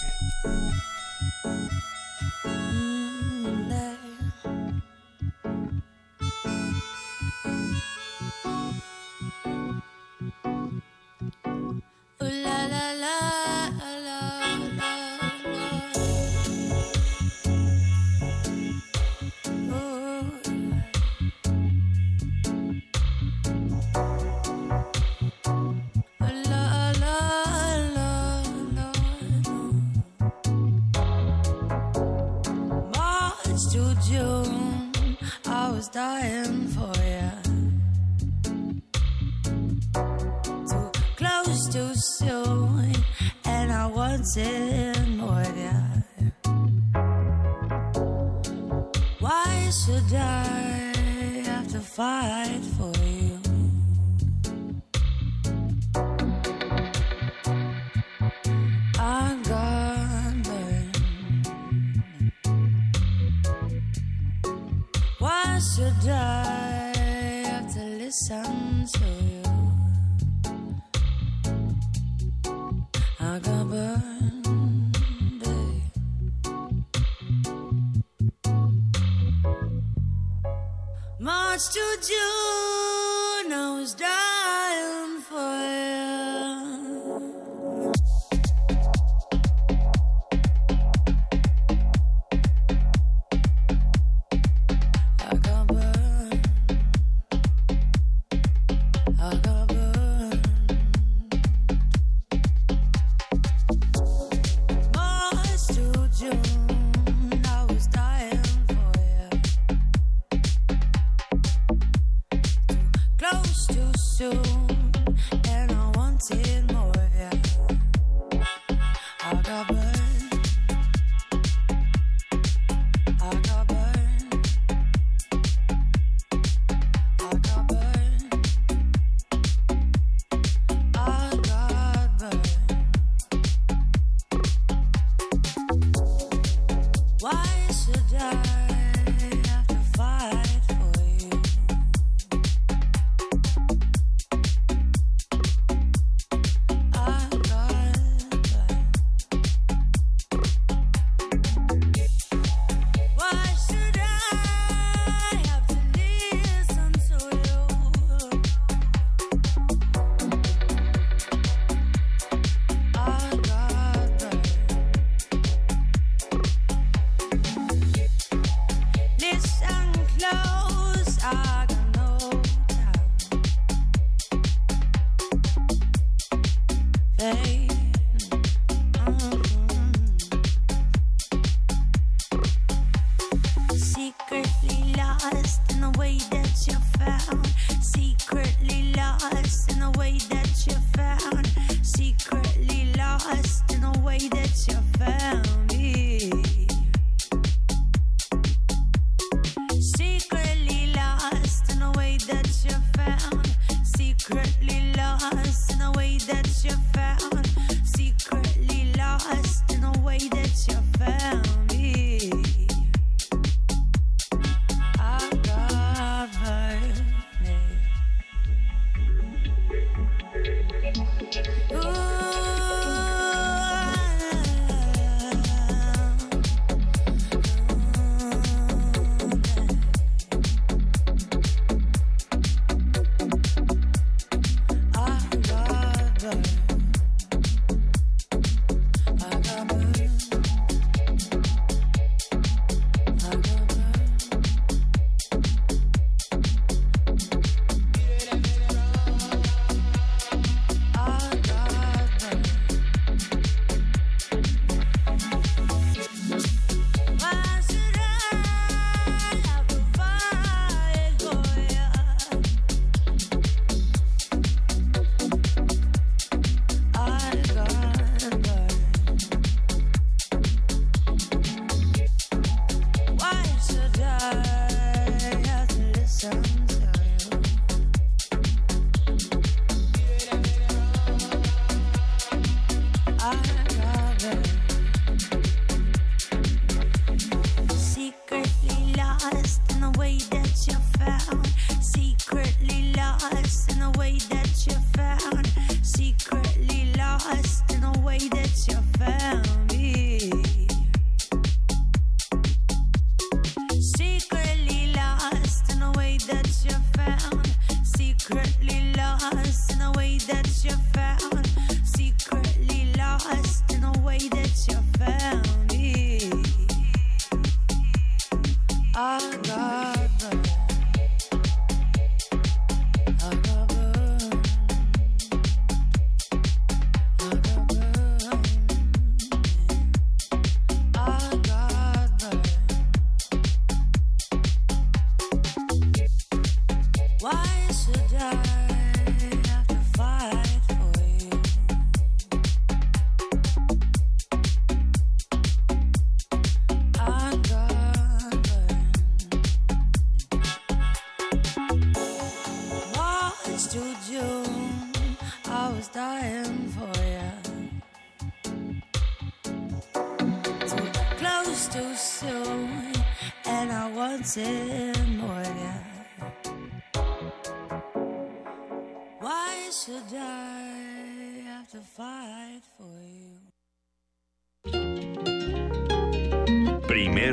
Dying for you. Too close too soon, and I wanted more. Why should I have to fight much to do, was dying.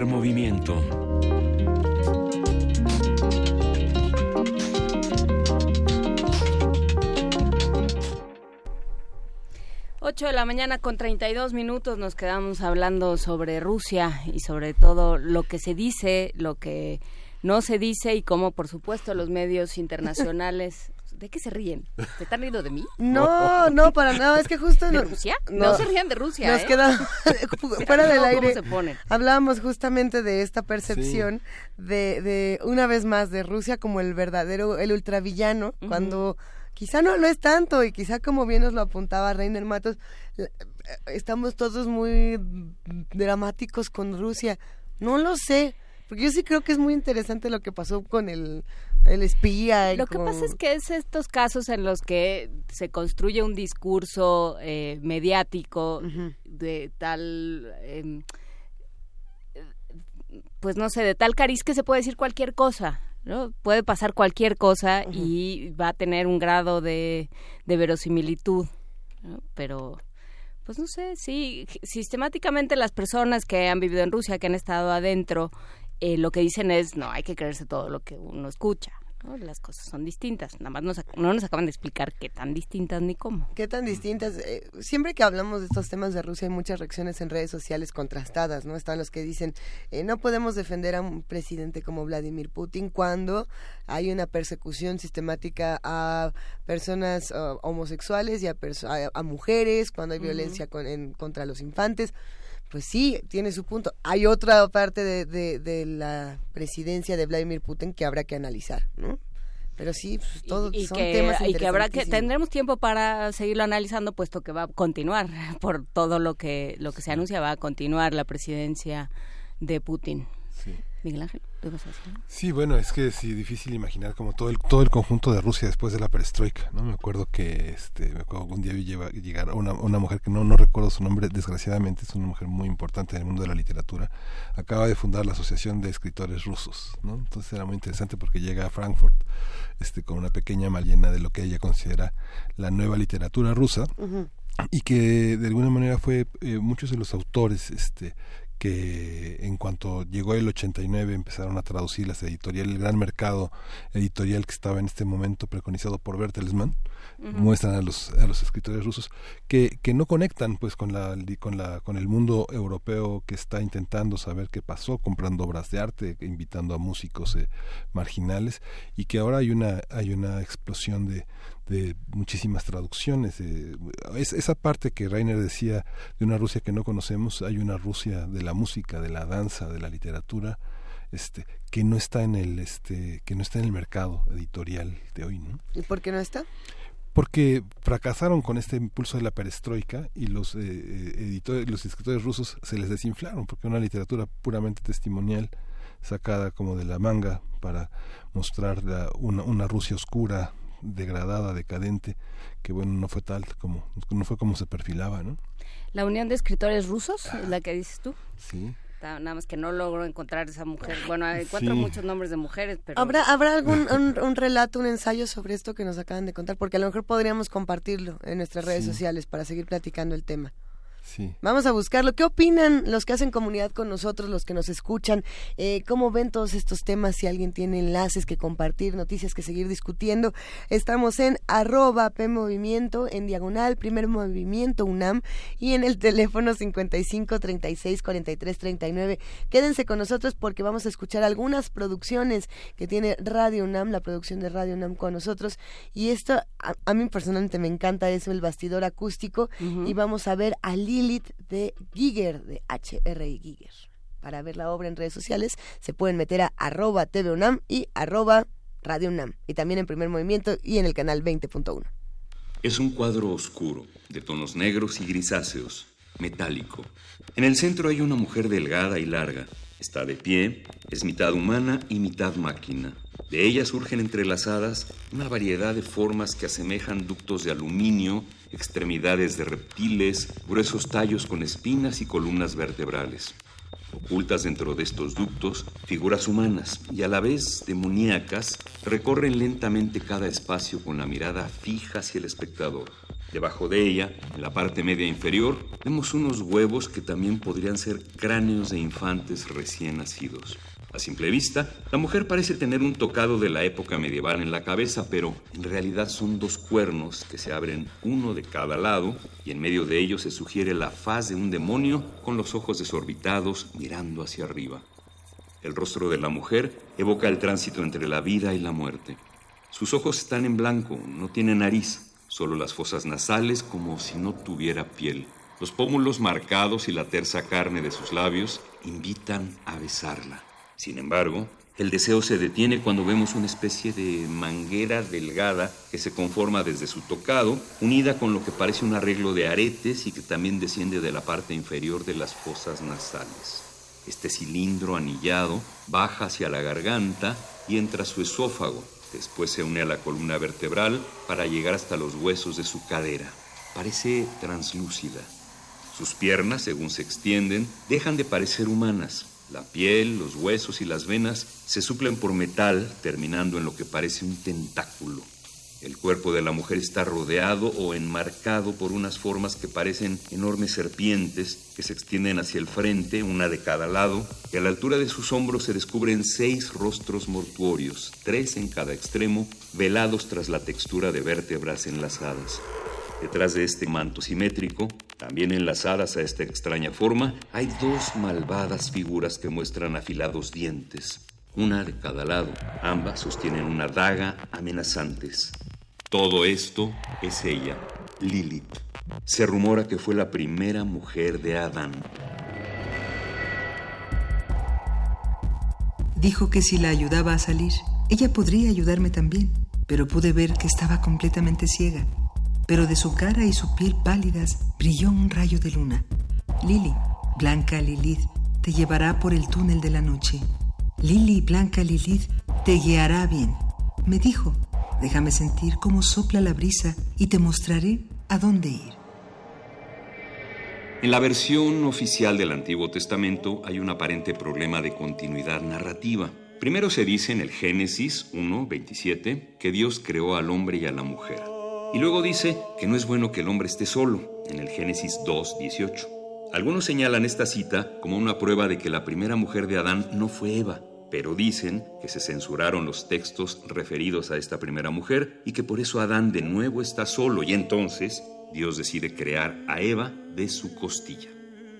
Primer movimiento. Ocho de la mañana con 32 minutos nos quedamos hablando sobre Rusia y sobre todo lo que se dice, lo que no se dice y cómo, por supuesto, los medios internacionales ¿De qué se ríen? ¿Se están riendo de mí? No, no, para nada. Es que justo... ¿De Rusia? No, se rían de Rusia, Nos ¿eh? queda fuera del aire. se ponen? Hablábamos justamente de esta percepción de, de, una vez más, de Rusia como el verdadero, el ultravillano, cuando quizá no lo es tanto y quizá como bien nos lo apuntaba Reiner Matos, estamos todos muy dramáticos con Rusia. No lo sé. Porque yo sí creo que es muy interesante lo que pasó con el, el espía. lo que pasa es que es estos casos en los que se construye un discurso eh, mediático de tal... Em, pues no sé, de tal cariz que se puede decir cualquier cosa. ¿no? Puede pasar cualquier cosa y va a tener un grado de, de verosimilitud, pero pues no sé, sí, sistemáticamente las personas que han vivido en Rusia, que han estado adentro, eh, lo que dicen es, no, hay que creerse todo lo que uno escucha. Las cosas son distintas, nada más no nos acaban de explicar qué tan distintas ni cómo. Qué tan distintas. Eh, siempre que hablamos de estos temas de Rusia hay muchas reacciones en redes sociales contrastadas, ¿no? Están los que dicen, eh, no podemos defender a un presidente como Vladimir Putin cuando hay una persecución sistemática a personas uh, homosexuales y a, a, mujeres, cuando hay violencia contra los infantes pues sí, tiene su punto. Hay otra parte de, de, la presidencia de Vladimir Putin que habrá que analizar, ¿no? Pero sí, pues, todos son temas Y que habrá que tendremos tiempo para seguirlo analizando, puesto que va a continuar por todo lo que lo que se anuncia va a continuar la presidencia de Putin. Sí. Miguel Ángel, ¿tú vas a decir? Sí, bueno, es que es difícil imaginar como todo el todo el conjunto de Rusia después de la perestroika, ¿no? Me acuerdo que este me acuerdo un día vi llegar una, una mujer que no no recuerdo su nombre, desgraciadamente es una mujer muy importante en el mundo de la literatura, acaba de fundar la Asociación de Escritores Rusos, ¿no? Entonces era muy interesante porque llega a Frankfurt este con una pequeña mal llena de lo que ella considera la nueva literatura rusa. y que de alguna manera fue eh, muchos de los autores este que en cuanto llegó el 89 empezaron a traducir las editoriales, el gran mercado editorial que estaba en este momento preconizado por Bertelsmann, muestran a los, a los escritores rusos que, que no conectan pues con la, con la con el mundo europeo que está intentando saber qué pasó, comprando obras de arte, invitando a músicos eh, marginales y que ahora hay una hay una explosión de, de muchísimas traducciones. es, esa parte que Rainer decía de una Rusia que no conocemos, hay una Rusia de la música, de la danza, de la literatura, este, que no está en el, este, que no está en el mercado editorial de hoy, ¿no? ¿Y por qué no está? Porque fracasaron con este impulso de la perestroika y los eh, eh, editores, los escritores rusos se les desinflaron, porque una literatura puramente testimonial sacada como de la manga para mostrar una, una Rusia oscura, degradada, decadente, que bueno, no fue tal como, no fue como se perfilaba, ¿no? La Unión de Escritores Rusos, es la que dices tú. Sí. Nada más que no logro encontrar esa mujer. Bueno, encuentro muchos nombres de mujeres, pero... ¿Habrá, ¿habrá algún un, relato, un ensayo sobre esto que nos acaban de contar? Porque a lo mejor podríamos compartirlo en nuestras redes sociales para seguir platicando el tema. Vamos a buscarlo. ¿Qué opinan los que hacen comunidad con nosotros, los que nos escuchan? Eh, ¿Cómo ven todos estos temas? Si alguien tiene enlaces que compartir, noticias que seguir discutiendo. Estamos en arroba PMovimiento, en diagonal, primer movimiento UNAM y en el teléfono 55 36 43 39. Quédense con nosotros porque vamos a escuchar algunas producciones que tiene Radio UNAM, la producción de Radio UNAM con nosotros. Y esto a, mí personalmente me encanta, es el bastidor acústico y vamos a ver a De Giger, de HRI Giger. Para ver la obra en redes sociales se pueden meter a arroba TVUNAM y arroba Radio. Y también en primer movimiento y en el canal 20.1. Es un cuadro oscuro, de tonos negros y grisáceos, metálico. En el centro hay una mujer delgada y larga. Está de pie, es mitad humana y mitad máquina. De ella surgen entrelazadas una variedad de formas que asemejan ductos de aluminio extremidades de reptiles, gruesos tallos con espinas y columnas vertebrales. Ocultas dentro de estos ductos, figuras humanas y a la vez demoníacas recorren lentamente cada espacio con la mirada fija hacia el espectador. Debajo de ella, en la parte media inferior, vemos unos huevos que también podrían ser cráneos de infantes recién nacidos. A simple vista, la mujer parece tener un tocado de la época medieval en la cabeza, pero en realidad son dos cuernos que se abren uno de cada lado y en medio de ellos se sugiere la faz de un demonio con los ojos desorbitados mirando hacia arriba. El rostro de la mujer evoca el tránsito entre la vida y la muerte. Sus ojos están en blanco, no tiene nariz, solo las fosas nasales como si no tuviera piel. Los pómulos marcados y la tersa carne de sus labios invitan a besarla. Sin embargo, el deseo se detiene cuando vemos una especie de manguera delgada que se conforma desde su tocado, unida con lo que parece un arreglo de aretes y que también desciende de la parte inferior de las fosas nasales. Este cilindro anillado baja hacia la garganta y entra su esófago. Después se une a la columna vertebral para llegar hasta los huesos de su cadera. Parece translúcida. Sus piernas, según se extienden, dejan de parecer humanas La piel, los huesos y las venas se suplen por metal, terminando en lo que parece un tentáculo. El cuerpo de la mujer está rodeado o enmarcado por unas formas que parecen enormes serpientes que se extienden hacia el frente, una de cada lado, y a la altura de sus hombros se descubren seis rostros mortuorios, tres en cada extremo, velados tras la textura de vértebras enlazadas. Detrás de este manto simétrico, también enlazadas a esta extraña forma, hay dos malvadas figuras que muestran afilados dientes, una de cada lado. Ambas sostienen una daga amenazantes. Todo esto es ella, Lilith. Se rumora que fue la primera mujer de Adán. Dijo que si la ayudaba a salir, ella podría ayudarme también, pero pude ver que estaba completamente ciega. Pero de su cara y su piel pálidas brilló un rayo de luna. Lili, Blanca Lilith, te llevará por el túnel de la noche. Lili, Blanca Lilith, te guiará bien, me dijo Déjame sentir cómo sopla la brisa y te mostraré a dónde ir. En la versión oficial del Antiguo Testamento hay un aparente problema de continuidad narrativa. Primero se dice en el Génesis 1.27 que Dios creó al hombre y a la mujer. Y luego dice que no es bueno que el hombre esté solo, en el Génesis 2.18. Algunos señalan esta cita como una prueba de que la primera mujer de Adán no fue Eva, pero dicen que se censuraron los textos referidos a esta primera mujer y que por eso Adán de nuevo está solo y entonces Dios decide crear a Eva de su costilla.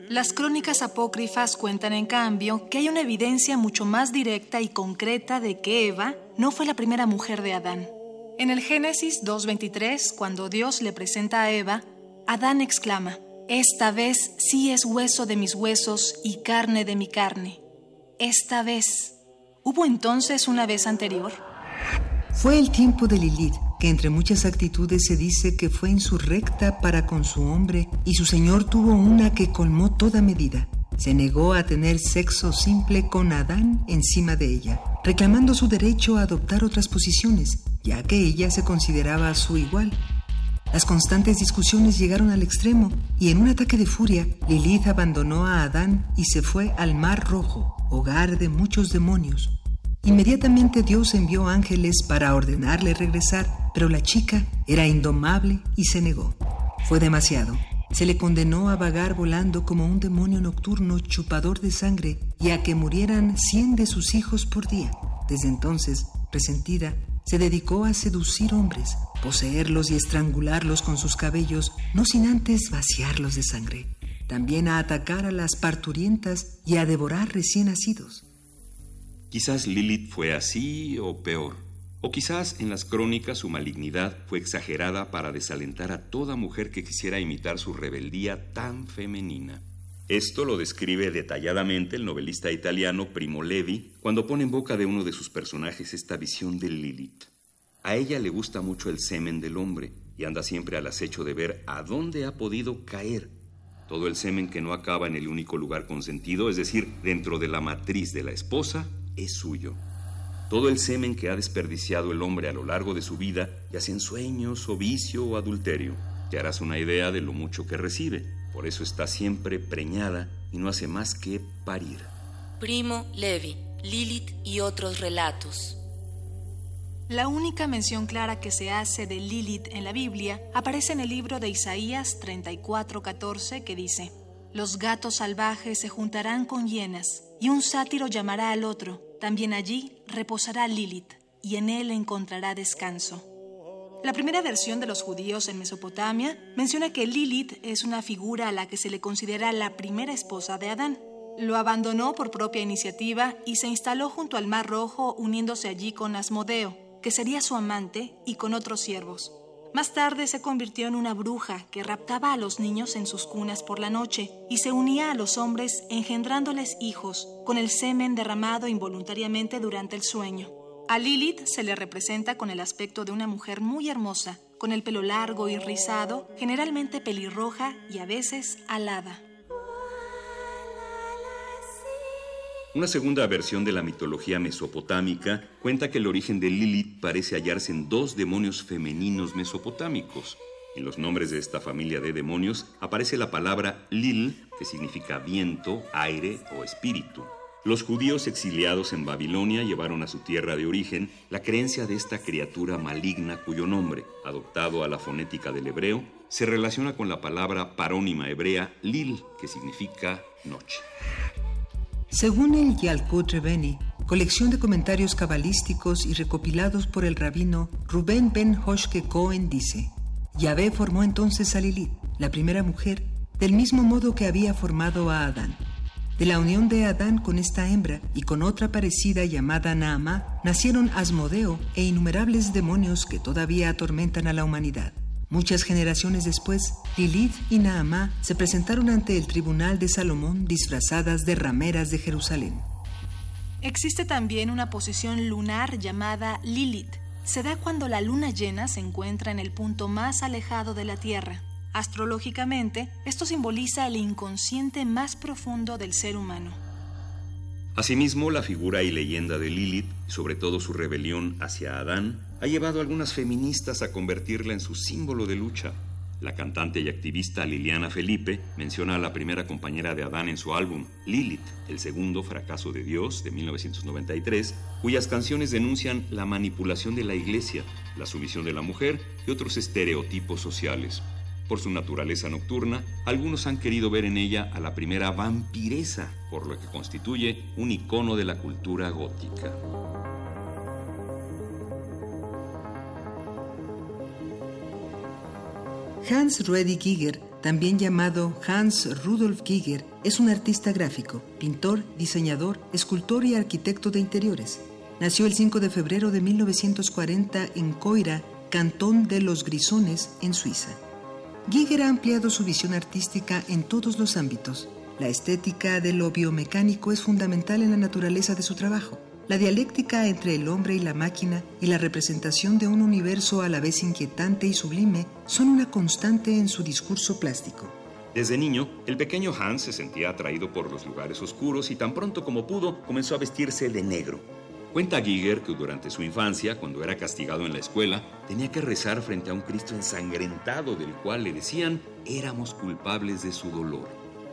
Las crónicas apócrifas cuentan en cambio que hay una evidencia mucho más directa y concreta de que Eva no fue la primera mujer de Adán. En el Génesis 2.23, cuando Dios le presenta a Eva, Adán exclama, Esta vez sí es hueso de mis huesos y carne de mi carne. Esta vez. ¿Hubo entonces una vez anterior? Fue el tiempo de Lilith, que entre muchas actitudes se dice que fue insurrecta para con su hombre y su señor tuvo una que colmó toda medida. Se negó a tener sexo simple con Adán encima de ella, reclamando su derecho a adoptar otras posiciones, ya que ella se consideraba su igual. Las constantes discusiones llegaron al extremo y en un ataque de furia, Lilith abandonó a Adán y se fue al Mar Rojo, hogar de muchos demonios. Inmediatamente Dios envió ángeles para ordenarle regresar, pero la chica era indomable y se negó. Fue demasiado. Se le condenó a vagar volando como un demonio nocturno chupador de sangre y a que murieran cien de sus hijos por día. Desde entonces, resentida, se dedicó a seducir hombres, poseerlos y estrangularlos con sus cabellos, no sin antes vaciarlos de sangre también a atacar a las parturientas y a devorar recién nacidos. Quizás Lilith fue así o peor. O quizás en las crónicas su malignidad fue exagerada para desalentar a toda mujer que quisiera imitar su rebeldía tan femenina. Esto lo describe detalladamente el novelista italiano Primo Levi cuando pone en boca de uno de sus personajes esta visión de Lilith. A ella le gusta mucho el semen del hombre y anda siempre al acecho de ver a dónde ha podido caer todo el semen que no acaba en el único lugar consentido, es decir, dentro de la matriz de la esposa, es suyo. Todo el semen que ha desperdiciado el hombre a lo largo de su vida, ya sea en sueños o vicio o adulterio, te harás una idea de lo mucho que recibe. Por eso está siempre preñada y no hace más que parir. Primo Levi, Lilith y otros relatos. La única mención clara que se hace de Lilith en la Biblia aparece en el libro de Isaías 34:14 que dice, Los gatos salvajes se juntarán con hienas, y un sátiro llamará al otro, también allí reposará Lilith, y en él encontrará descanso. La primera versión de los judíos en Mesopotamia menciona que Lilith es una figura a la que se le considera la primera esposa de Adán. Lo abandonó por propia iniciativa y se instaló junto al Mar Rojo uniéndose allí con Asmodeo, que sería su amante, y con otros siervos. Más tarde se convirtió en una bruja que raptaba a los niños en sus cunas por la noche y se unía a los hombres engendrándoles hijos con el semen derramado involuntariamente durante el sueño. A Lilith se le representa con el aspecto de una mujer muy hermosa, con el pelo largo y rizado, generalmente pelirroja y a veces alada. Una segunda versión de la mitología mesopotámica cuenta que el origen de Lilith parece hallarse en dos demonios femeninos mesopotámicos. En los nombres de esta familia de demonios aparece la palabra Lil, que significa viento, aire o espíritu. Los judíos exiliados en Babilonia llevaron a su tierra de origen la creencia de esta criatura maligna cuyo nombre, adoptado a la fonética del hebreo, se relaciona con la palabra parónima hebrea lil, que significa noche. Según el Yalkut Rebeni, colección de comentarios cabalísticos y recopilados por el rabino Rubén Ben Hoshke Cohen, dice: Yahvé formó entonces a Lilith, la primera mujer, del mismo modo que había formado a Adán. De la unión de Adán con esta hembra y con otra parecida llamada Naamá, nacieron Asmodeo e innumerables demonios que todavía atormentan a la humanidad. Muchas generaciones después, Lilith y Naamá se presentaron ante el tribunal de Salomón disfrazadas de rameras de Jerusalén. Existe también una posición lunar llamada Lilith. Se da cuando la luna llena se encuentra en el punto más alejado de la Tierra. Astrológicamente, esto simboliza el inconsciente más profundo del ser humano. Asimismo, la figura y leyenda de Lilith, sobre todo su rebelión hacia Adán, ha llevado a algunas feministas a convertirla en su símbolo de lucha. La cantante y activista Liliana Felipe menciona a la primera compañera de Adán en su álbum, Lilith, el segundo fracaso de Dios de 1993, cuyas canciones denuncian la manipulación de la iglesia, la sumisión de la mujer y otros estereotipos sociales. Por su naturaleza nocturna, algunos han querido ver en ella a la primera vampiresa, por lo que constituye un icono de la cultura gótica. Hans Ruedi Giger, también llamado Hans Rudolf Giger, es un artista gráfico, pintor, diseñador, escultor y arquitecto de interiores. Nació el 5 de febrero de 1940 en Coira, Cantón de los Grisones, en Suiza. Giger ha ampliado su visión artística en todos los ámbitos. La estética de lo biomecánico es fundamental en la naturaleza de su trabajo. La dialéctica entre el hombre y la máquina y la representación de un universo a la vez inquietante y sublime son una constante en su discurso plástico. Desde niño, el pequeño Hans se sentía atraído por los lugares oscuros y tan pronto como pudo comenzó a vestirse de negro. Cuenta Giger que durante su infancia, cuando era castigado en la escuela, tenía que rezar frente a un Cristo ensangrentado del cual le decían éramos culpables de su dolor.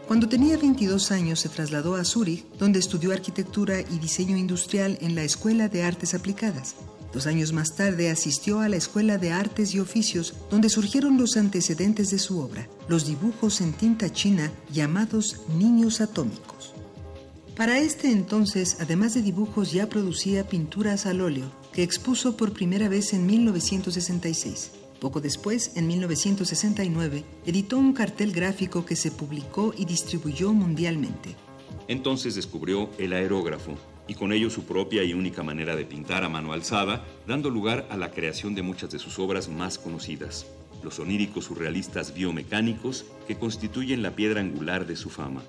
Cuando tenía 22 años se trasladó a Zúrich, donde estudió arquitectura y diseño industrial en la Escuela de Artes Aplicadas. Dos años más tarde asistió a la Escuela de Artes y Oficios, donde surgieron los antecedentes de su obra, los dibujos en tinta china llamados niños atómicos. Para este entonces, además de dibujos, ya producía pinturas al óleo, que expuso por primera vez en 1966. Poco después, en 1969, editó un cartel gráfico que se publicó y distribuyó mundialmente. Entonces descubrió el aerógrafo y con ello su propia y única manera de pintar a mano alzada, dando lugar a la creación de muchas de sus obras más conocidas, los oníricos surrealistas biomecánicos que constituyen la piedra angular de su fama.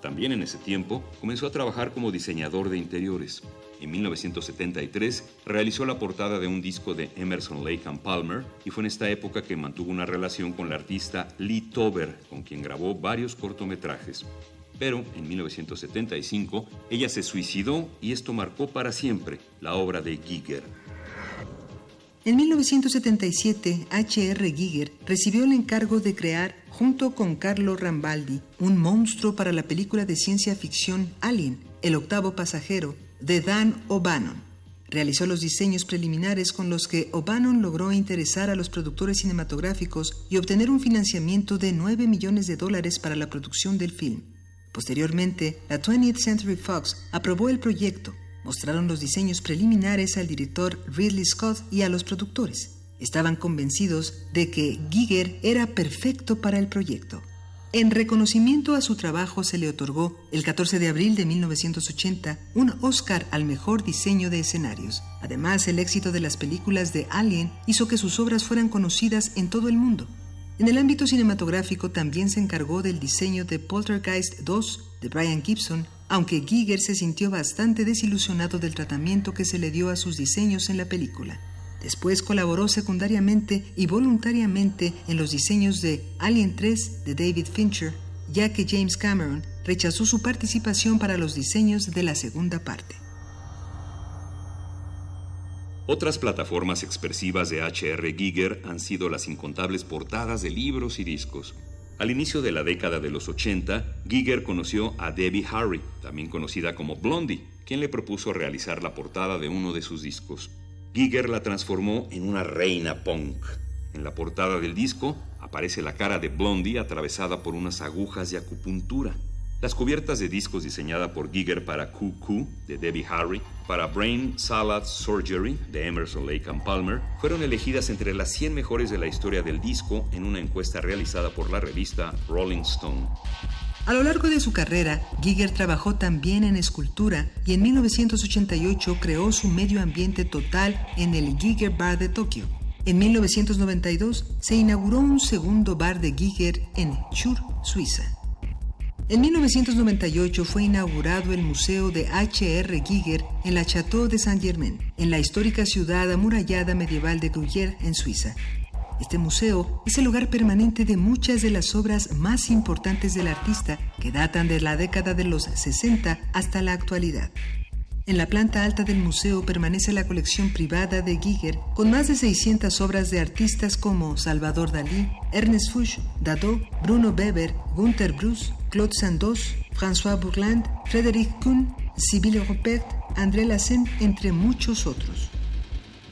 También en ese tiempo comenzó a trabajar como diseñador de interiores. En 1973 realizó la portada de un disco de Emerson Lake and Palmer y fue en esta época que mantuvo una relación con la artista Lee Tober, con quien grabó varios cortometrajes. Pero en 1975 ella se suicidó y esto marcó para siempre la obra de Giger. En 1977, H.R. Giger recibió el encargo de crear, junto con Carlo Rambaldi, un monstruo para la película de ciencia ficción Alien, El octavo pasajero, de Dan O'Bannon. Realizó los diseños preliminares con los que O'Bannon logró interesar a los productores cinematográficos y obtener un financiamiento de 9 millones de dólares para la producción del film. Posteriormente, la 20th Century Fox aprobó el proyecto. Mostraron los diseños preliminares al director Ridley Scott y a los productores. Estaban convencidos de que Giger era perfecto para el proyecto. En reconocimiento a su trabajo se le otorgó, el 14 de abril de 1980, un Oscar al mejor diseño de escenarios. Además, el éxito de las películas de Alien hizo que sus obras fueran conocidas en todo el mundo. En el ámbito cinematográfico también se encargó del diseño de Poltergeist 2 de Brian Gibson, aunque Giger se sintió bastante desilusionado del tratamiento que se le dio a sus diseños en la película. Después colaboró secundariamente y voluntariamente en los diseños de Alien 3 de David Fincher, ya que James Cameron rechazó su participación para los diseños de la segunda parte. Otras plataformas expresivas de H.R. Giger han sido las incontables portadas de libros y discos. Al inicio de la década de los 80, Giger conoció a Debbie Harry, también conocida como Blondie, quien le propuso realizar la portada de uno de sus discos. Giger la transformó en una reina punk. En la portada del disco aparece la cara de Blondie atravesada por unas agujas de acupuntura. Las cubiertas de discos diseñada por Giger para QQ de Debbie Harry, para Brain Salad Surgery de Emerson Lake and Palmer, fueron elegidas entre las 100 mejores de la historia del disco en una encuesta realizada por la revista Rolling Stone. A lo largo de su carrera, Giger trabajó también en escultura y en 1988 creó su medio ambiente total en el Giger Bar de Tokio. En 1992 se inauguró un segundo bar de Giger en Chur, Suiza. En 1998 fue inaugurado el Museo de H.R. Giger en la Château de Saint-Germain, en la histórica ciudad amurallada medieval de Gruyère, en Suiza. Este museo es el lugar permanente de muchas de las obras más importantes del artista que datan de la década de los 60 hasta la actualidad. En la planta alta del museo permanece la colección privada de Giger, con más de 600 obras de artistas como Salvador Dalí, Ernest Fuchs, Dado, Bruno Weber, Gunther Bruce, Claude Sandos, François Bourland, Frédéric Kuhn, Sibylle Rupert, André Lassen, entre muchos otros.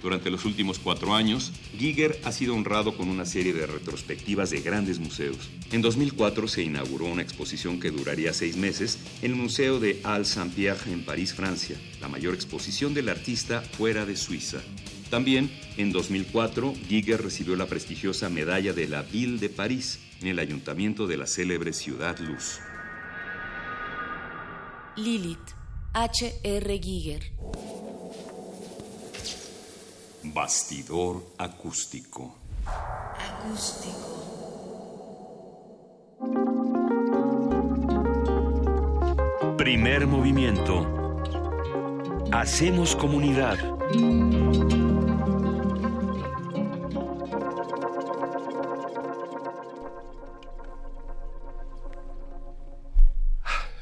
Durante los últimos cuatro años, Giger ha sido honrado con una serie de retrospectivas de grandes museos. En 2004 se inauguró una exposición que duraría seis meses en el Museo de Al Saint-Pierre en París, Francia, la mayor exposición del artista fuera de Suiza. También, en 2004, Giger recibió la prestigiosa medalla de la Ville de París en el ayuntamiento de la célebre ciudad Luz. Lilith, H.R. Giger. Bastidor acústico. Acústico. Primer movimiento. Hacemos comunidad.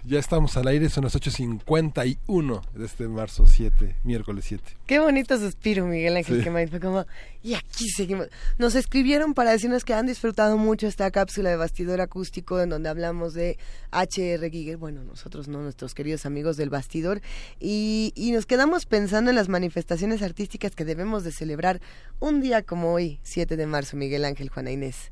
Ya estamos al aire, son las 8.51 de este marzo 7, miércoles 7. Qué bonito suspiro, Miguel Ángel Sí. Fue como, y aquí seguimos. Nos escribieron para decirnos que han disfrutado mucho esta cápsula de bastidor acústico en donde hablamos de H.R. Giger. Bueno, nosotros no, nuestros queridos amigos del bastidor. Y, y nos quedamos pensando en las manifestaciones artísticas que debemos de celebrar un día como hoy, 7 de marzo, Miguel Ángel, Juana Inés.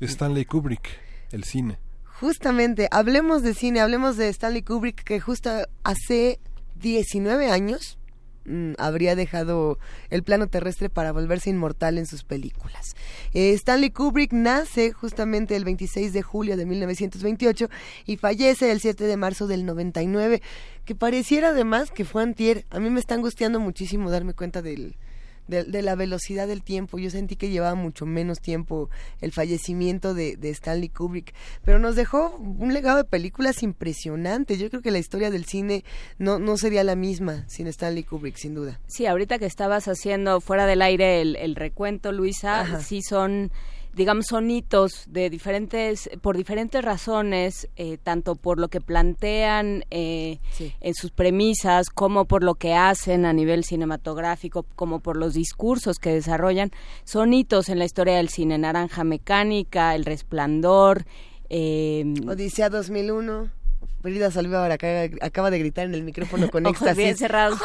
Stanley Kubrick, el cine. Justamente, hablemos de cine, hablemos de Stanley Kubrick, que justo hace 19 años mm, habría dejado el plano terrestre para volverse inmortal en sus películas. Eh, Stanley Kubrick nace justamente el 26 de julio de 1928 y fallece el 7 de marzo del 99, que pareciera además que fue antier. A mí me está angustiando muchísimo darme cuenta del... De, de la velocidad del tiempo. Yo sentí que llevaba mucho menos tiempo el fallecimiento de, de Stanley Kubrick, pero nos dejó un legado de películas impresionante. Yo creo que la historia del cine no, no sería la misma sin Stanley Kubrick, sin duda. Sí, ahorita que estabas haciendo fuera del aire el, el recuento, Luisa, Ajá. sí son digamos son hitos de diferentes por diferentes razones eh, tanto por lo que plantean eh, en sus premisas como por lo que hacen a nivel cinematográfico como por los discursos que desarrollan son hitos en la historia del cine naranja mecánica el resplandor eh, Odisea 2001. Frida Salvador acaba, acaba de gritar en el micrófono con ojos éxtasis. bien cerrados.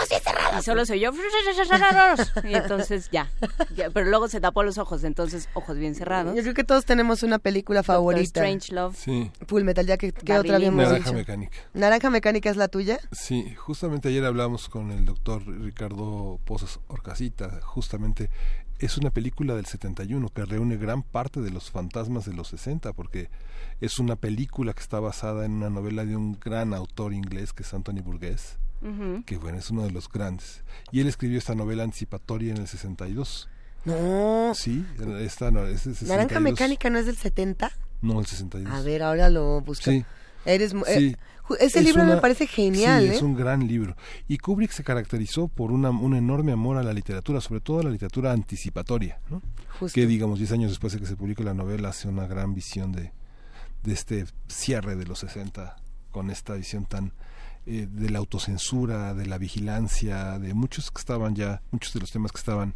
Y solo se oyó. Y entonces ya, ya, Pero luego se tapó los ojos, entonces ojos bien cerrados. Yo creo que todos tenemos una película favorita. Strange Love. Sí. Full Metal Jacket. ¿Qué Barry otra habíamos Naranja dicho? Mecánica. Naranja Mecánica es la tuya. Sí, justamente ayer hablamos con el doctor Ricardo Pozos Orcasita, justamente es una película del 71 que reúne gran parte de los fantasmas de los 60 porque es una película que está basada en una novela de un gran autor inglés que es Anthony Burgess, que bueno, es uno de los grandes. Y él escribió esta novela anticipatoria en el 62. No. Sí, esta no, es del 62. Naranja Mecánica no es del 70. No, el 62. A ver, ahora lo busco. Sí. Eres Sí. eh, ese Es libro me parece genial, sí, ¿eh? es un gran libro. Y Kubrick se caracterizó por una, un enorme amor a la literatura, sobre todo a la literatura anticipatoria, ¿no? Justo. Que, digamos, 10 años después de que se publique la novela, hace una gran visión de, de este cierre de los 60, con esta visión tan eh, de la autocensura, de la vigilancia, de muchos que estaban ya, muchos de los temas que estaban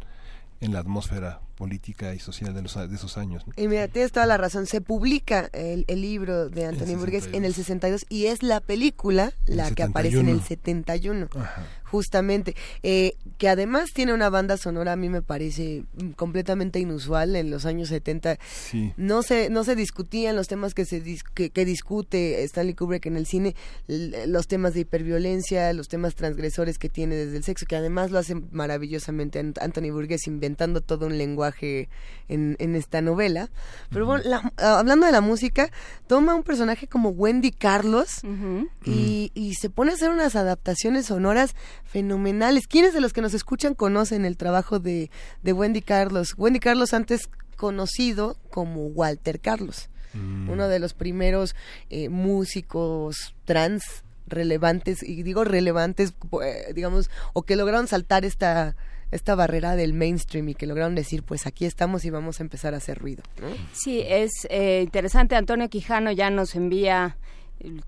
en la atmósfera política y social de, los, de esos años. Y mira, tienes toda la razón. Se publica el, libro de Anthony Burgess en el 62 y es la película la que aparece en el 71. Ajá justamente, eh, que además tiene una banda sonora a mí me parece completamente inusual en los años 70. No se no se discutían los temas que se que, discute Stanley Kubrick en el cine, los temas de hiperviolencia, los temas transgresores que tiene desde el sexo, que además lo hace maravillosamente Anthony Burgess inventando todo un lenguaje en, en esta novela. Pero bueno, ah, hablando de la música, toma un personaje como Wendy Carlos y, y se pone a hacer unas adaptaciones sonoras fenomenales. ¿Quiénes de los que nos escuchan conocen el trabajo de, de Wendy Carlos? Wendy Carlos antes conocido como Walter Carlos, mm. uno de los primeros eh, músicos trans relevantes, y digo relevantes, eh, digamos, o que lograron saltar esta esta barrera del mainstream y que lograron decir, pues aquí estamos y vamos a empezar a hacer ruido. Sí, es eh, interesante. Antonio Quijano ya nos envía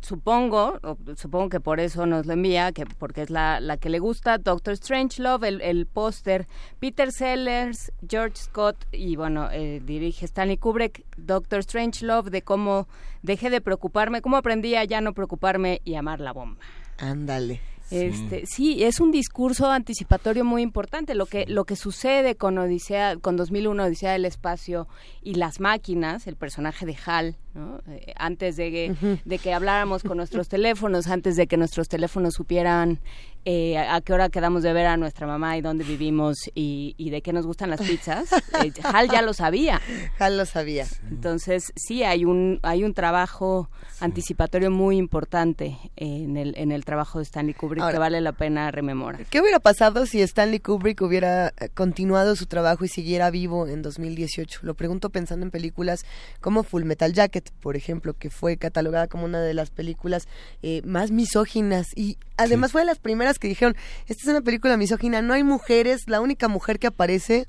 supongo, supongo que por eso nos lo envía, que porque es la, la que le gusta, Doctor Strangelove, el, el póster, Peter Sellers, George Scott y bueno, eh, dirige Stanley Kubrick, Doctor Strangelove, de cómo dejé de preocuparme, cómo aprendí a ya no preocuparme y amar la bomba. Ándale. Este, sí, es un discurso anticipatorio muy importante. Lo que lo que sucede con Odisea, con 2001 Odisea del espacio y las máquinas, el personaje de Hal, eh, antes de que, de que habláramos con nuestros teléfonos, antes de que nuestros teléfonos supieran eh, a, qué hora quedamos de ver a nuestra mamá y dónde vivimos y, de qué nos gustan las pizzas, eh, Hal ya lo sabía. Hal lo sabía. Entonces, sí, hay un, hay un trabajo anticipatorio muy importante en el, en el trabajo de Stanley Kubrick que vale la pena rememorar. ¿Qué hubiera pasado si Stanley Kubrick hubiera continuado su trabajo y siguiera vivo en 2018? Lo pregunto pensando en películas como Full Metal Jacket por ejemplo, que fue catalogada como una de las películas eh, más misóginas. Y además fue de las primeras que dijeron, esta es una película misógina, no hay mujeres, la única mujer que aparece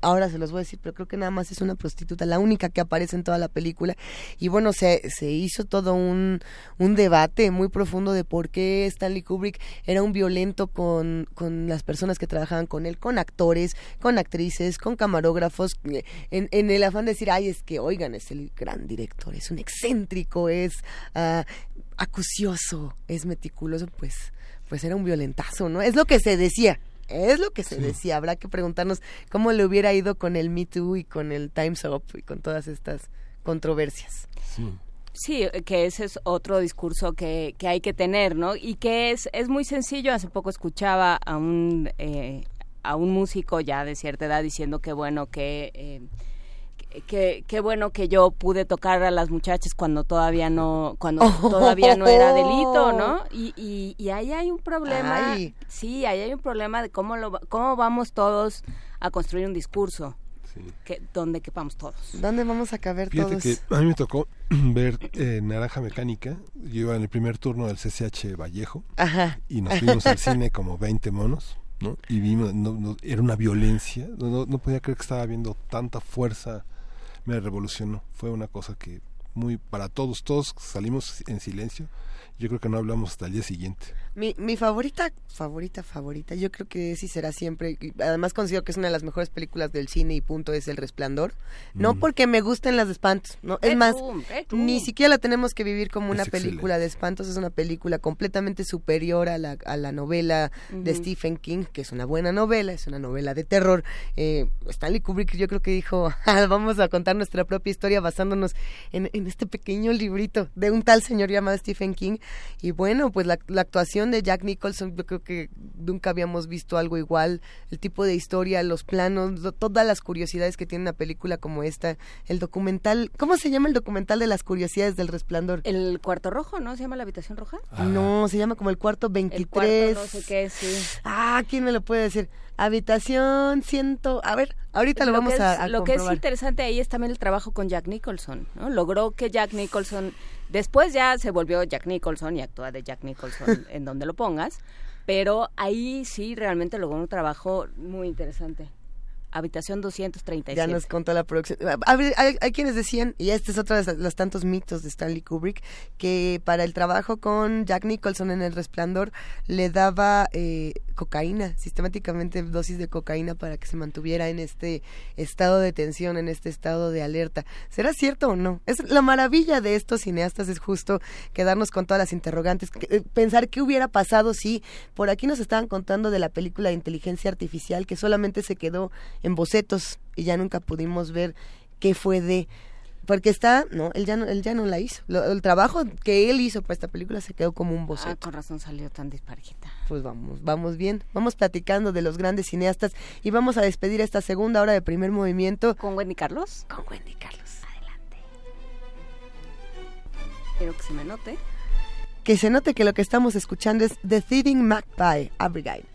ahora se los voy a decir, pero creo que nada más es una prostituta, la única que aparece en toda la película. Y bueno, se, se hizo todo un, un debate muy profundo de por qué Stanley Kubrick era un violento con, con las personas que trabajaban con él, con actores, con actrices, con camarógrafos, en, en el afán de decir, ay, es que, oigan, es el gran director, es un excéntrico, es uh, acucioso, es meticuloso, pues pues era un violentazo, ¿no? Es lo que se decía. Es lo que se decía. Habrá que preguntarnos cómo le hubiera ido con el Me Too y con el Time's Up y con todas estas controversias. Sí. Sí, que ese es otro discurso que, que hay que tener, ¿no? Y que es, es muy sencillo. Hace poco escuchaba a un, eh, a un músico ya de cierta edad diciendo que, bueno, que... Eh, qué bueno que yo pude tocar a las muchachas cuando todavía no cuando todavía no era delito no y, y, ahí hay un problema sí ahí hay un problema de cómo lo cómo vamos todos a construir un discurso que donde quepamos todos. Dónde vamos a caber Fíjate todos que a mí me tocó ver eh, Naranja Mecánica. Yo iba en el primer turno del CCH Vallejo Ajá. y nos fuimos al cine como 20 monos ¿no? y vimos era una violencia. No, no podía creer que estaba viendo tanta fuerza me revolucionó. Fue una cosa que muy para todos, todos salimos en silencio. Yo creo que no hablamos hasta el día siguiente. Mi, mi favorita, favorita, favorita, yo creo que sí será siempre, además considero que es una de las mejores películas del cine y punto es El Resplandor. No mm. porque me gusten las de espantos, no, es más, ni siquiera la tenemos que vivir como una película de espantos, es una película completamente superior a la, a la novela de Stephen King, que es una buena novela, es una novela de terror. Eh, Stanley Kubrick yo creo que dijo, ah, vamos a contar nuestra propia historia basándonos en, en este pequeño librito de un tal señor llamado Stephen King. Y bueno, pues la, la actuación de Jack Nicholson, yo creo que nunca habíamos visto algo igual, el tipo de historia, los planos, todas las curiosidades que tiene una película como esta, el documental, ¿cómo se llama el documental de las curiosidades del resplandor? El cuarto rojo, ¿no? ¿Se llama la habitación roja? Ah. No, se llama como el cuarto 23. no sé qué, sí. Ah, ¿quién me lo puede decir? Habitación ciento, a ver, ahorita lo, vamos a, Lo que es interesante ahí es también el trabajo con Jack Nicholson, ¿no? Logró que Jack Nicholson Después ya se volvió Jack Nicholson y actúa de Jack Nicholson en donde lo pongas, pero ahí sí realmente logró un trabajo muy interesante. Habitación 237. Ya nos contó la producción. Hay, quienes decían, y este es otro de los tantos mitos de Stanley Kubrick, que para el trabajo con Jack Nicholson en El Resplandor le daba eh, cocaína, sistemáticamente dosis de cocaína para que se mantuviera en este estado de tensión, en este estado de alerta. ¿Será cierto o no? Es la maravilla de estos cineastas es justo quedarnos con todas las interrogantes, eh, pensar qué hubiera pasado si por aquí nos estaban contando de la película de inteligencia artificial que solamente se quedó en bocetos y ya nunca pudimos ver qué fue de porque está, no, él ya no, él ya no la hizo. el trabajo que él hizo para esta película se quedó como un boceto. Ah, con razón salió tan disparejita. Pues vamos, vamos bien. Vamos platicando de los grandes cineastas y vamos a despedir esta segunda hora de primer movimiento. ¿Con Wendy Carlos? Con Wendy Carlos. Adelante. Quiero que se me note. Que se note que lo que estamos escuchando es The Thieving Magpie, Abigail.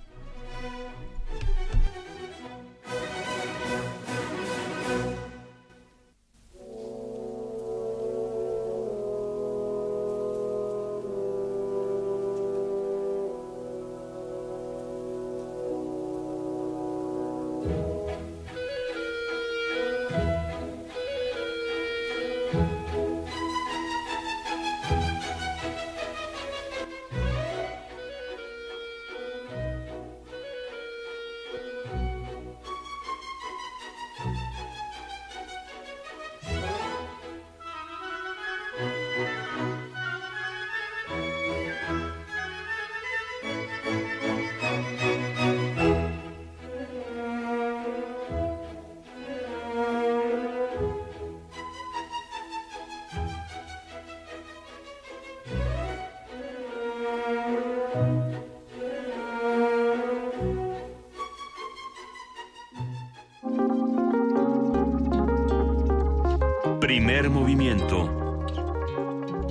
Movimiento.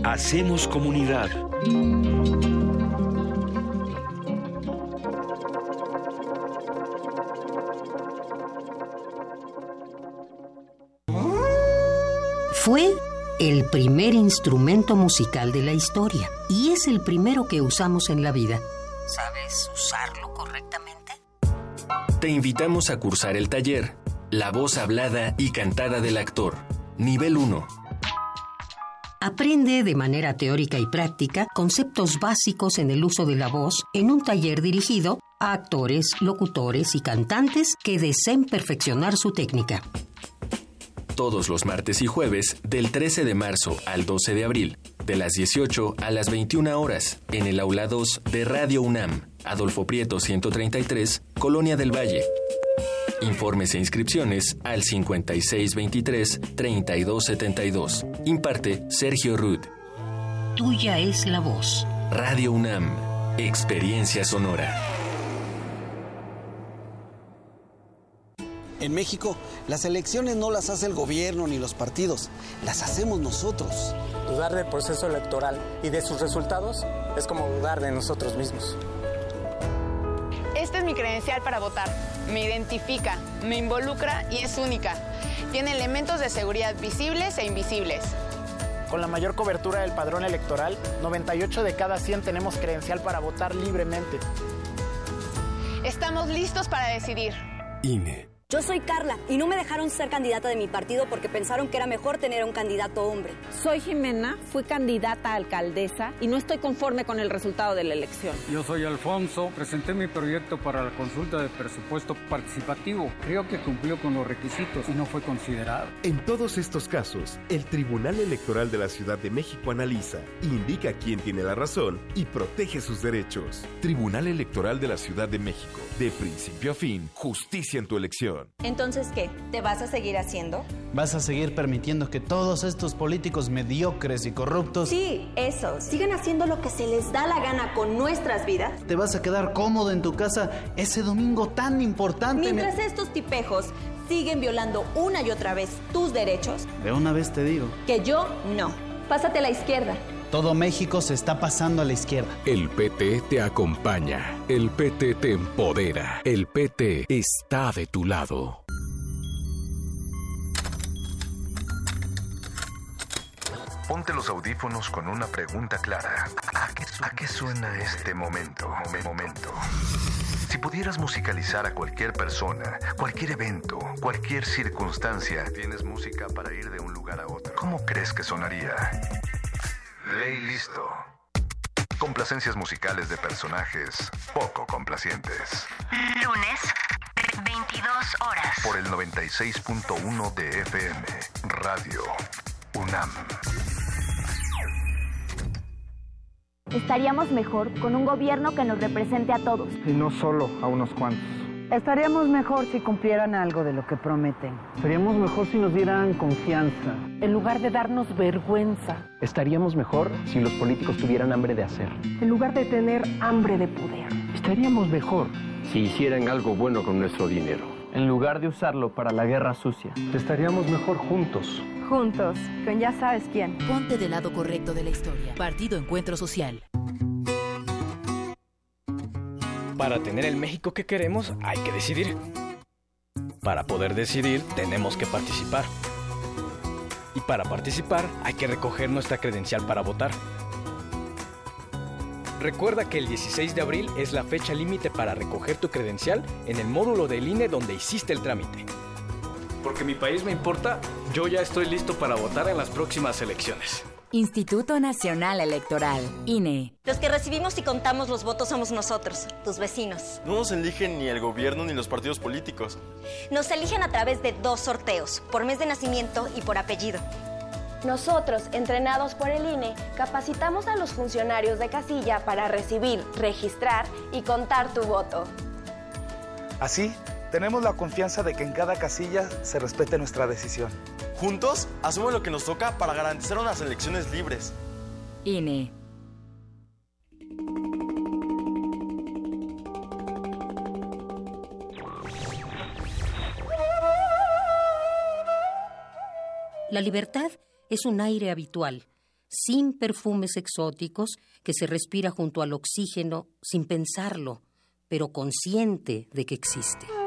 Hacemos comunidad. Fue el primer instrumento musical de la historia y es el primero que usamos en la vida. ¿Sabes usarlo correctamente? Te invitamos a cursar el taller La voz hablada y cantada del actor Nivel 1. Aprende de manera teórica y práctica conceptos básicos en el uso de la voz en un taller dirigido a actores, locutores y cantantes que deseen perfeccionar su técnica. Todos los martes y jueves, del 13 de marzo al 12 de abril, de las 18 a las 21 horas, en el aula 2 de Radio UNAM, Adolfo Prieto 133, Colonia del Valle. Informes e inscripciones al 5623-3272. Imparte Sergio Rud. Tuya es la voz. Radio UNAM. Experiencia sonora. En México, las elecciones no las hace el gobierno ni los partidos, las hacemos nosotros. Dudar del proceso electoral y de sus resultados es como dudar de nosotros mismos. Esta es mi credencial para votar. Me identifica, me involucra y es única. Tiene elementos de seguridad visibles e invisibles. Con la mayor cobertura del padrón electoral, 98 de cada 100 tenemos credencial para votar libremente. Estamos listos para decidir. INE. Yo soy Carla y no me dejaron ser candidata de mi partido porque pensaron que era mejor tener un candidato hombre. Soy Jimena, fui candidata a alcaldesa y no estoy conforme con el resultado de la elección. Yo soy Alfonso, presenté mi proyecto para la consulta de presupuesto participativo. Creo que cumplió con los requisitos y no fue considerado. En todos estos casos, el Tribunal Electoral de la Ciudad de México analiza, indica quién tiene la razón y protege sus derechos. Tribunal Electoral de la Ciudad de México. De principio a fin, justicia en tu elección. Entonces, ¿qué? ¿Te vas a seguir haciendo? ¿Vas a seguir permitiendo que todos estos políticos mediocres y corruptos... Sí, eso. Sigan haciendo lo que se les da la gana con nuestras vidas. ¿Te vas a quedar cómodo en tu casa ese domingo tan importante? Mientras estos tipejos siguen violando una y otra vez tus derechos. De una vez te digo. Que yo no. Pásate a la izquierda. Todo México se está pasando a la izquierda. El PT te acompaña. El PT te empodera. El PT está de tu lado. Ponte los audífonos con una pregunta clara. ¿A qué, suena este momento? Momento. Si pudieras musicalizar a cualquier persona, cualquier evento, cualquier circunstancia, tienes música para ir de un lugar a otro. ¿Cómo crees que sonaría? Ley listo. complacencias musicales de personajes poco complacientes. Lunes, 22 horas. Por el 96.1 de FM, Radio UNAM. Estaríamos mejor con un gobierno que nos represente a todos. Y no solo a unos cuantos. Estaríamos mejor si cumplieran algo de lo que prometen. Estaríamos mejor si nos dieran confianza. En lugar de darnos vergüenza. Estaríamos mejor si los políticos tuvieran hambre de hacer. En lugar de tener hambre de poder. Estaríamos mejor si hicieran algo bueno con nuestro dinero. En lugar de usarlo para la guerra sucia. Estaríamos mejor juntos. Juntos, con ya sabes quién. Ponte del lado correcto de la historia. Partido Encuentro Social. Para tener el México que queremos hay que decidir. Para poder decidir tenemos que participar. Y para participar hay que recoger nuestra credencial para votar. Recuerda que el 16 de abril es la fecha límite para recoger tu credencial en el módulo del INE donde hiciste el trámite. Porque mi país me importa, yo ya estoy listo para votar en las próximas elecciones. Instituto Nacional Electoral, INE. Los que recibimos y contamos los votos somos nosotros, tus vecinos. No nos eligen ni el gobierno ni los partidos políticos. Nos eligen a través de dos sorteos, por mes de nacimiento y por apellido. Nosotros, entrenados por el INE, capacitamos a los funcionarios de casilla para recibir, registrar y contar tu voto. Así, tenemos la confianza de que en cada casilla se respete nuestra decisión. Juntos, hacemos lo que nos toca para garantizar unas elecciones libres. INE. La libertad es un aire habitual, sin perfumes exóticos, que se respira junto al oxígeno sin pensarlo, pero consciente de que existe.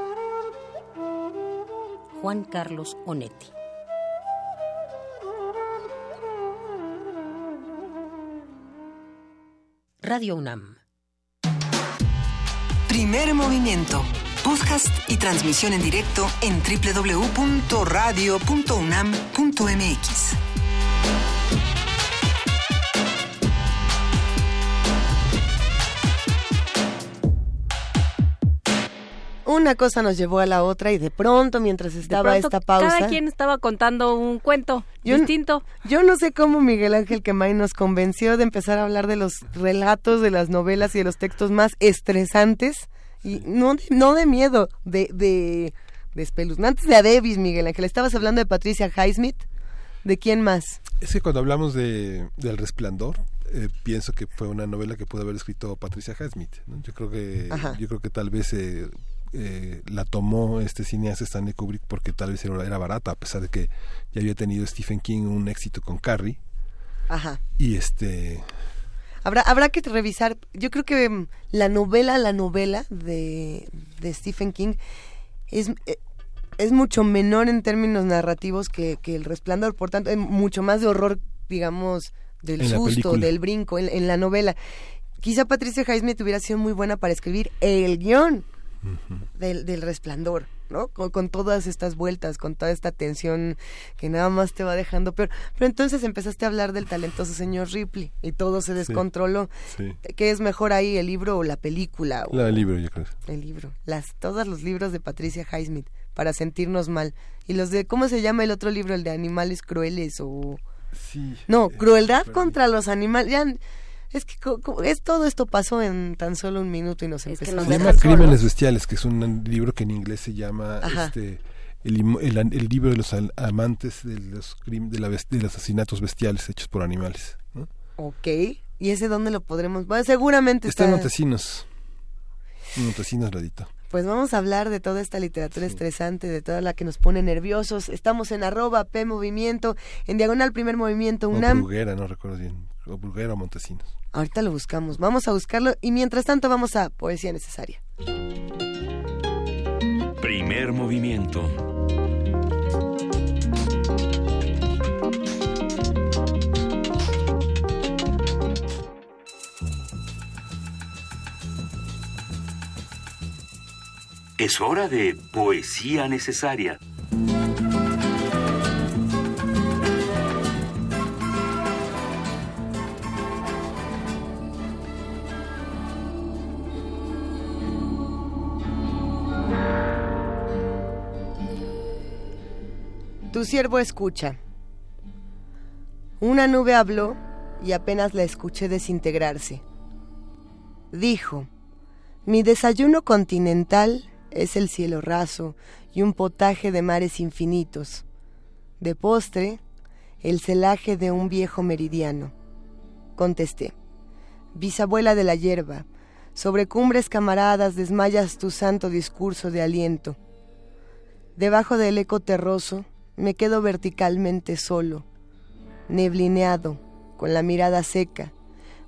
Juan Carlos Onetti. Radio UNAM. Primer movimiento. Podcast y transmisión en directo en www.radio.unam.mx. Una cosa nos llevó a la otra y de pronto mientras estaba esta pausa... Cada quien estaba contando un cuento distinto. Yo no sé cómo Miguel Ángel Quemay nos convenció de empezar a hablar de los relatos, de las novelas y de los textos más estresantes y no de, no de miedo, de, de, de espeluznantes de Adebis, Miguel Ángel. Estabas hablando de Patricia Highsmith. ¿De quién más? Es que cuando hablamos de, del resplandor, eh, pienso que fue una novela que pudo haber escrito Patricia Highsmith. ¿no? Yo creo que yo creo que tal vez eh, eh, la tomó este cineasta Stanley Kubrick porque tal vez era, barata, a pesar de que ya había tenido Stephen King un éxito con Carrie. Ajá. Y este... Habrá, habrá que revisar, yo creo que mm, la novela, la novela de, de Stephen King es, eh, es mucho menor en términos narrativos que, que El Resplandor, por tanto, es mucho más de horror, digamos, del En susto, del brinco, en, en la novela. Quizá Patricia Highsmith hubiera sido muy buena para escribir el guion del, del resplandor, ¿no? Con, con todas estas vueltas, con toda esta tensión que nada más te va dejando peor. Pero entonces empezaste a hablar del talentoso señor Ripley y todo se descontroló. Sí. ¿Qué es mejor ahí, el libro o la película? O- La del libro, yo creo. el libro. Las, todos los libros de Patricia Highsmith para sentirnos mal. Y los de, ¿cómo se llama el otro libro? El de animales crueles o... Sí. No, crueldad contra los animales. Ya, es que co- co- es todo esto pasó en tan solo un minuto y nos empezó Se llama Crímenes Bestiales, que es un libro que en inglés se llama Ajá. este el, el an- el libro de los al- amantes de los, crim- de, la de los asesinatos bestiales hechos por animales. ¿no? Ok. ¿Y ese dónde lo podremos? Bueno, seguramente Está está... en Montesinos. En Montesinos, ladito. Pues vamos a hablar de toda esta literatura estresante, de toda la que nos pone nerviosos. Estamos en arroba P Movimiento, en diagonal Primer Movimiento O UNAM. Bruguera, no recuerdo bien. O Bruguera o Montesinos. Ahorita lo buscamos, vamos a buscarlo y mientras tanto vamos a Poesía Necesaria. Primer movimiento. Es hora de poesía necesaria. Tu siervo escucha. Una nube habló y apenas la escuché desintegrarse. Dijo, mi desayuno continental es el cielo raso y un potaje de mares infinitos. De postre, el celaje de un viejo meridiano. Contesté, bisabuela de la hierba, sobre cumbres camaradas desmayas tu santo discurso de aliento. Debajo del eco terroso me quedo verticalmente solo, neblineado, con la mirada seca,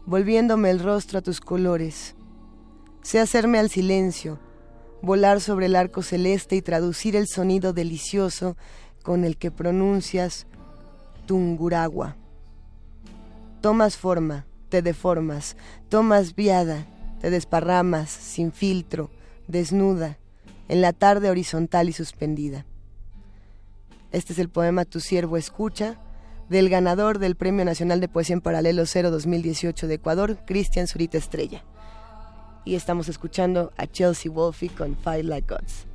volviéndome el rostro a tus colores. Sé hacerme al silencio, volar sobre el arco celeste y traducir el sonido delicioso con el que pronuncias Tunguragua. Tomas forma, te deformas, tomas viada, te desparramas, sin filtro, desnuda, en la tarde horizontal y suspendida. Este es el poema Tu siervo escucha, del ganador del Premio Nacional de Poesía en Paralelo 0 2018 de Ecuador, Cristian Zurita Estrella. Y estamos escuchando a Chelsea Wolfe con Fight Like Gods.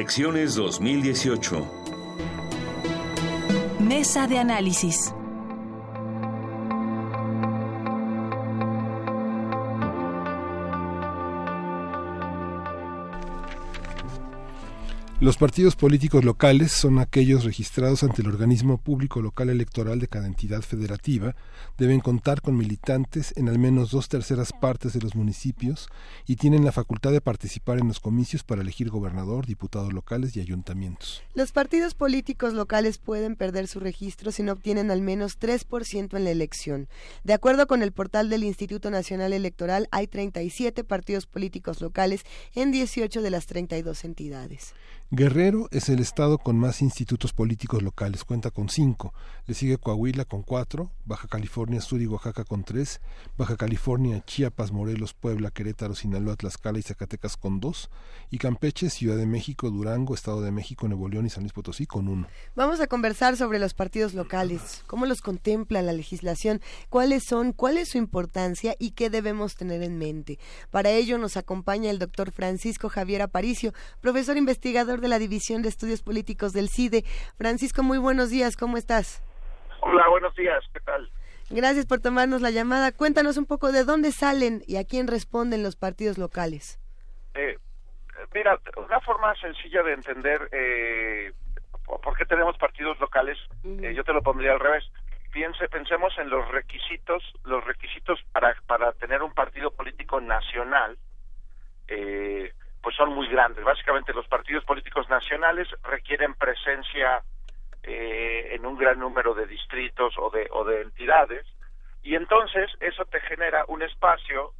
Elecciones 2018. Mesa de análisis. Los partidos políticos locales son aquellos registrados ante el organismo público local electoral de cada entidad federativa, deben contar con militantes en al menos dos terceras partes de los municipios y tienen la facultad de participar en los comicios para elegir gobernador, diputados locales y ayuntamientos. Los partidos políticos locales pueden perder su registro si no obtienen al menos 3% en la elección. De acuerdo con el portal del Instituto Nacional Electoral, hay 37 partidos políticos locales en 18 de las 32 entidades. Guerrero es el estado con más institutos políticos locales, cuenta con cinco. Le sigue Coahuila con cuatro, Baja California Sur y Oaxaca con tres, Baja California, Chiapas, Morelos, Puebla, Querétaro, Sinaloa, Tlaxcala y Zacatecas con dos, y Campeche, Ciudad de México, Durango, Estado de México, Nuevo León y San Luis Potosí con uno. Vamos a conversar sobre los partidos locales, cómo los contempla la legislación, cuáles son, cuál es su importancia y qué debemos tener en mente. Para ello nos acompaña el doctor Francisco Javier Aparicio, profesor investigador de la División de Estudios Políticos del CIDE. Francisco, muy buenos días, ¿cómo estás? Hola, buenos días, ¿qué tal? Gracias por tomarnos la llamada. Cuéntanos un poco de dónde salen y a quién responden los partidos locales. Eh, mira, una forma sencilla de entender eh, por qué tenemos partidos locales, eh, yo te lo pondría al revés. Piense, pensemos en los requisitos, los requisitos para, para tener un partido político nacional. Eh, pues son muy grandes. Básicamente los partidos políticos nacionales requieren presencia eh, en un gran número de distritos o de, o de entidades y entonces eso te genera un espacio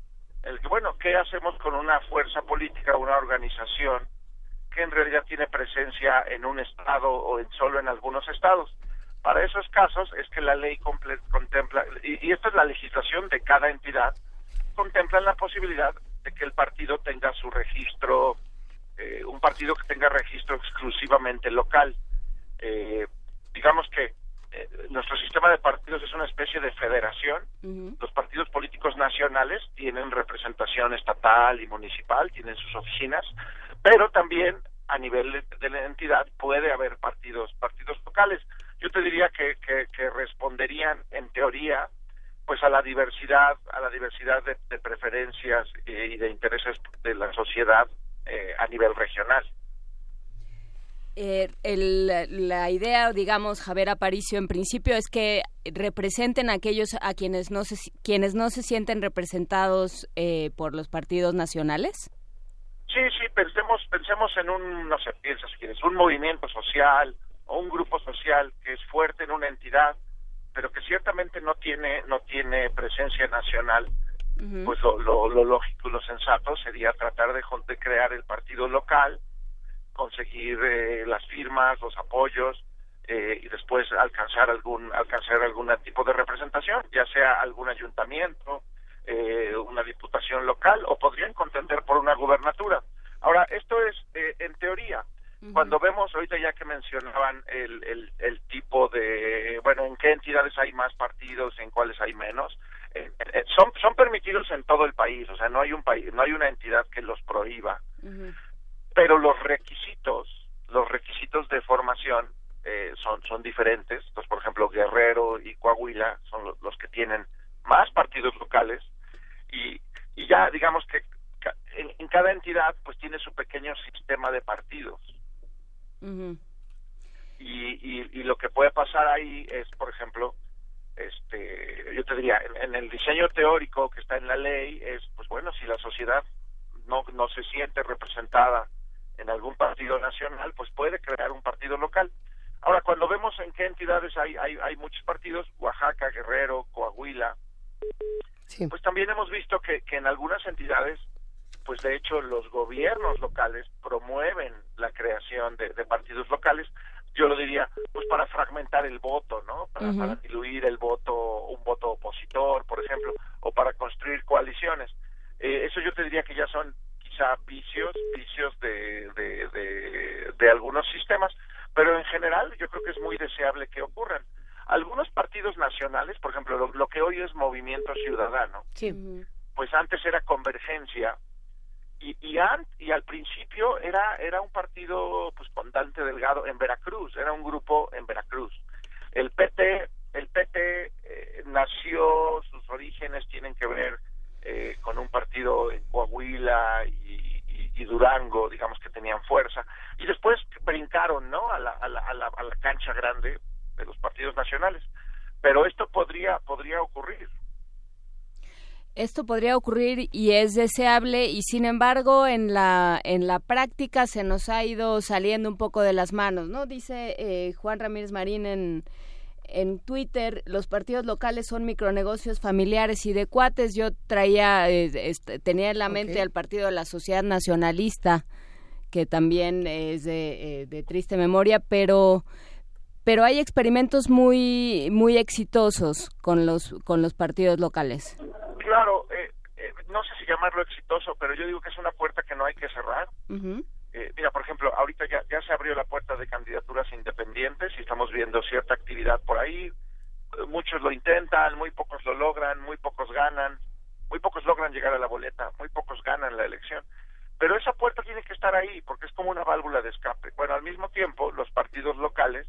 en el que, bueno, ¿qué hacemos con una fuerza política, una organización que en realidad tiene presencia en un estado o en solo en algunos estados? Para esos casos es que la ley contempla, y, y esta es la legislación de cada entidad, contemplan la posibilidad de que el partido tenga su registro, eh, un partido que tenga registro exclusivamente local. Eh, digamos que eh, nuestro sistema de partidos es una especie de federación. Los partidos políticos nacionales tienen representación estatal y municipal, tienen sus oficinas, pero también a nivel de, la entidad puede haber partidos, partidos locales. Yo te diría que, que responderían en teoría pues a la diversidad, a la diversidad de, preferencias y de intereses de la sociedad eh, a nivel regional. Eh, la idea, digamos, Javier Aparicio, en principio es que representen a aquellos a quienes no se, quienes no se sienten representados eh, por los partidos nacionales. Sí, sí, pensemos, pensemos en un, no sé, piensas quieres, un movimiento social o un grupo social que es fuerte en una entidad pero que ciertamente no tiene no tiene presencia nacional pues lo, lo, lógico y lo sensato sería tratar de, de crear el partido local conseguir eh, las firmas los apoyos eh, y después alcanzar algún alcanzar algún tipo de representación ya sea algún ayuntamiento eh, una diputación local o podrían contender por una gubernatura. Ahora esto es en teoría cuando vemos ahorita ya que mencionaban el, el, el, tipo de, bueno, en qué entidades hay más partidos, en cuáles hay menos, eh, eh, son, son permitidos en todo el país, o sea, no hay un país, no hay una entidad que los prohíba, pero los requisitos, los requisitos de formación eh, son, son diferentes. Entonces, por ejemplo, Guerrero y Coahuila son los, los que tienen más partidos locales. Y, y ya digamos que en, en, cada entidad pues tiene su pequeño sistema de partidos y, y, lo que puede pasar ahí es, por ejemplo, este, yo te diría, en, el diseño teórico que está en la ley es, pues bueno, si la sociedad no, no se siente representada en algún partido nacional, pues puede crear un partido local. Ahora, cuando vemos en qué entidades hay, hay, hay muchos partidos, Oaxaca, Guerrero, Coahuila, pues también hemos visto que, que en algunas entidades pues de hecho los gobiernos locales promueven la creación de, partidos locales. Yo lo diría pues para fragmentar el voto no para, diluir el voto un voto opositor por ejemplo o para construir coaliciones. Eh, eso yo te diría que ya son quizá vicios vicios de, de, de, algunos sistemas pero pero en general yo creo que es muy deseable que ocurran. Algunos partidos nacionales, por ejemplo, lo, que hoy es Movimiento Ciudadano, pues antes era Convergencia, y, y, y al principio era, era un partido pues con Dante Delgado en Veracruz, era un grupo en Veracruz. El PT, el PT eh, nació, sus orígenes tienen que ver eh, con un partido en Coahuila y, Durango, digamos que tenían fuerza, y después brincaron ¿no? a, la, a, la, a, la, a la cancha grande de los partidos nacionales. Pero esto podría, podría ocurrir. Esto podría ocurrir y es deseable y sin embargo en la en la práctica se nos ha ido saliendo un poco de las manos, ¿no? Dice eh, Juan Ramírez Marín en en Twitter los partidos locales son micronegocios familiares y de cuates. Yo traía, eh, este, tenía en la mente al partido de la Sociedad Nacionalista, que también es de, eh, de, triste memoria, pero pero hay experimentos muy muy exitosos con los con los partidos locales. Claro, eh, no sé si llamarlo exitoso, pero yo digo que es una puerta que no hay que cerrar. Eh, mira, por ejemplo, ahorita ya, ya se abrió la puerta de candidaturas independientes y estamos viendo cierta actividad por ahí. Muchos lo intentan, muy pocos lo logran, muy pocos ganan, muy pocos logran llegar a la boleta, muy pocos ganan la elección. Pero esa puerta tiene que estar ahí porque es como una válvula de escape. Bueno, al mismo tiempo, los partidos locales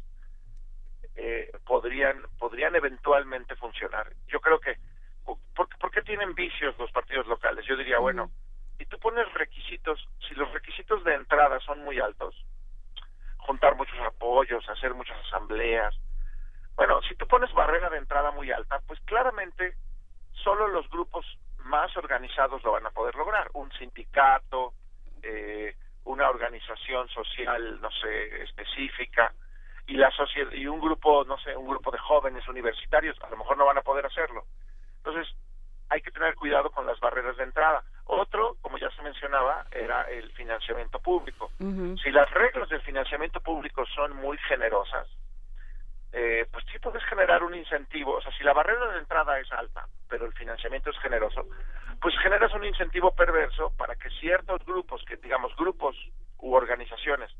eh, podrían podrían eventualmente funcionar. Yo creo que ¿por, ¿por, qué tienen vicios los partidos locales? Yo diría, bueno, si tú pones requisitos, si los requisitos de entrada son muy altos, juntar muchos apoyos, hacer muchas asambleas, bueno, si tú pones barrera de entrada muy alta, pues claramente solo los grupos más organizados lo van a poder lograr. Un sindicato, eh, una organización social, no sé, específica, y la sociedad, y un grupo, no sé, un grupo de jóvenes universitarios, a lo mejor no van a poder hacerlo. Entonces, hay que tener cuidado con las barreras de entrada. Otro, como ya se mencionaba, era el financiamiento público. Si las reglas del financiamiento público son muy generosas, eh, pues sí puedes generar un incentivo. O sea, si la barrera de entrada es alta, pero el financiamiento es generoso, pues generas un incentivo perverso para que ciertos grupos, que digamos grupos u organizaciones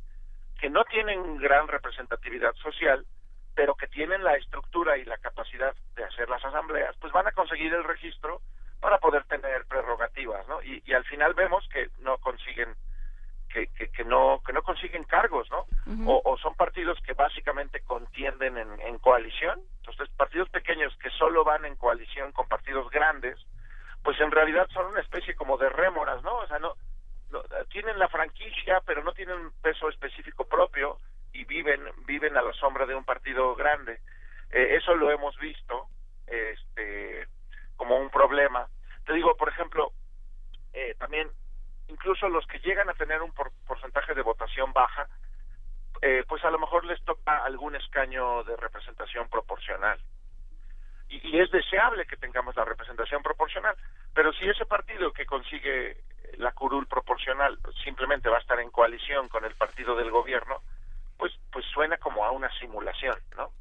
que no tienen gran representatividad social, pero que tienen la estructura y la capacidad de hacer las asambleas, pues van a conseguir el registro para poder tener prerrogativas, ¿no? Y, al final vemos que no consiguen que, que, no que no consiguen cargos, ¿no? o, son partidos que básicamente contienden en, en coalición, entonces partidos pequeños que solo van en coalición con partidos grandes, pues en realidad son una especie como de rémoras, ¿no? O sea, no, tienen la franquicia, pero no tienen peso específico propio y viven viven a la sombra de un partido grande. Eh, eso lo hemos visto este como un problema. Te digo, por ejemplo, eh, también incluso los que llegan a tener un porcentaje de votación baja, eh, pues a lo mejor les toca algún escaño de representación proporcional. Y, y, es deseable que tengamos la representación proporcional, pero si ese partido que consigue la curul proporcional simplemente va a estar en coalición con el partido del gobierno, pues, pues suena como a una simulación, ¿no?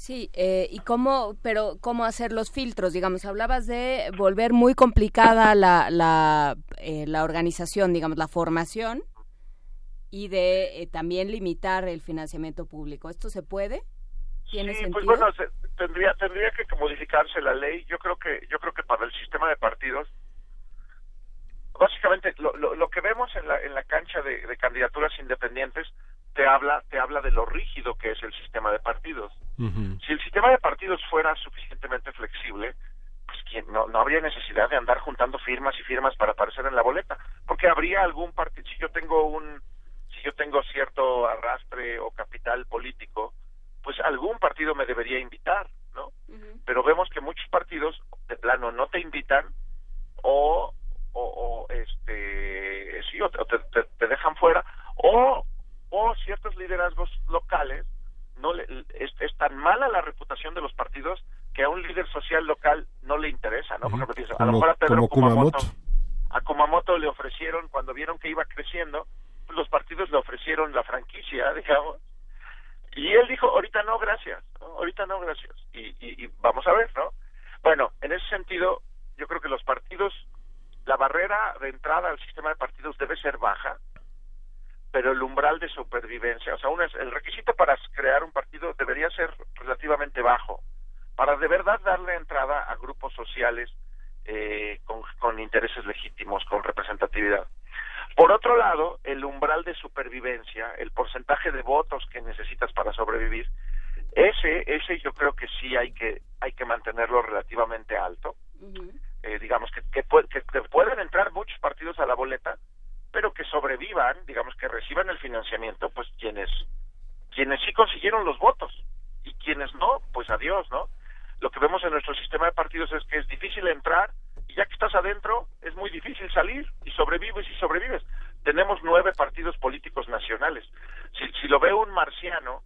Sí, eh, y cómo, pero cómo hacer los filtros, digamos, hablabas de volver muy complicada la, la, eh, la organización, digamos, la formación y de eh, también limitar el financiamiento público. ¿Esto se puede? ¿Tiene sí, sentido? pues bueno, tendría tendría que modificarse la ley. Yo creo que yo creo que para el sistema de partidos básicamente lo, lo, que vemos en la, en la cancha de, candidaturas independientes te habla te habla de lo rígido que es el sistema de partidos. Si el sistema de partidos fuera suficientemente flexible, pues no, no habría necesidad de andar juntando firmas y firmas para aparecer en la boleta, porque habría algún partido, si yo tengo un, si yo tengo cierto arrastre o capital político, pues algún partido me debería invitar, ¿no? Pero vemos que muchos partidos de plano no te invitan o o, este sí o te, te, dejan fuera o o ciertos liderazgos locales no le, es, tan mala la reputación de los partidos que a un líder social local no le interesa no a lo mejor a Pedro Kumamoto, a Kumamoto le ofrecieron cuando vieron que iba creciendo pues los partidos le ofrecieron la franquicia digamos y él dijo ahorita no gracias ahorita no gracias y, y, y vamos a ver no bueno en ese sentido yo creo que los partidos la barrera de entrada al sistema de partidos debe ser baja, pero el umbral de supervivencia, o sea, el requisito para crear un partido debería ser relativamente bajo, para de verdad darle entrada a grupos sociales eh, con, con intereses legítimos, con representatividad. Por otro lado, el umbral de supervivencia, el porcentaje de votos que necesitas para sobrevivir, ese, ese yo creo que sí hay que, hay que mantenerlo relativamente alto. Eh, digamos que, que, que, pueden entrar muchos partidos a la boleta, pero que sobrevivan, digamos que reciban el financiamiento, pues quienes, quienes sí consiguieron los votos y quienes no, pues adiós, ¿no? Lo que vemos en nuestro sistema de partidos es que es difícil entrar y ya que estás adentro es muy difícil salir y sobrevives y sobrevives. Tenemos nueve partidos políticos nacionales. Si, si lo ve un marciano,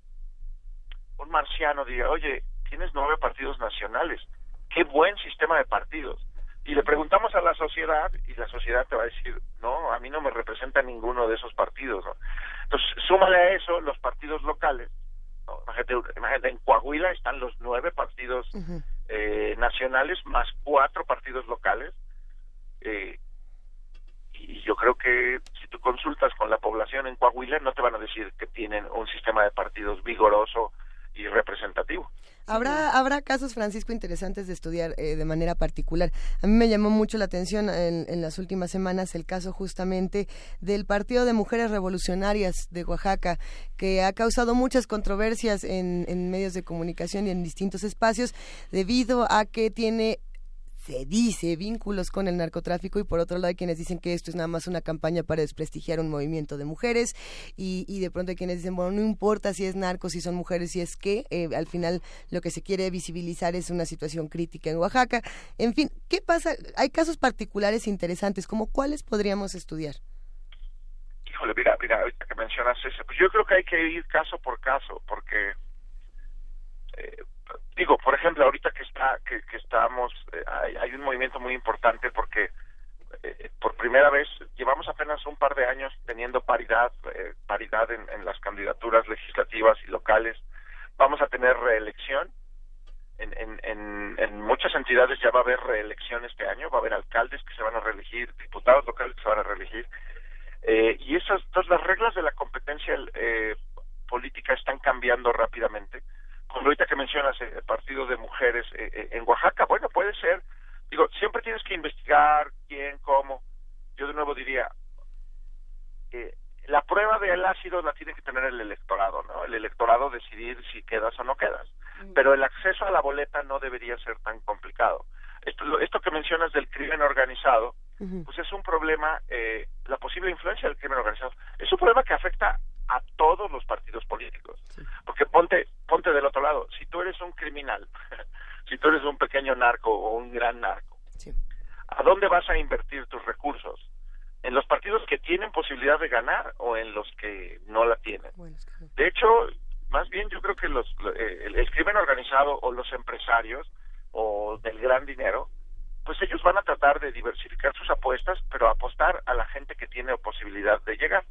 un marciano diga, oye, tienes nueve partidos nacionales, qué buen sistema de partidos. Y le preguntamos a la sociedad y la sociedad te va a decir, no, a mí no me representa ninguno de esos partidos. ¿no? Entonces, súmale a eso los partidos locales. Imagínate, en Coahuila están los nueve partidos eh, nacionales más cuatro partidos locales. Eh, y yo creo que si tú consultas con la población en Coahuila no te van a decir que tienen un sistema de partidos vigoroso y representativo. Habrá, habrá casos, Francisco, interesantes de estudiar eh, de manera particular. A mí me llamó mucho la atención en, en, las últimas semanas el caso justamente del Partido de Mujeres Revolucionarias de Oaxaca, que ha causado muchas controversias en, en medios de comunicación y en distintos espacios debido a que tiene se dice vínculos con el narcotráfico y por otro lado hay quienes dicen que esto es nada más una campaña para desprestigiar un movimiento de mujeres y, y de pronto hay quienes dicen, bueno, no importa si es narco, si son mujeres, si es que eh, al final lo que se quiere visibilizar es una situación crítica en Oaxaca. En fin, ¿qué pasa? Hay casos particulares interesantes, como cuáles podríamos estudiar? Híjole, mira, mira, ahorita que mencionas eso, pues yo creo que hay que ir caso por caso, porque eh, digo, por ejemplo, ahorita que está que, estamos, eh, hay, un movimiento muy importante porque eh, por primera vez llevamos apenas un par de años teniendo paridad eh, paridad en, las candidaturas legislativas y locales. Vamos a tener reelección. En, en, en, en muchas entidades ya va a haber reelección este año, va a haber alcaldes que se van a reelegir, diputados locales que se van a reelegir. Eh, y esas, las reglas de la competencia política están cambiando rápidamente como ahorita que mencionas eh, el partido de mujeres eh, eh, en Oaxaca, bueno, puede ser, digo, siempre tienes que investigar quién, cómo. Yo de nuevo diría, eh, la prueba del ácido la tiene que tener el electorado, ¿no? El electorado decidir si quedas o no quedas. Pero el acceso a la boleta no debería ser tan complicado. Esto, esto que mencionas del crimen organizado, pues es un problema, eh, la posible influencia del crimen organizado, es un problema que afecta a todos los partidos políticos. Porque ponte, ponte del otro lado, si tú eres un criminal, si tú eres un pequeño narco o un gran narco, ¿a dónde vas a invertir tus recursos? ¿En los partidos que tienen posibilidad de ganar o en los que no la tienen? De hecho, más bien yo creo que los, eh, el, el crimen organizado o los empresarios o del gran dinero, pues ellos van a tratar de diversificar sus apuestas, pero apostar a la gente que tiene posibilidad de llegar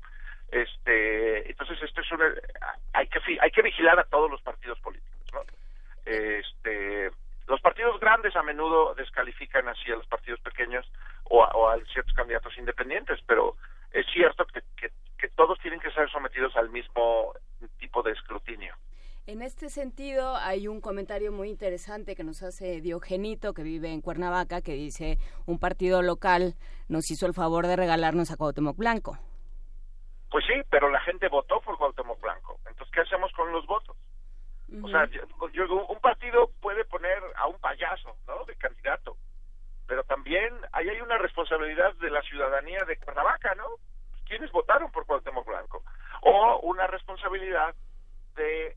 este entonces esto es una hay que hay que vigilar a todos los partidos políticos este los partidos grandes a menudo descalifican así a los partidos pequeños o a, o a ciertos candidatos independientes pero es cierto que, que, que todos tienen que ser sometidos al mismo tipo de escrutinio en este sentido, hay un comentario muy interesante que nos hace Diogenito, que vive en Cuernavaca, que dice, un partido local nos hizo el favor de regalarnos a Cuauhtémoc Blanco. Pues sí, pero la gente votó por Cuauhtémoc Blanco. Entonces, ¿qué hacemos con los votos? Uh -huh. O sea, yo, un partido puede poner a un payaso, ¿no? De candidato. Pero también ahí hay una responsabilidad de la ciudadanía de Cuernavaca, ¿no? ¿Quiénes votaron por Cuauhtémoc Blanco? O una responsabilidad de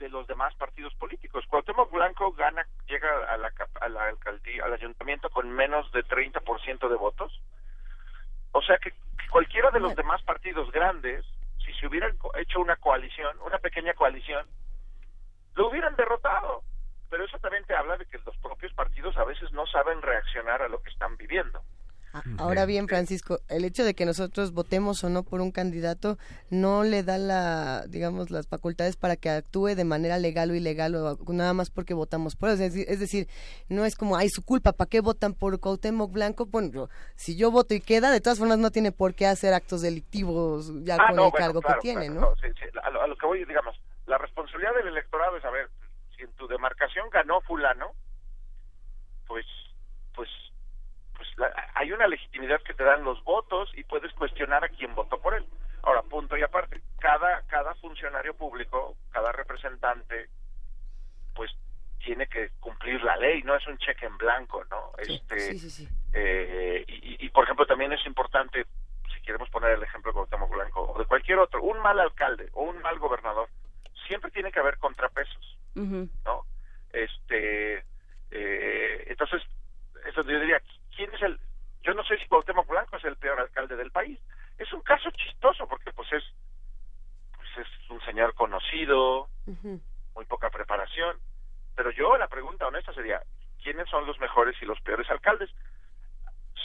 de los demás partidos políticos. Cuauhtémoc Blanco gana, llega a la, a la alcaldía, al ayuntamiento con menos de 30% de votos. O sea que cualquiera de los demás partidos grandes, si se hubieran hecho una coalición, una pequeña coalición, lo hubieran derrotado. Pero eso también te habla de que los propios partidos a veces no saben reaccionar a lo que están viviendo. Ah, ahora bien, Francisco, el hecho de que nosotros votemos o no por un candidato no le da la, digamos, las facultades para que actúe de manera legal o ilegal o nada más porque votamos por él. Es decir, no es como, ay, su culpa, ¿para qué votan por Cuauhtémoc Blanco? Bueno, si yo voto y queda, de todas formas no tiene por qué hacer actos delictivos ya ah, con el cargo que tiene, ¿no? A, lo, a lo que voy, digamos, la responsabilidad del electorado es saber si en tu demarcación ganó fulano, pues pues pues hay una legitimidad que te dan los votos y puedes cuestionar a quién votó por él. Ahora, punto y aparte, cada cada funcionario público, cada representante pues tiene que cumplir la ley, no es un cheque en blanco, ¿no? este eh, y, y, por ejemplo también es importante si queremos poner el ejemplo de Cuauhtémoc Blanco o de cualquier otro, un mal alcalde o un mal gobernador, siempre tiene que haber contrapesos, ¿no? Este eh, entonces eso yo diría, ¿quién es el...? Yo no sé si Cuauhtémoc Blanco es el peor alcalde del país. Es un caso chistoso porque pues es, pues es un señor conocido, muy poca preparación. Pero yo la pregunta honesta sería, ¿quiénes son los mejores y los peores alcaldes?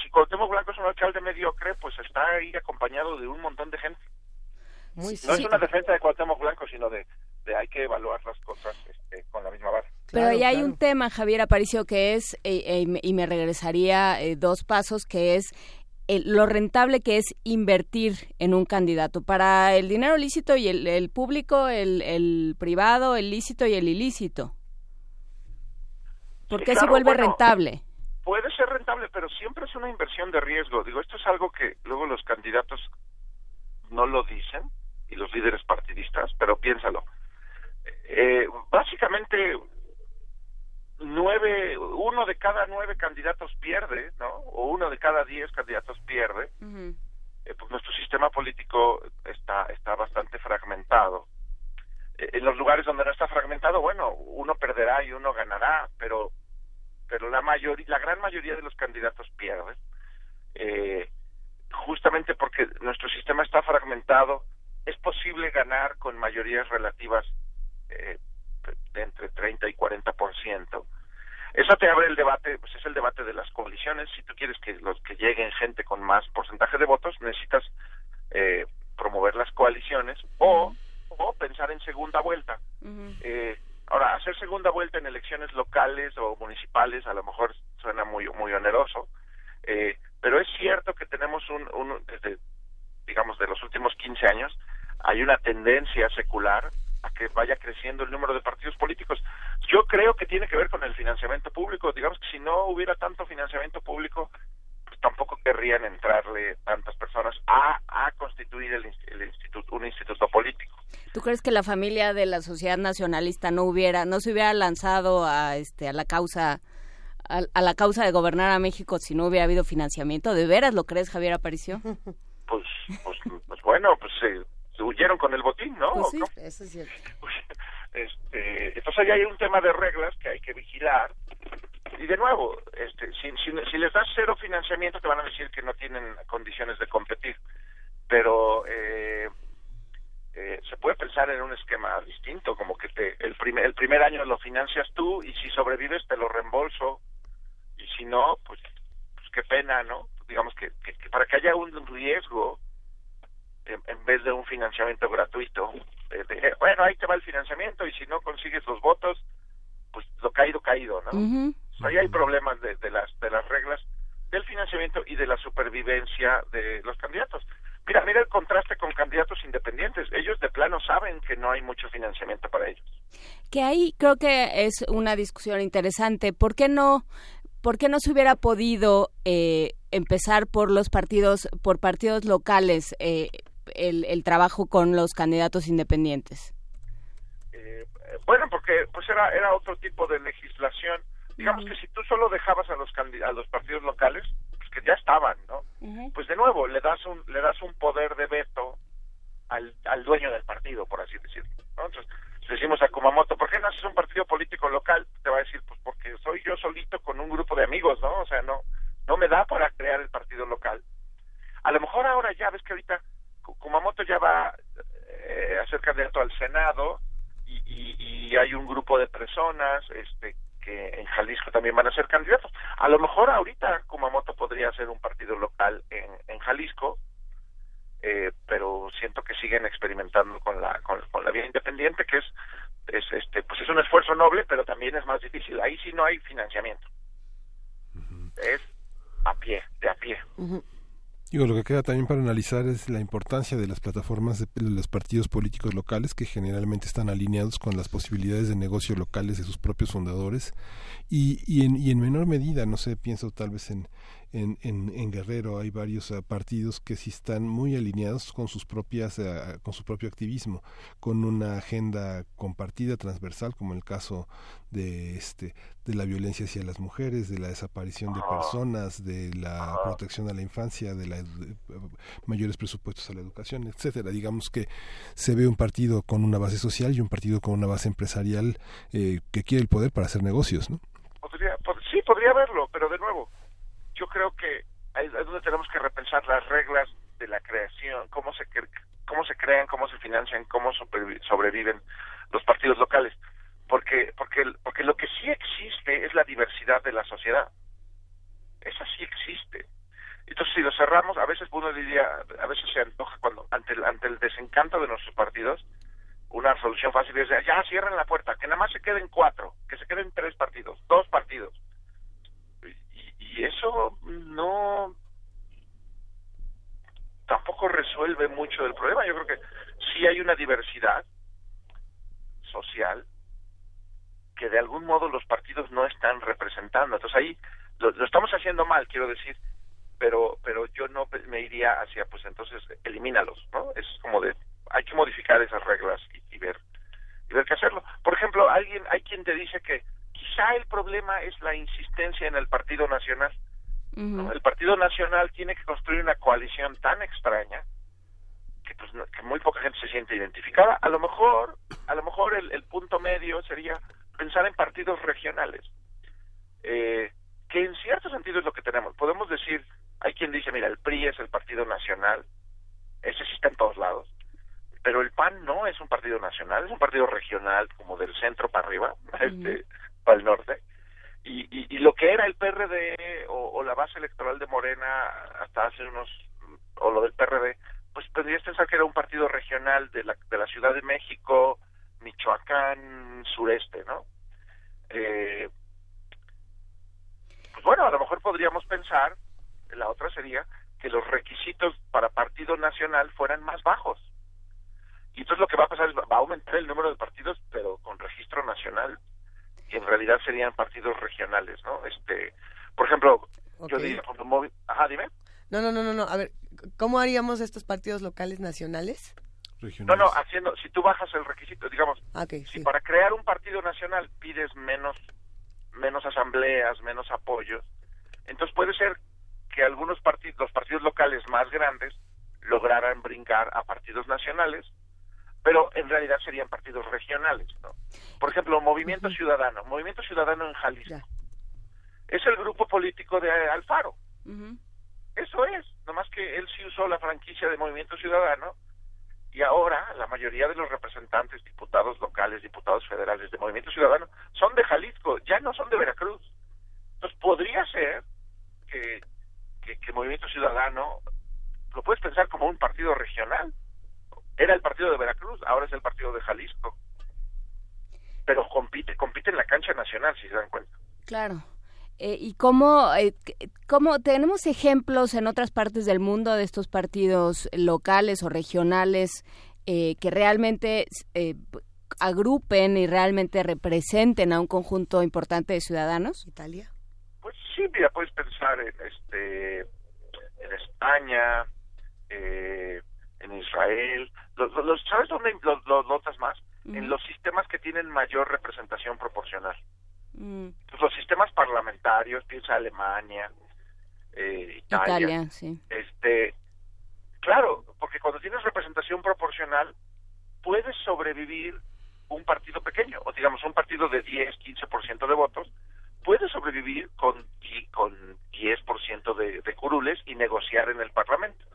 Si Cuauhtémoc Blanco es un alcalde mediocre, pues está ahí acompañado de un montón de gente. no es una defensa de Cuauhtémoc Blanco, sino de, de hay que evaluar las cosas este, con la misma base. Pero ahí hay un tema, Javier Aparicio, que es, eh, eh, y me regresaría eh, dos pasos, que es lo rentable que es invertir en un candidato. Para el dinero lícito y el, público, el, privado, el lícito y el ilícito. ¿Por qué se vuelve rentable? Puede ser rentable, pero siempre es una inversión de riesgo. Digo, esto es algo que luego los candidatos no lo dicen y los líderes partidistas, pero piénsalo. Eh, básicamente nueve, uno de cada nueve candidatos pierde, ¿no? O uno de cada diez candidatos pierde. Eh, pues nuestro sistema político está está bastante fragmentado. Eh, en los lugares donde no está fragmentado, bueno, uno perderá y uno ganará, pero pero la mayoría, la gran mayoría de los candidatos pierden. Eh, justamente porque nuestro sistema está fragmentado, es posible ganar con mayorías relativas eh, de entre 30 y 40%. Eso te abre el debate, pues es el debate de las coaliciones. Si tú quieres que los que lleguen gente con más porcentaje de votos, necesitas eh, promover las coaliciones o, o pensar en segunda vuelta. eh, ahora, hacer segunda vuelta en elecciones locales o municipales a lo mejor suena muy muy oneroso, eh, pero es cierto que tenemos un, un desde digamos de los últimos 15 años hay una tendencia secular a que vaya creciendo el número de partidos políticos. Yo creo que tiene que ver con el financiamiento público. Digamos que si no hubiera tanto financiamiento público, pues tampoco querrían entrarle tantas personas a, a constituir el, instituto, un instituto político. ¿Tú crees que la familia de la sociedad nacionalista no hubiera, no se hubiera lanzado a, este, a la causa a, la causa de gobernar a México si no hubiera habido financiamiento? ¿De veras lo crees, Javier Aparicio? Pues, pues, pues bueno, pues eh, huyeron con el botín, ¿no? Pues sí, eso es cierto. Este, entonces ahí hay un tema de reglas que hay que vigilar. Y de nuevo, este, si, si, les das cero financiamiento te van a decir que no tienen condiciones de competir. Pero eh, eh, se puede pensar en un esquema distinto, como que te, el, primer, el primer año lo financias tú y si sobrevives te lo reembolso y si no, pues, pues qué pena, ¿no? Digamos que, que para que haya un riesgo en, vez de un financiamiento gratuito. bueno, ahí te va el financiamiento y si no consigues los votos, pues lo caído, caído, ¿no? Ahí hay problemas de, de, las, de las reglas del financiamiento y de la supervivencia de los candidatos. Mira, mira el contraste con candidatos independientes. Ellos de plano saben que no hay mucho financiamiento para ellos. Que ahí creo que es una discusión interesante. ¿Por qué no, por qué no se hubiera podido eh, empezar por los partidos, por partidos locales? Eh, el, el trabajo con los candidatos independientes? Eh, bueno, porque pues era, era otro tipo de legislación. Digamos que si tú solo dejabas a los, a los partidos locales, pues que ya estaban, ¿no? Pues de nuevo, le das un, le das un poder de veto al, al dueño del partido, por así decirlo. Entonces, decimos a Kumamoto, ¿por qué no haces un partido político local? Te va a decir, pues porque soy yo solito con un grupo de amigos, ¿no? O sea, no, no me da para crear el partido local. A lo mejor ahora ya ves que ahorita Kumamoto ya va eh, a ser candidato al Senado y, y, hay un grupo de personas este que en Jalisco también van a ser candidatos. A lo mejor ahorita Kumamoto podría ser un partido local en, en Jalisco, eh, pero siento que siguen experimentando con la con, la vía independiente, que es, es este pues es un esfuerzo noble, pero también es más difícil. Ahí sí no hay financiamiento. Es a pie, de a pie. Digo, lo que queda también para analizar es la importancia de las plataformas de los partidos políticos locales que generalmente están alineados con las posibilidades de negocio locales de sus propios fundadores. Y, y, en, y en menor medida, no sé, pienso tal vez en, en, en, Guerrero hay varios uh, partidos que sí están muy alineados con sus propias uh, con su propio activismo con una agenda compartida transversal como el caso de este de la violencia hacia las mujeres de la desaparición de personas de la protección a la infancia de, la, mayores presupuestos a la educación etcétera. Digamos que se ve un partido con una base social y un partido con una base empresarial eh, que quiere el poder para hacer negocios no podría, sí podría verlo pero de nuevo yo creo que es donde tenemos que repensar las reglas de la creación, cómo se cómo se crean, cómo se financian, cómo sobreviven los partidos locales, porque porque porque lo que sí existe es la diversidad de la sociedad. Esa sí existe. Entonces, si lo cerramos, a veces uno diría, a veces se antoja cuando ante el, ante el desencanto de nuestros partidos, una solución fácil es ya cierren la puerta, que nada más se queden cuatro, que se queden tres partidos, dos partidos y eso no tampoco resuelve mucho del problema. Yo creo que sí hay una diversidad social que de algún modo los partidos no están representando. Entonces ahí lo, estamos haciendo mal, quiero decir, pero pero yo no me iría hacia, pues entonces elimínalos, ¿no? Es como de, hay que modificar esas reglas y, y ver y ver qué hacerlo. Por ejemplo, alguien, hay quien te dice que quizá el problema es la insistencia en el Partido Nacional. El Partido Nacional tiene que construir una coalición tan extraña que, pues, que muy poca gente se siente identificada. A lo mejor, a lo mejor el, punto medio sería pensar en partidos regionales, eh, que en cierto sentido es lo que tenemos. Podemos decir, hay quien dice, mira, el PRI es el Partido Nacional, ese sí está en todos lados, pero el PAN no es un partido nacional, es un partido regional, como del centro para arriba, este, para el norte. Y, lo que era el PRD o, la base electoral de Morena hasta hace unos, o lo del PRD, pues podrías pensar que era un partido regional de la, de la Ciudad de México, Michoacán, sureste, ¿no? Eh, pues bueno, a lo mejor podríamos pensar, la otra sería, que los requisitos para partido nacional fueran más bajos. Y entonces lo que va a pasar es, va a aumentar el número de partidos, pero con registro nacional en realidad serían partidos regionales, ¿no? Este, por ejemplo, yo diría, ajá, dime. No, no, no, no, no, a ver, ¿cómo haríamos estos partidos locales nacionales? No, no, haciendo, si tú bajas el requisito, digamos, si para crear un partido nacional pides menos, menos asambleas, menos apoyos, entonces puede ser que algunos partidos, los partidos locales más grandes, lograran brincar a partidos nacionales pero en realidad serían partidos regionales, ¿no? Por ejemplo, Movimiento Ciudadano, Movimiento Ciudadano en Jalisco. Es el grupo político de Alfaro. Eso es, nomás que él sí usó la franquicia de Movimiento Ciudadano y ahora la mayoría de los representantes, diputados locales, diputados federales de Movimiento Ciudadano son de Jalisco, ya no son de Veracruz. Entonces podría ser que, que, que Movimiento Ciudadano lo puedes pensar como un partido regional, era el partido de Veracruz, ahora es el partido de Jalisco. Pero compite, compite en la cancha nacional, si se dan cuenta. Claro. Eh, ¿Y cómo, eh, cómo tenemos ejemplos en otras partes del mundo de estos partidos locales o regionales eh, que realmente agrupen y realmente representen a un conjunto importante de ciudadanos? Italia. Pues sí, mira, puedes pensar en este en España, eh, en Israel. Los, ¿Sabes dónde los, notas más? En los sistemas que tienen mayor representación proporcional. Mm. Los sistemas parlamentarios, piensa Alemania, eh, Italia. sí. Este, claro, porque cuando tienes representación proporcional, puedes sobrevivir un partido pequeño, o digamos un partido de 10, 15% de votos, puede sobrevivir con, con 10% de, de curules y negociar en el Parlamento.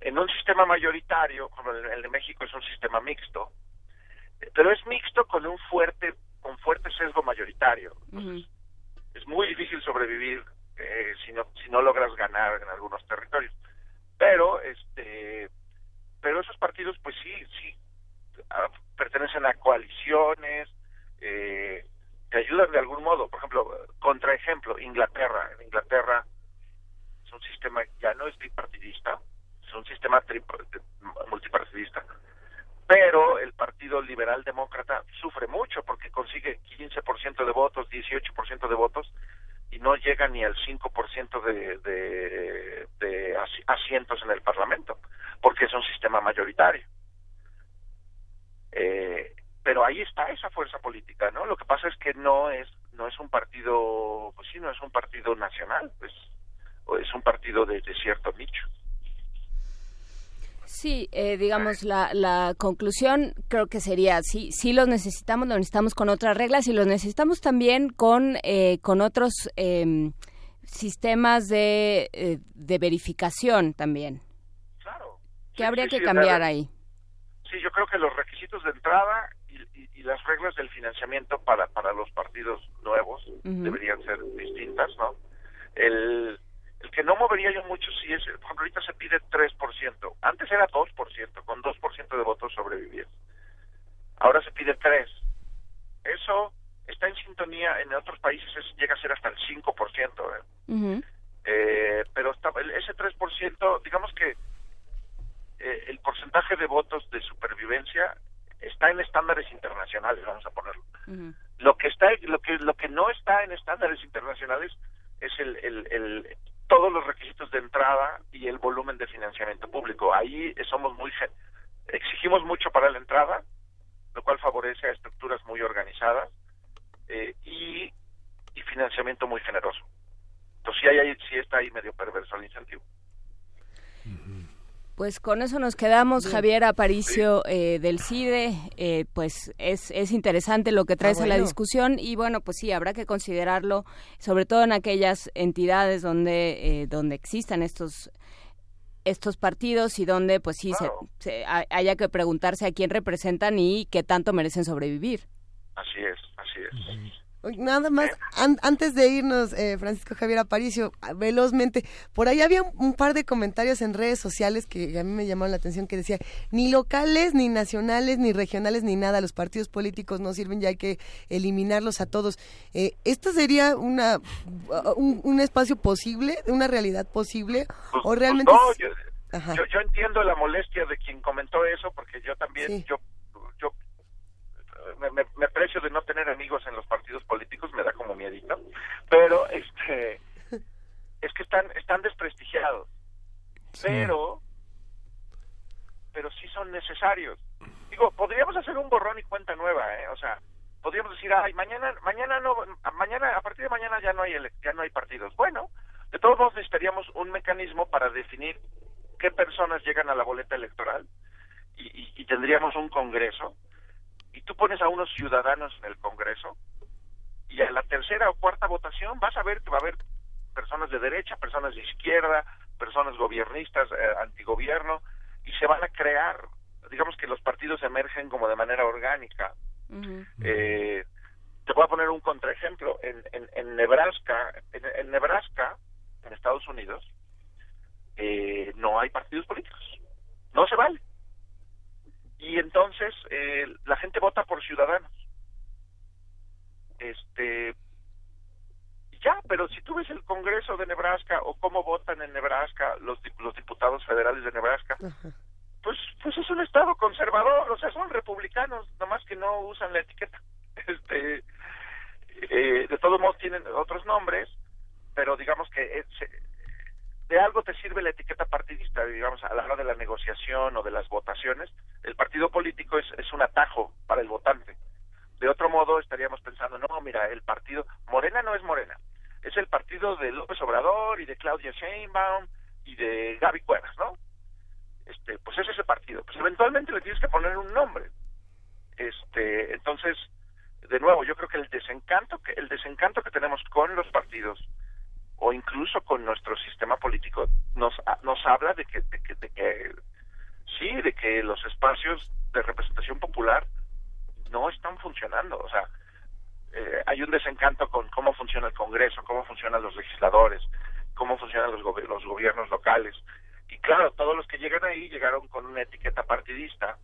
En un sistema mayoritario, como el, de México es un sistema mixto, pero es mixto con un fuerte con fuerte sesgo mayoritario. Es muy difícil sobrevivir eh, si no si no logras ganar en algunos territorios. Pero este pero esos partidos pues sí sí pertenecen a coaliciones eh, te ayudan de algún modo. Por ejemplo, contraejemplo, Inglaterra. En Inglaterra es un sistema ya no es bipartidista, es un sistema multipartidista. Pero el Partido Liberal Demócrata sufre mucho porque consigue 15% de votos, 18% de votos y no llega ni al 5% de, de, de asientos en el Parlamento, porque es un sistema mayoritario. Eh, pero ahí está esa fuerza política, ¿no? Lo que pasa es que no es no es un partido, pues sí, no es un partido nacional, pues es un partido de, cierto nicho. Sí, eh, digamos, la, la conclusión creo que sería, sí, sí los necesitamos, los necesitamos con otras reglas y los necesitamos también con, eh, con otros em, sistemas de, eh, de verificación también. Claro. ¿Qué habría que cambiar ahí? Sí, yo creo que los requisitos de entrada y las reglas del financiamiento para, para los partidos nuevos deberían ser distintas, ¿no? El, el que no movería yo mucho si es, por ejemplo, ahorita se pide 3%, antes era 2%, con 2% de votos sobrevivir. Ahora se pide 3. Eso está en sintonía, en otros países llega a ser hasta el 5%, ¿eh? eh, pero está, ese 3%, digamos que eh, el porcentaje de votos de supervivencia está en estándares internacionales, vamos a ponerlo. Lo que está, lo que lo que no está en estándares internacionales es el, el, todos los requisitos de entrada y el volumen de financiamiento público. Ahí somos muy exigimos mucho para la entrada, lo cual favorece a estructuras muy organizadas eh, y, y financiamiento muy generoso. Entonces sí, hay, sí está ahí medio perverso el incentivo. Pues con eso nos quedamos, Javier Aparicio eh, del CIDE. Eh, pues es, es interesante lo que traes a la discusión y bueno, pues sí, habrá que considerarlo, sobre todo en aquellas entidades donde, eh, donde existan estos estos partidos y donde pues sí se, haya que preguntarse a quién representan y qué tanto merecen sobrevivir. Así es, así es. Nada más, antes de irnos, eh, Francisco Javier Aparicio, velozmente, por ahí había un, par de comentarios en redes sociales que a mí me llamaron la atención que decía, ni locales, ni nacionales, ni regionales, ni nada, los partidos políticos no sirven, ya hay que eliminarlos a todos. Eh, ¿Esto sería una un, espacio posible, una realidad posible? Pues, ¿O realmente... Pues yo, yo, entiendo la molestia de quien comentó eso, porque yo también, yo me, me, precio de no tener amigos en los partidos políticos, me da como miedito, pero este es que están están desprestigiados. Pero pero sí son necesarios. Digo, podríamos hacer un borrón y cuenta nueva, ¿eh? O sea, podríamos decir, ay, mañana mañana no mañana a partir de mañana ya no hay ya no hay partidos. Bueno, de todos modos necesitaríamos un mecanismo para definir qué personas llegan a la boleta electoral y, y tendríamos un congreso y tú pones a unos ciudadanos en el Congreso y a la tercera o cuarta votación vas a ver que va a haber personas de derecha, personas de izquierda, personas gobiernistas, eh, antigobierno, y se van a crear, digamos que los partidos emergen como de manera orgánica. eh, te voy a poner un contraejemplo. En, en, en Nebraska, en, Nebraska, en Estados Unidos, eh, no hay partidos políticos. No se vale y entonces eh, la gente vota por ciudadanos. Este ya pero si tú ves el Congreso de Nebraska o cómo votan en Nebraska los los diputados federales de Nebraska pues pues es un estado conservador o sea son republicanos nomás que no usan la etiqueta. Este eh, de todos modos tienen otros nombres pero digamos que de algo te sirve la etiqueta partidista, digamos, a la hora de la negociación o de las votaciones, el partido político es, es un atajo para el votante. De otro modo, estaríamos pensando, no, mira, el partido, Morena no es Morena, es el partido de López Obrador y de Claudia Sheinbaum y de Gaby Cuevas, ¿no? Este, pues es ese partido. Pues eventualmente le tienes que poner un nombre. Este, entonces, de nuevo, yo creo que el desencanto que el desencanto que tenemos con los partidos o incluso con nuestro sistema político nos nos habla de que, de que, de que sí de que los espacios de representación popular no están funcionando o sea eh, hay un desencanto con cómo funciona el Congreso, cómo funcionan los legisladores, cómo funcionan los, los gobiernos locales. Y claro, todos los que llegan ahí llegaron con una etiqueta partidista,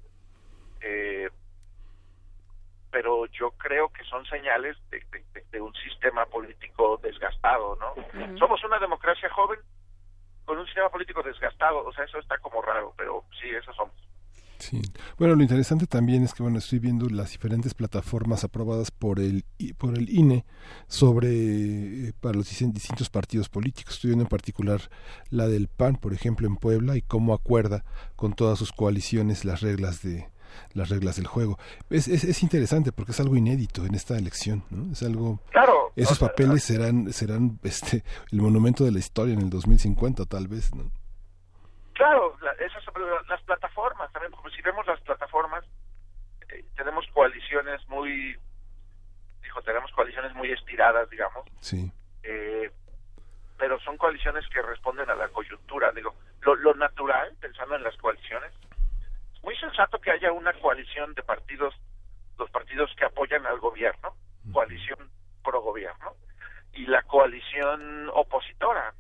eh, pero yo creo que son señales de, un sistema político desgastado, ¿no? Somos una democracia joven con un sistema político desgastado, o sea, eso está como raro, pero sí, eso somos. Sí. Bueno, lo interesante también es que bueno, estoy viendo las diferentes plataformas aprobadas por el por el INE sobre eh, para los distintos partidos políticos. Estoy viendo en particular la del PAN, por ejemplo, en Puebla y cómo acuerda con todas sus coaliciones las reglas de las reglas del juego. Es, es, es interesante porque es algo inédito en esta elección, ¿no? Es algo Claro. Esos papeles serán serán este el monumento de la historia en el 2050 tal vez, ¿no? Claro, esas, las plataformas también, como si vemos las plataformas, eh, tenemos coaliciones muy, dijo, tenemos coaliciones muy estiradas, digamos. Sí. Eh, pero son coaliciones que responden a la coyuntura. Digo, lo, lo natural, pensando en las coaliciones, es muy sensato que haya una coalición de partidos, los partidos que apoyan al gobierno, coalición pro gobierno, y la coalición opositora,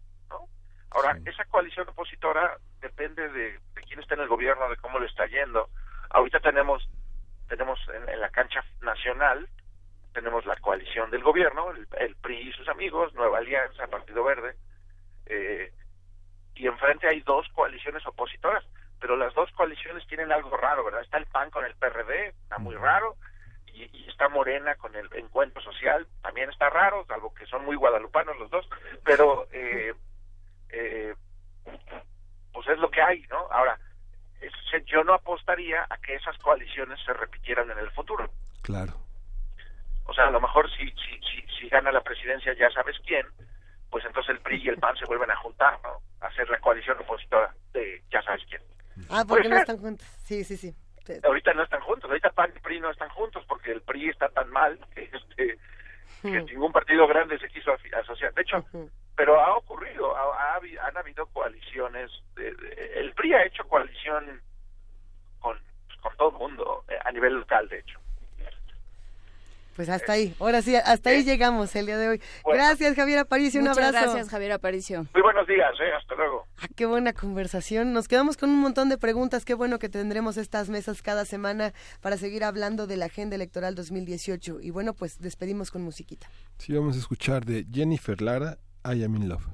Ahora, esa coalición opositora depende de, quién está en el gobierno, de cómo le está yendo. Ahorita tenemos tenemos en, la cancha nacional tenemos la coalición del gobierno, el, PRI y sus amigos, Nueva Alianza, Partido Verde, eh, y enfrente hay dos coaliciones opositoras, pero las dos coaliciones tienen algo raro, ¿verdad? Está el PAN con el PRD, está muy raro, y, está Morena con el Encuentro Social, también está raro, algo que son muy guadalupanos los dos, pero eh, eh, pues es lo que hay, ¿no? Ahora, yo no apostaría a que esas coaliciones se repitieran en el futuro. Claro. O sea, a lo mejor si, si, si, si gana la presidencia ya sabes quién, pues entonces el PRI y el PAN se vuelven a juntar, ¿no? A hacer la coalición opositora de ya sabes quién. Ah, porque no están juntos. Sí, sí, sí. Ahorita no están juntos, ahorita PAN y PRI no están juntos porque el PRI está tan mal que, este, que hmm. ningún partido grande se quiso asociar. De hecho, pero ha ocurrido, ha, han habido coaliciones, el PRI ha hecho coalición con, con todo el mundo, eh, a nivel local, de hecho. Pues hasta ahí, ahora sí, hasta ahí llegamos el día de hoy. gracias Javier Aparicio, un abrazo. gracias Javier Aparicio. Muy buenos días, eh, hasta luego. Ah, qué buena conversación, nos quedamos con un montón de preguntas, qué bueno que tendremos estas mesas cada semana para seguir hablando de la agenda electoral 2018. Y bueno, pues despedimos con musiquita. Sí, vamos a escuchar de Jennifer Lara, I Am In Love.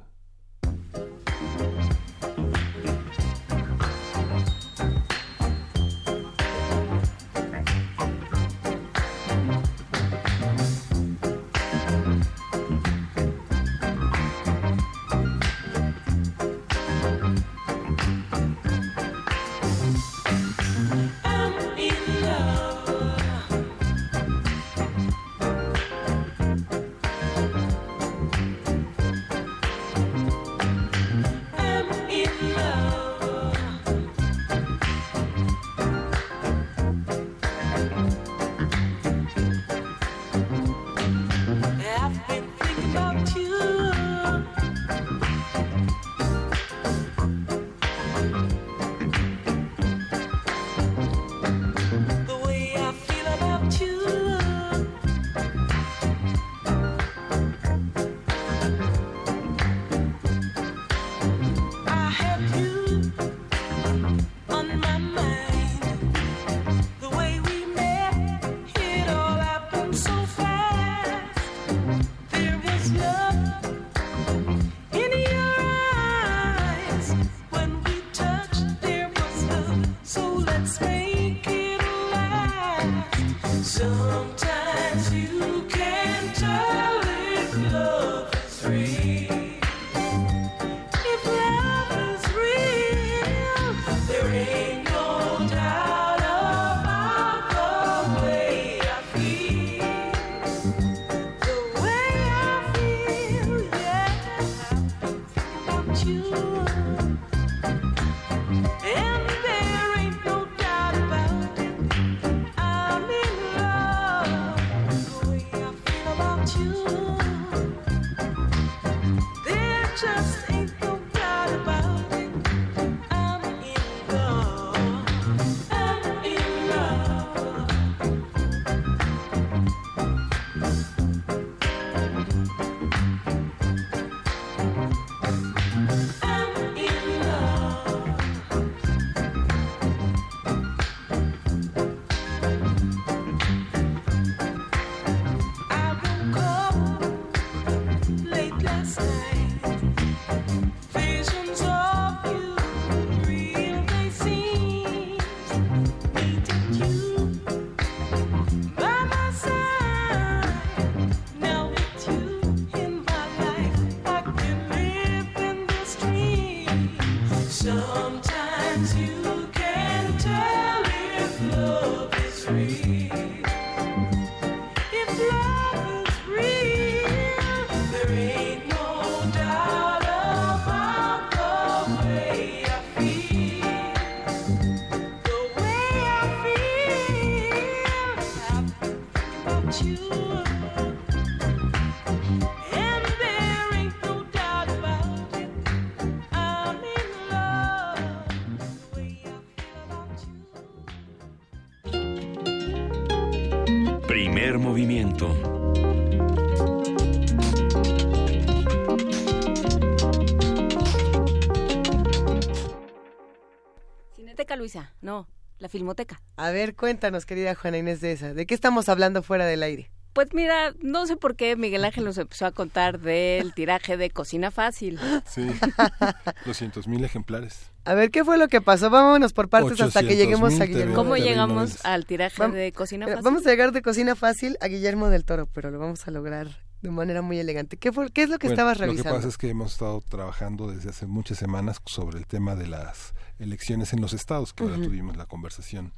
No, la Filmoteca. A ver, cuéntanos, querida Juana Inés de esa, ¿de qué estamos hablando fuera del aire? Pues mira, no sé por qué Miguel Ángel nos empezó a contar del tiraje de Cocina Fácil. Sí, 200 mil ejemplares. A ver, ¿qué fue lo que pasó? Vámonos por partes hasta que lleguemos a Guillermo. ¿Cómo llegamos al tiraje de Cocina Fácil? Vamos a llegar de Cocina Fácil a Guillermo del Toro, pero lo vamos a lograr de manera muy elegante. ¿Qué, fue, qué es lo que estabas revisando? Lo que pasa es que hemos estado trabajando desde hace muchas semanas sobre el tema de las elecciones en los estados, que ahora tuvimos la conversación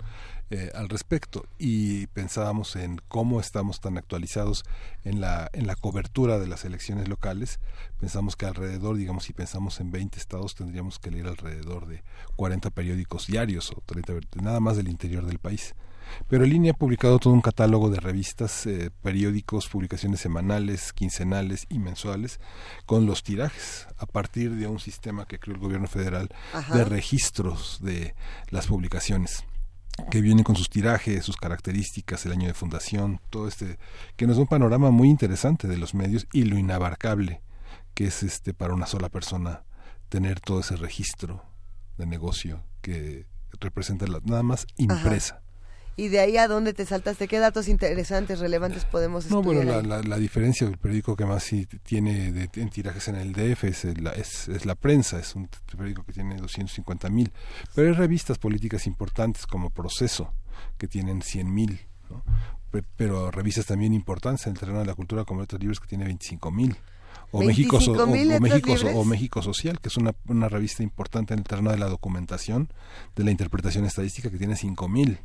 eh, al respecto. Y pensábamos en cómo estamos tan actualizados en la en la cobertura de las elecciones locales. Pensamos que alrededor digamos si pensamos en 20 estados tendríamos que leer alrededor de 40 periódicos diarios o 30 nada más del interior del país pero línea ha publicado todo un catálogo de revistas, eh, periódicos, publicaciones semanales, quincenales y mensuales con los tirajes a partir de un sistema que creó el gobierno federal de registros de las publicaciones que viene con sus tirajes, sus características, el año de fundación, todo este, que nos da un panorama muy interesante de los medios y lo inabarcable que es este para una sola persona tener todo ese registro de negocio que representa la, nada más impresa y de ahí a dónde te saltaste, qué datos interesantes, relevantes podemos estudiar. No, bueno, la, la, diferencia del periódico que más sí tiene de, en tirajes en el DF es la, es, es la prensa, es un periódico que tiene 250 mil, pero hay revistas políticas importantes como Proceso, que tienen 100 mil, pero revistas también importantes en el terreno de la cultura como Letras Libres que tiene 25 mil. O México, o, México, o México Social, que es una, una revista importante en el terreno de la documentación, de la interpretación estadística, que tiene 5 mil.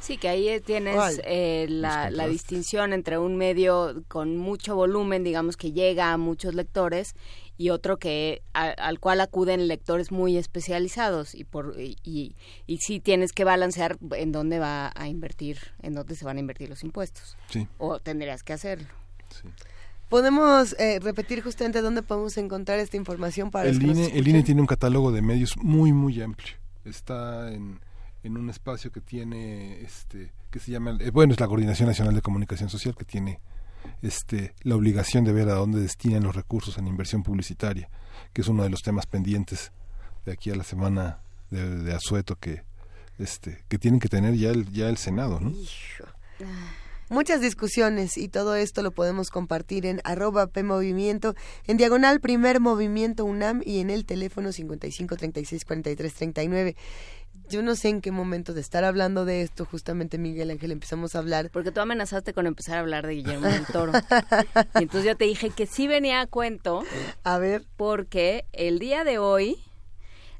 Sí, que ahí eh, tienes eh, la, la, distinción entre un medio con mucho volumen, digamos que llega a muchos lectores, y otro que al cual acuden lectores muy especializados y por y, y, sí tienes que balancear en dónde va a invertir, en dónde se van a invertir los impuestos. Sí. O tendrías que hacerlo. Sí. ¿Podemos eh, repetir justamente dónde podemos encontrar esta información para el INE? El INE tiene un catálogo de medios muy, muy amplio. Está en en un espacio que tiene este que se llama eh, bueno es la coordinación nacional de comunicación social que tiene este la obligación de ver a dónde destinan los recursos en inversión publicitaria que es uno de los temas pendientes de aquí a la semana de, de asueto que este que tienen que tener ya el ya el senado no muchas discusiones y todo esto lo podemos compartir en arroba PMovimiento, en diagonal primer movimiento UNAM y en el teléfono 55 36 43 39 yo no sé en qué momento de estar hablando de esto, justamente Miguel Ángel empezamos a hablar. Porque tú amenazaste con empezar a hablar de Guillermo del Toro. y entonces yo te dije que sí venía a cuento. A ver. Porque el día de hoy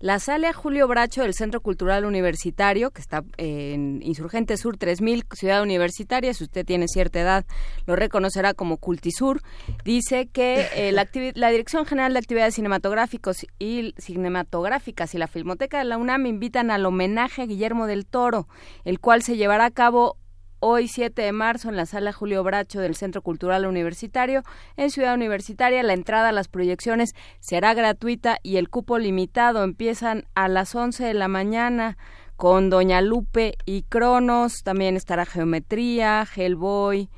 la sala Julio Bracho del Centro Cultural Universitario, que está en Insurgente Sur 3000, Ciudad Universitaria, si usted tiene cierta edad, lo reconocerá como Cultisur, dice que eh, la, la, Dirección General de Actividades Cinematográficos y Cinematográficas y la Filmoteca de la UNAM invitan al homenaje a Guillermo del Toro, el cual se llevará a cabo hoy 7 de marzo en la sala Julio Bracho del Centro Cultural Universitario en Ciudad Universitaria. La entrada a las proyecciones será gratuita y el cupo limitado. Empiezan a las 11 de la mañana con Doña Lupe y Cronos. También estará Geometría, Hellboy,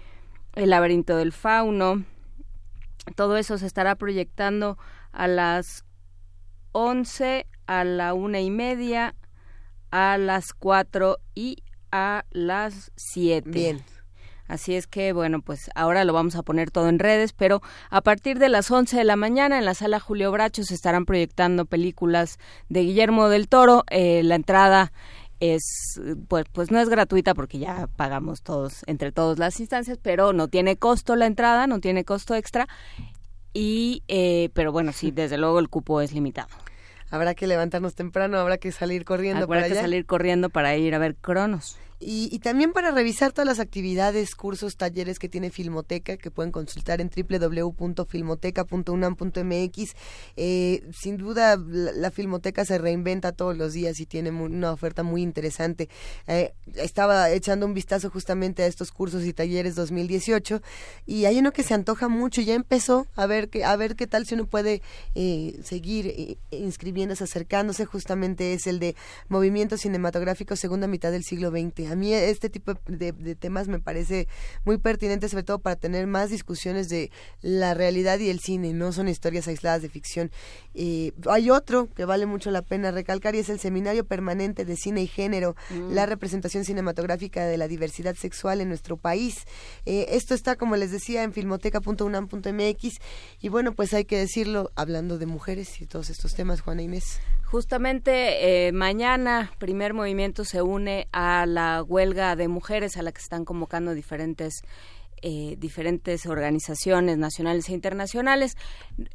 El laberinto del fauno. Todo eso se estará proyectando a las 11, a la una y media, a las 4 y a las 7. Bien. Así es que, bueno, pues ahora lo vamos a poner todo en redes, pero a partir de las 11 de la mañana en la sala Julio Bracho se estarán proyectando películas de Guillermo del Toro. Eh, la entrada es, pues, pues no es gratuita porque ya pagamos todos, entre todas las instancias, pero no tiene costo la entrada, no tiene costo extra. Y, eh, pero bueno, sí, desde luego el cupo es limitado habrá que levantarnos temprano, habrá que salir corriendo habrá que salir corriendo para ir a ver Cronos. Y, también para revisar todas las actividades, cursos, talleres que tiene Filmoteca, que pueden consultar en www.filmoteca.unam.mx. Eh, sin duda, la, Filmoteca se reinventa todos los días y tiene una oferta muy interesante. Eh, estaba echando un vistazo justamente a estos cursos y talleres 2018 y hay uno que se antoja mucho. Ya empezó a ver, que, a ver qué tal si uno puede eh, seguir eh, inscribiéndose, acercándose. Justamente es el de Movimiento Cinematográfico Segunda Mitad del Siglo XX a mí este tipo de, temas me parece muy pertinente, sobre todo para tener más discusiones de la realidad y el cine, no son historias aisladas de ficción. hay otro que vale mucho la pena recalcar y es el Seminario Permanente de Cine y Género, mm. la representación cinematográfica de la diversidad sexual en nuestro país. Eh, esto está, como les decía, en filmoteca.unam.mx y bueno, pues hay que decirlo hablando de mujeres y todos estos temas, Juana Inés. Justamente eh, mañana, primer movimiento se une a la huelga de mujeres a la que están convocando diferentes eh, diferentes organizaciones nacionales e internacionales.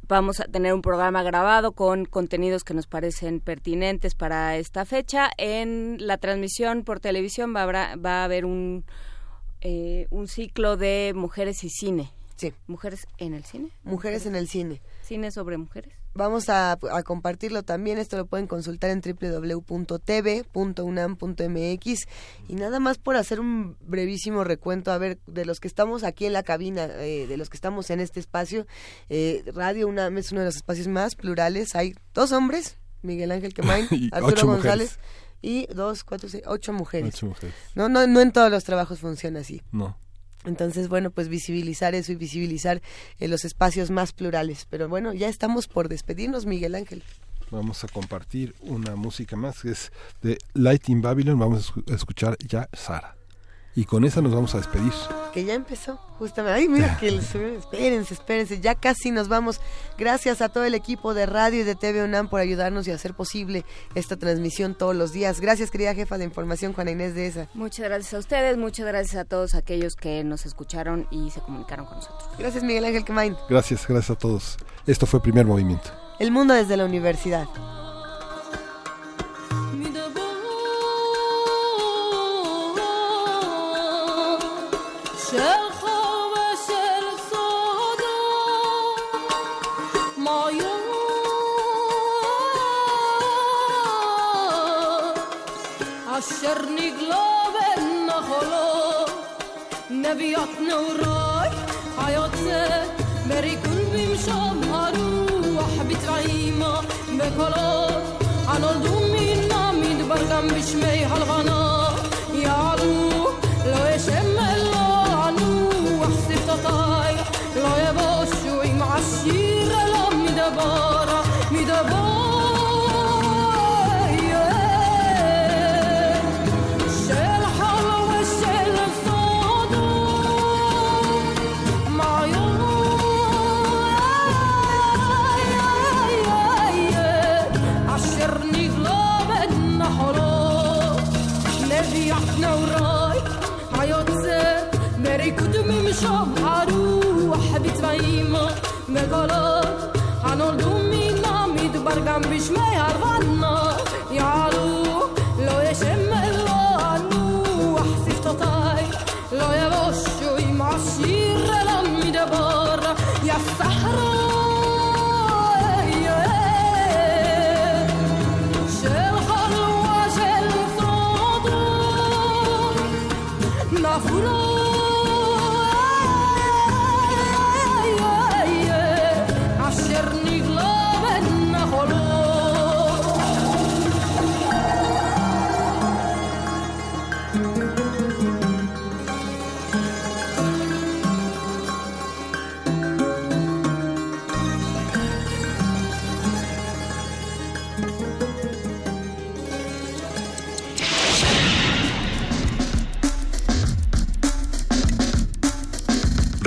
Vamos a tener un programa grabado con contenidos que nos parecen pertinentes para esta fecha. En la transmisión por televisión va a, va a haber un, eh, un ciclo de mujeres y cine. Sí. ¿Mujeres en el cine? Mujeres en el cine. ¿Cine sobre mujeres? Vamos a, compartirlo también, esto lo pueden consultar en www.tv.unam.mx y nada más por hacer un brevísimo recuento, a ver, de los que estamos aquí en la cabina, eh, de los que estamos en este espacio, eh, Radio UNAM es uno de los espacios más plurales, hay dos hombres, Miguel Ángel Quemain, Arturo González. Y dos, cuatro, seis, ocho mujeres. Ocho mujeres. No, no, no en todos los trabajos funciona así. No. Entonces, bueno, pues visibilizar eso y visibilizar eh, los espacios más plurales. Pero bueno, ya estamos por despedirnos, Miguel Ángel. Vamos a compartir una música más que es de Light in Babylon. Vamos a escuchar ya Sara. Y con esa nos vamos a despedir. Que ya empezó, justamente. Ay, mira que espérense, espérense, ya casi nos vamos. Gracias a todo el equipo de radio y de TV UNAM por ayudarnos y hacer posible esta transmisión todos los días. Gracias, querida jefa de información, Juana Inés de esa. Muchas gracias a ustedes, muchas gracias a todos aquellos que nos escucharon y se comunicaron con nosotros. Gracias, Miguel Ángel Quemain. Gracias, gracias a todos. Esto fue Primer Movimiento. El mundo desde la universidad. شرني قلوب النخلو نبيات نوراي حياتي بري كن بمشام هروح بتعيما بكلا أنا دومين ناميد برقم بشمي לנשום הרוח בצבעים וקולות הנולדו מן המדבר גם בשמי הרוון